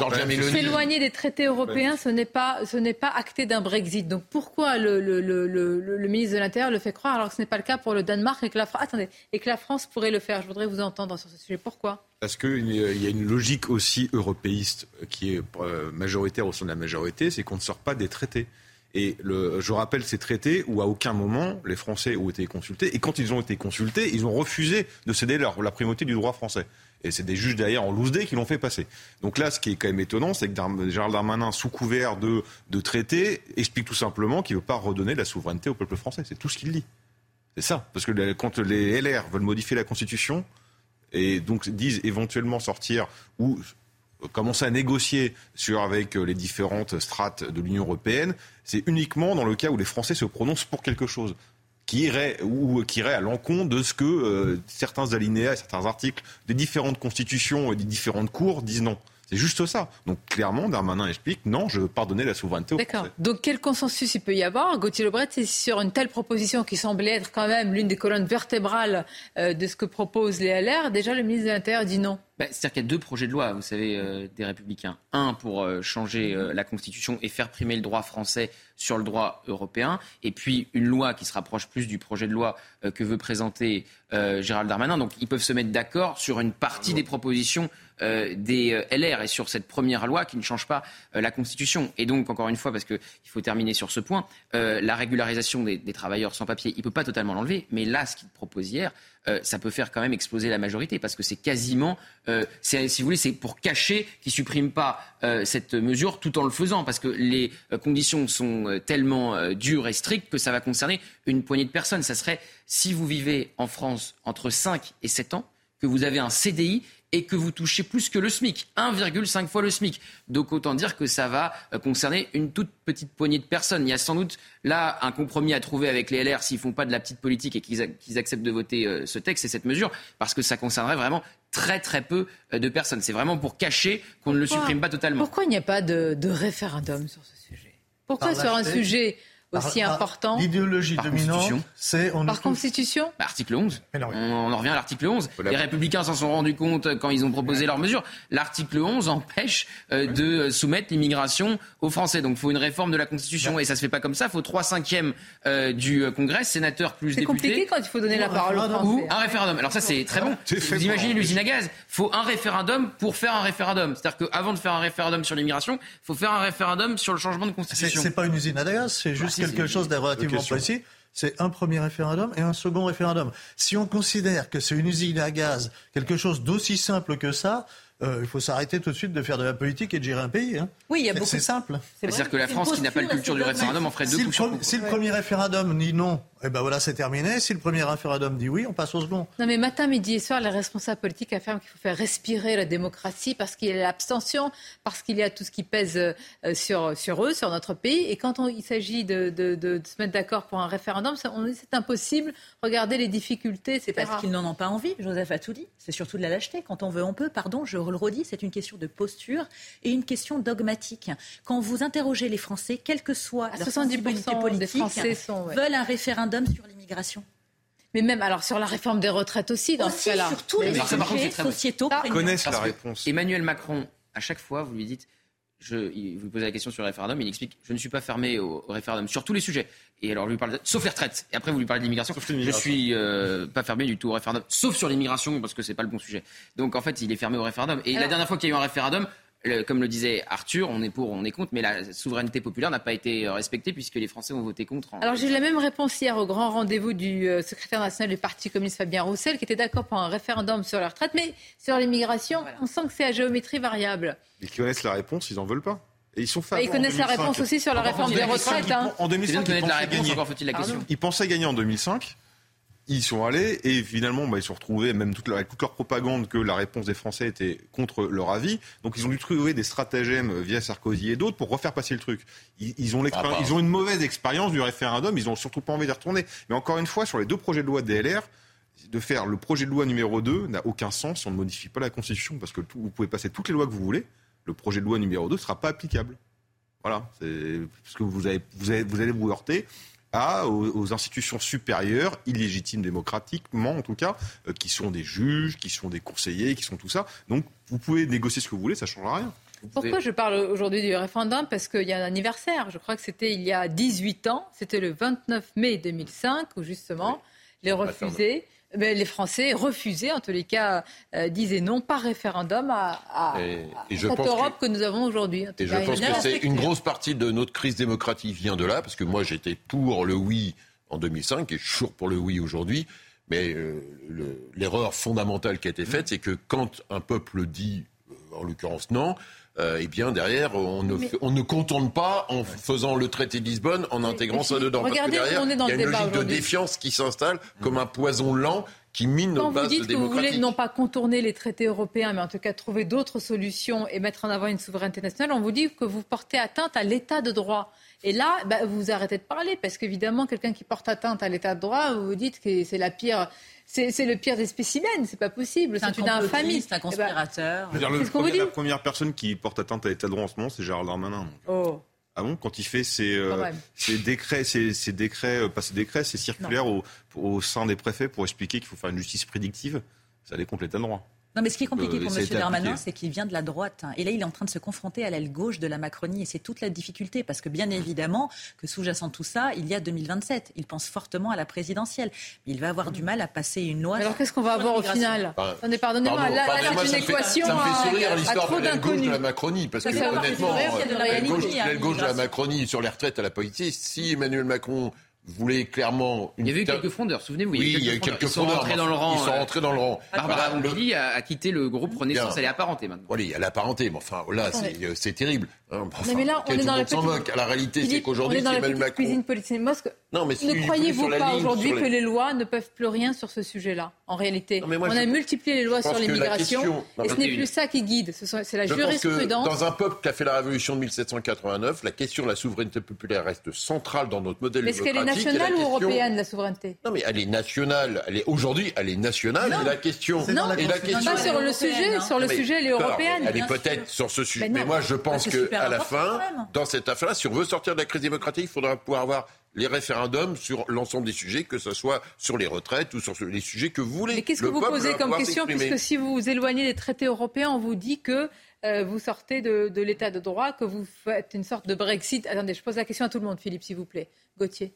S1: S'éloigner des traités européens, ce n'est pas, ce n'est pas acté d'un Brexit. Donc pourquoi le, le, le, le, ministre de l'Intérieur le fait croire alors que ce n'est pas le cas pour le Danemark et que la, Attendez, et que la France pourrait le faire Je voudrais vous entendre sur ce sujet. Pourquoi?
S27: Parce qu'il y a une logique aussi européiste qui est euh, majoritaire au sein de la majorité, c'est qu'on ne sort pas des traités. Et le, je rappelle ces traités où à aucun moment les Français ont été consultés. Et quand ils ont été consultés, ils ont refusé de céder leur, la primauté du droit français. Et c'est des juges derrière en loose qui l'ont fait passer. Donc là, ce qui est quand même étonnant, c'est que Gérald Darmanin, sous couvert de, de traité, explique tout simplement qu'il ne veut pas redonner la souveraineté au peuple français. C'est tout ce qu'il dit. C'est ça. Parce que quand les LR veulent modifier la Constitution, et donc disent éventuellement sortir ou commencer à négocier sur, avec les différentes strates de l'Union européenne, c'est uniquement dans le cas où les Français se prononcent pour quelque chose qui irait ou qui irait à l'encontre de ce que euh, certains alinéas, certains articles des différentes constitutions et des différentes cours disent non. C'est juste ça. Donc clairement, Darmanin explique non, je veux pardonner la souveraineté aux D'accord.
S1: Donc quel consensus il peut y avoir Gauthier Lebret, c'est sur une telle proposition qui semblait être quand même l'une des colonnes vertébrales euh, de ce que proposent les LR. Déjà, le ministre de l'Intérieur dit non.
S10: Bah, c'est-à-dire qu'il y a deux projets de loi, vous savez, euh, des Républicains. Un pour euh, changer euh, la Constitution et faire primer le droit français sur le droit européen, et puis une loi qui se rapproche plus du projet de loi que veut présenter Gérald Darmanin. Donc ils peuvent se mettre d'accord sur une partie des propositions des LR et sur cette première loi qui ne change pas la Constitution. Et donc, encore une fois, parce qu'il faut terminer sur ce point, la régularisation des, travailleurs sans papier, il ne peut pas totalement l'enlever, mais là, ce qu'il propose hier, euh, ça peut faire quand même exploser la majorité parce que c'est quasiment, euh, si vous voulez, c'est pour cacher qu'ils suppriment pas euh, cette mesure tout en le faisant parce que les conditions sont tellement dures et strictes que ça va concerner une poignée de personnes. Ça serait si vous vivez en France entre 5 et 7 ans, que vous avez un CDI et que vous touchez plus que le SMIC, 1,5 fois le SMIC. Donc autant dire que ça va euh, concerner une toute petite poignée de personnes. Il y a sans doute là un compromis à trouver avec les LR s'ils font pas de la petite politique et qu'ils acceptent de voter euh, ce texte et cette mesure, parce que ça concernerait vraiment très très peu euh, de personnes. C'est vraiment pour cacher qu'on ne le supprime pas totalement.
S1: Pourquoi il n'y a pas de, référendum sur ce sujet? Pourquoi sur un sujet aussi important.
S16: L'idéologie dominante, c'est
S1: par constitution.
S10: Bah, article 11. On, en revient à l'article 11. Les Républicains s'en sont rendus compte quand ils ont proposé leurs mesures. L'article 11 empêche euh, de soumettre l'immigration aux Français. Donc, il faut une réforme de la constitution et ça se fait pas comme ça. Il faut trois cinquièmes euh, du Congrès, sénateurs plus députés.
S1: C'est compliqué quand il faut donner la parole aux Français.
S10: Ou un référendum. Alors ça, c'est très bon. Vous imaginez l'usine à gaz. Il faut un référendum pour faire un référendum. C'est-à-dire qu'avant de faire un référendum sur l'immigration, il faut faire un référendum sur le changement de constitution.
S16: C'est pas une usine à gaz, c'est juste quelque chose de relativement précis. C'est un premier référendum et un second référendum. Si on considère que c'est une usine à gaz, quelque chose d'aussi simple que ça, euh, il faut s'arrêter tout de suite de faire de la politique et de gérer un pays. Hein.
S1: Oui, il y a beaucoup.
S16: C'est simple.
S10: C'est-à-dire que la France, qui n'a pas de culture du référendum, en ferait deux
S16: si
S10: coups
S16: le, Si le premier référendum dit non, eh ben voilà, c'est terminé. Si le premier référendum dit oui, on passe au second.
S1: Non, mais matin, midi et soir, les responsables politiques affirment qu'il faut faire respirer la démocratie parce qu'il y a l'abstention, parce qu'il y a tout ce qui pèse euh, sur, sur eux, sur notre pays. Et quand il s'agit de, de, de, se mettre d'accord pour un référendum, c'est impossible. Regardez les difficultés.
S15: C'est parce qu'ils n'en ont pas envie, Joseph a tout dit. C'est surtout de la lâcheté. Quand on veut, on peut. Pardon, je le redis, c'est une question de posture et une question dogmatique. Quand vous interrogez les Français, quelle que soit leur sensibilité politique, veulent un référendum sur l'immigration.
S1: Mais même alors sur la réforme des retraites aussi dans ce cas-là.
S15: Sur tous les sujets sociétaux.
S27: connaissent la réponse.
S10: Emmanuel Macron, à chaque fois, vous lui dites je, vous lui posez la question sur le référendum, il explique je ne suis pas fermé au, référendum sur tous les sujets. Et alors, lui parle de, sauf les retraites. Et après, vous lui parlez de l'immigration. Je suis euh, pas fermé du tout au référendum, sauf sur l'immigration parce que c'est pas le bon sujet. Donc en fait, il est fermé au référendum. Et la dernière fois qu'il y a eu un référendum, comme le disait Arthur, on est pour, on est contre, mais la souveraineté populaire n'a pas été respectée puisque les Français ont voté contre.
S1: Alors j'ai eu la même réponse hier au grand rendez-vous du euh, secrétaire national du Parti communiste Fabien Roussel, qui était d'accord pour un référendum sur la retraite, mais sur l'immigration, on sent que c'est à géométrie variable.
S27: Ils connaissent la réponse, ils n'en veulent pas. Et ils sont
S1: bah, Ils connaissent la réponse aussi sur la réforme des retraites. Hein.
S27: En 2005, ils, la réponse, la ils pensaient gagner en 2005 ils sont allés et finalement bah, ils se sont retrouvés, même toute leur, avec toute leur propagande, que la réponse des Français était contre leur avis. Donc ils ont dû trouver des stratagèmes via Sarkozy et d'autres pour refaire passer le truc. Ils, ont, ah, ils ont une mauvaise expérience du référendum, ils ont surtout pas envie d'y retourner. Mais encore une fois, sur les deux projets de loi DLR, de faire le projet de loi numéro 2 n'a aucun sens si on ne modifie pas la Constitution, parce que vous pouvez passer toutes les lois que vous voulez, le projet de loi numéro 2 ne sera pas applicable. Voilà, parce que vous, avez, vous, avez, vous allez vous heurter aux, institutions supérieures, illégitimes démocratiquement en tout cas, euh, qui sont des juges, qui sont des conseillers, qui sont tout ça. Donc vous pouvez négocier ce que vous voulez, ça ne changera rien.
S1: Pourquoi je parle aujourd'hui du référendum? Parce qu'il y a un anniversaire. Je crois que c'était il y a 18 ans. C'était le 29 mai 2005 où justement les refusés les Français refusaient, en tous les cas, euh, disaient non par référendum à, cette Europe que, nous avons aujourd'hui.
S19: Et je pense que c'est une grosse partie de notre crise démocratique vient de là, parce que moi j'étais pour le oui en 2005 et je suis toujours pour le oui aujourd'hui. Mais euh, l'erreur fondamentale qui a été faite, c'est que quand un peuple dit, euh, en l'occurrence non, euh, eh bien derrière, on ne, on ne contourne pas en faisant le traité de Lisbonne, en intégrant ça dedans.
S1: Regardez,
S19: Parce que
S1: on est dans
S19: il y
S1: a
S19: une logique de défiance qui s'installe comme un poison lent qui mine
S1: nos
S19: bases
S1: vous dites que vous voulez non pas contourner les traités européens, mais en tout cas trouver d'autres solutions et mettre en avant une souveraineté nationale, on vous dit que vous portez atteinte à l'état de droit. Et là, bah, vous arrêtez de parler, parce qu'évidemment, quelqu'un qui porte atteinte à l'état de droit, vous vous dites que c'est la pire c'est le pire des spécimens, c'est pas possible, c'est une infamie.
S15: C'est un conspirateur.
S27: Eh ben, la première personne qui porte atteinte à l'état de droit en ce moment, c'est Gérald Darmanin.
S1: Oh.
S27: Ah bon Quand il fait ses, euh, décrets, ses, décrets, euh, pas ses décrets, ses circulaires au, au, sein des préfets pour expliquer qu'il faut faire une justice prédictive, ça allait contre l'état de droit.
S15: Non, mais ce qui est compliqué pour M. Darmanin, c'est qu'il vient de la droite. Hein. Et là, il est en train de se confronter à l'aile gauche de la Macronie. Et c'est toute la difficulté. Parce que, bien évidemment, que sous-jacent tout ça, il y a 2027. Il pense fortement à la présidentielle. Mais il va avoir du mal à passer une loi.
S1: Alors, qu'est-ce qu'on va avoir au final Attendez, pardonnez-moi. Là, c'est une équation.
S19: Ça me fait sourire l'histoire de l'aile gauche de la Macronie. Parce que, honnêtement, l'aile gauche de la Macronie sur les retraites à la politique, si Emmanuel Macron voulait clairement.
S10: Une il y avait eu quelques fondeurs, souvenez-vous.
S19: Oui, il y a eu quelques, ils sont
S10: rentrés dans le rang.
S19: Ils sont rentrés dans le rang.
S10: Barbara Pompili a, quitté le groupe Renaissance. Elle est apparentée maintenant.
S19: Oui, elle est apparentée, mais enfin là, c'est terrible.
S1: Hein, mais là, on est dans la petite...
S19: moque. La réalité, c'est qu'aujourd'hui,
S1: c'est Emmanuel Macron. Cuisine politique. non, mais ne croyez-vous pas aujourd'hui que les lois ne peuvent plus rien sur ce sujet-là En réalité, on a multiplié les lois sur l'immigration et ce n'est plus ça qui guide. C'est la jurisprudence.
S19: Dans un peuple qui a fait la révolution de 1789, la question de la souveraineté populaire reste centrale dans notre modèle démocratique.
S1: Est-ce qu'elle est nationale ou européenne la souveraineté?
S19: Non, mais elle est nationale. Elle est aujourd'hui, elle est nationale. Et la question,
S1: non,
S19: et
S1: la question, pas sur le sujet. Sur le sujet, elle est européenne.
S19: Elle est peut-être sur ce sujet. Mais moi, je pense que à la fin, dans cette affaire-là, si on veut sortir de la crise démocratique, il faudra pouvoir avoir les référendums sur l'ensemble des sujets, que ce soit sur les retraites ou sur les sujets que vous voulez.
S1: Mais qu'est-ce que vous posez comme question Puisque si vous vous éloignez des traités européens, on vous dit que euh, vous sortez de, de l'état de droit, que vous faites une sorte de Brexit. Attendez, je pose la question à tout le monde, Philippe, s'il vous plaît. Gauthier.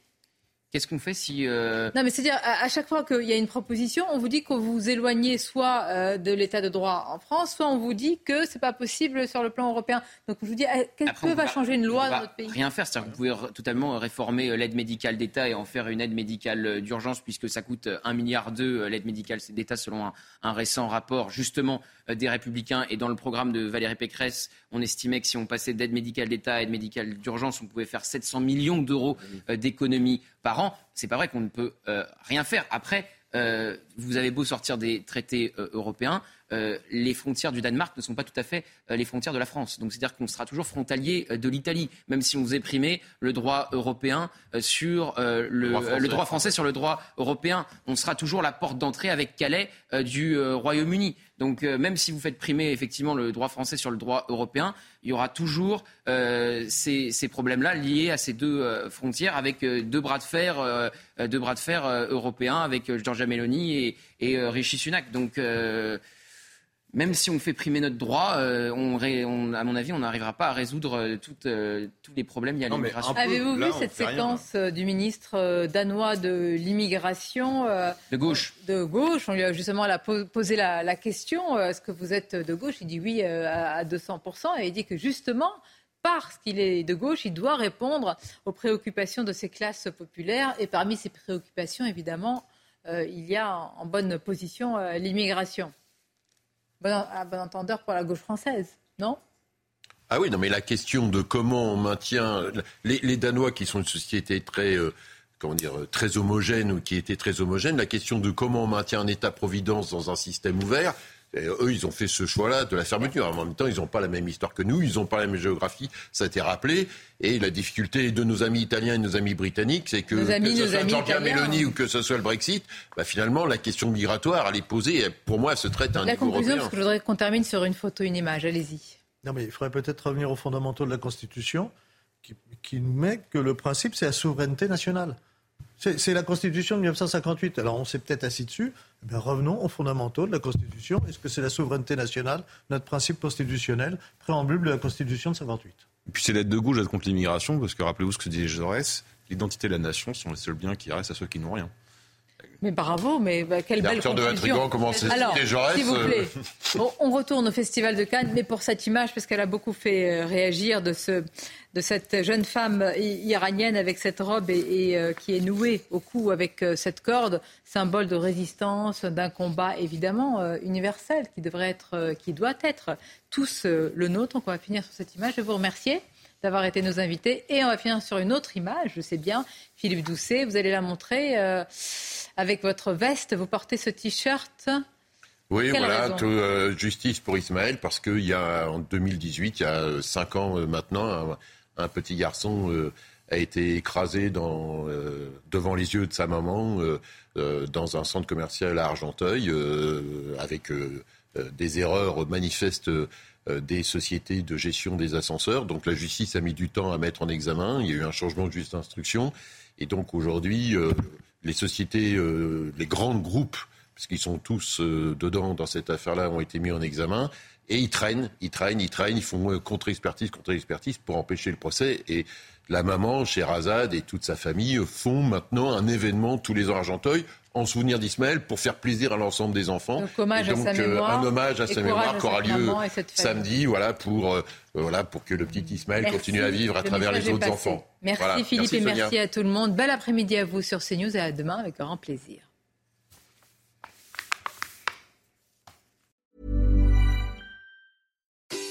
S10: Qu'est-ce qu'on fait si... Euh,
S1: non, mais c'est-à-dire, à, chaque fois qu'il y a une proposition, on vous dit que vous éloignez soit euh, de l'état de droit en France, soit on vous dit que c'est pas possible sur le plan européen. Donc je vous dis, eh, qu'est-ce que va changer une loi dans notre pays?
S10: Rien faire, c'est-à-dire que vous pouvez totalement réformer l'aide médicale d'État et en faire une aide médicale d'urgence, puisque ça coûte 1,2 milliard l'aide médicale d'État selon un, récent rapport justement des Républicains. Et dans le programme de Valérie Pécresse, on estimait que si on passait d'aide médicale d'État à aide médicale d'urgence, on pouvait faire 700 millions d'euros d'économies par an. C'est pas vrai qu'on ne peut euh, rien faire. Après, euh, vous avez beau sortir des traités euh, européens, les frontières du Danemark ne sont pas tout à fait les frontières de la France. Donc c'est-à-dire qu'on sera toujours frontalier de l'Italie, même si on vous primé le droit européen sur le, droit français sur le droit européen. On sera toujours la porte d'entrée avec Calais du Royaume-Uni. Donc même si vous faites primer effectivement le droit français sur le droit européen, il y aura toujours euh, ces, problèmes-là liés à ces deux euh, frontières avec euh, deux bras de fer, deux bras de fer européens avec Giorgia Meloni et, et Rishi Sunak. Donc même si on fait primer notre droit, euh, on, à mon avis, on n'arrivera pas à résoudre euh, euh, tous les problèmes liés à l'immigration.
S1: Avez-vous vu cette séquence du ministre danois de l'immigration
S10: De gauche.
S1: De gauche. On lui a justement posé la, question est-ce que vous êtes de gauche? Il dit oui à 200%. Et il dit que justement, parce qu'il est de gauche, il doit répondre aux préoccupations de ces classes populaires. Et parmi ces préoccupations, évidemment, il y a en bonne position l'immigration à bon entendeur pour la gauche française, non?
S19: Ah oui, non, mais la question de comment on maintient les, Danois qui sont une société très euh, dire très homogène ou qui était très homogène, la question de comment on maintient un État-providence dans un système ouvert, eux, ils ont fait ce choix-là de la fermeture. En même temps, ils n'ont pas la même histoire que nous, ils n'ont pas la même géographie, ça a été rappelé. Et la difficulté de nos amis italiens et de nos amis britanniques, c'est que, que ce soit Giorgia Meloni ou que ce soit le Brexit, bah, finalement, la question migratoire, elle est posée, pour moi, se traite à un
S1: la
S19: niveau
S1: conclusion,
S19: parce
S1: que je voudrais qu'on termine sur une photo, une image. Allez-y.
S16: Non, mais il faudrait peut-être revenir aux fondamentaux de la Constitution, qui, qui met que le principe, c'est la souveraineté nationale. C'est la Constitution de 1958. Alors on s'est peut-être assis dessus. Eh revenons aux fondamentaux de la Constitution. Est-ce que c'est la souveraineté nationale, notre principe constitutionnel, préambule de la Constitution de 58
S27: Et puis c'est l'aide de gauche contre l'immigration, parce que rappelez-vous ce que disait Jaurès, l'identité de la nation sont les seuls biens qui restent à ceux qui n'ont rien.
S1: Mais bravo, mais bah, quelle belle
S19: de Vatrigan commence à
S1: Alors, s'il vous plaît, on retourne au Festival de Cannes, mais pour cette image, parce qu'elle a beaucoup fait euh, réagir de, ce, de cette jeune femme iranienne avec cette robe et, euh, qui est nouée au cou avec euh, cette corde, symbole de résistance, d'un combat évidemment universel qui devrait être, qui doit être tous le nôtre. Donc on va finir sur cette image. Je vous remercier d'avoir été nos invités. Et on va finir sur une autre image, je sais bien, Philippe Doucet, vous allez la montrer avec votre veste, vous portez ce t-shirt.
S19: Oui, voilà, euh, justice pour Ismaël, parce qu'il y a en 2018, il y a euh, cinq ans euh, maintenant, un, petit garçon a été écrasé dans, devant les yeux de sa maman dans un centre commercial à Argenteuil, avec des erreurs manifestes des sociétés de gestion des ascenseurs. Donc la justice a mis du temps à mettre en examen. Il y a eu un changement de juge d'instruction. Et donc aujourd'hui, les sociétés, euh, les grands groupes, parce qu'ils sont tous euh, dedans dans cette affaire-là, ont été mis en examen. Et ils traînent, ils traînent, ils traînent, ils font euh, contre-expertise, contre-expertise pour empêcher le procès. Et la maman, Sherazade et toute sa famille font maintenant un événement tous les ans à Argenteuil en souvenir d'Ismaël pour faire plaisir à l'ensemble des enfants.
S1: Donc, hommage à sa mémoire,
S19: un hommage à sa mémoire qui aura lieu samedi, voilà pour voilà pour que le petit Ismaël continue à vivre à travers les autres enfants.
S1: Merci Philippe et merci à tout le monde. Bel après-midi à vous sur CNews et à demain avec grand plaisir.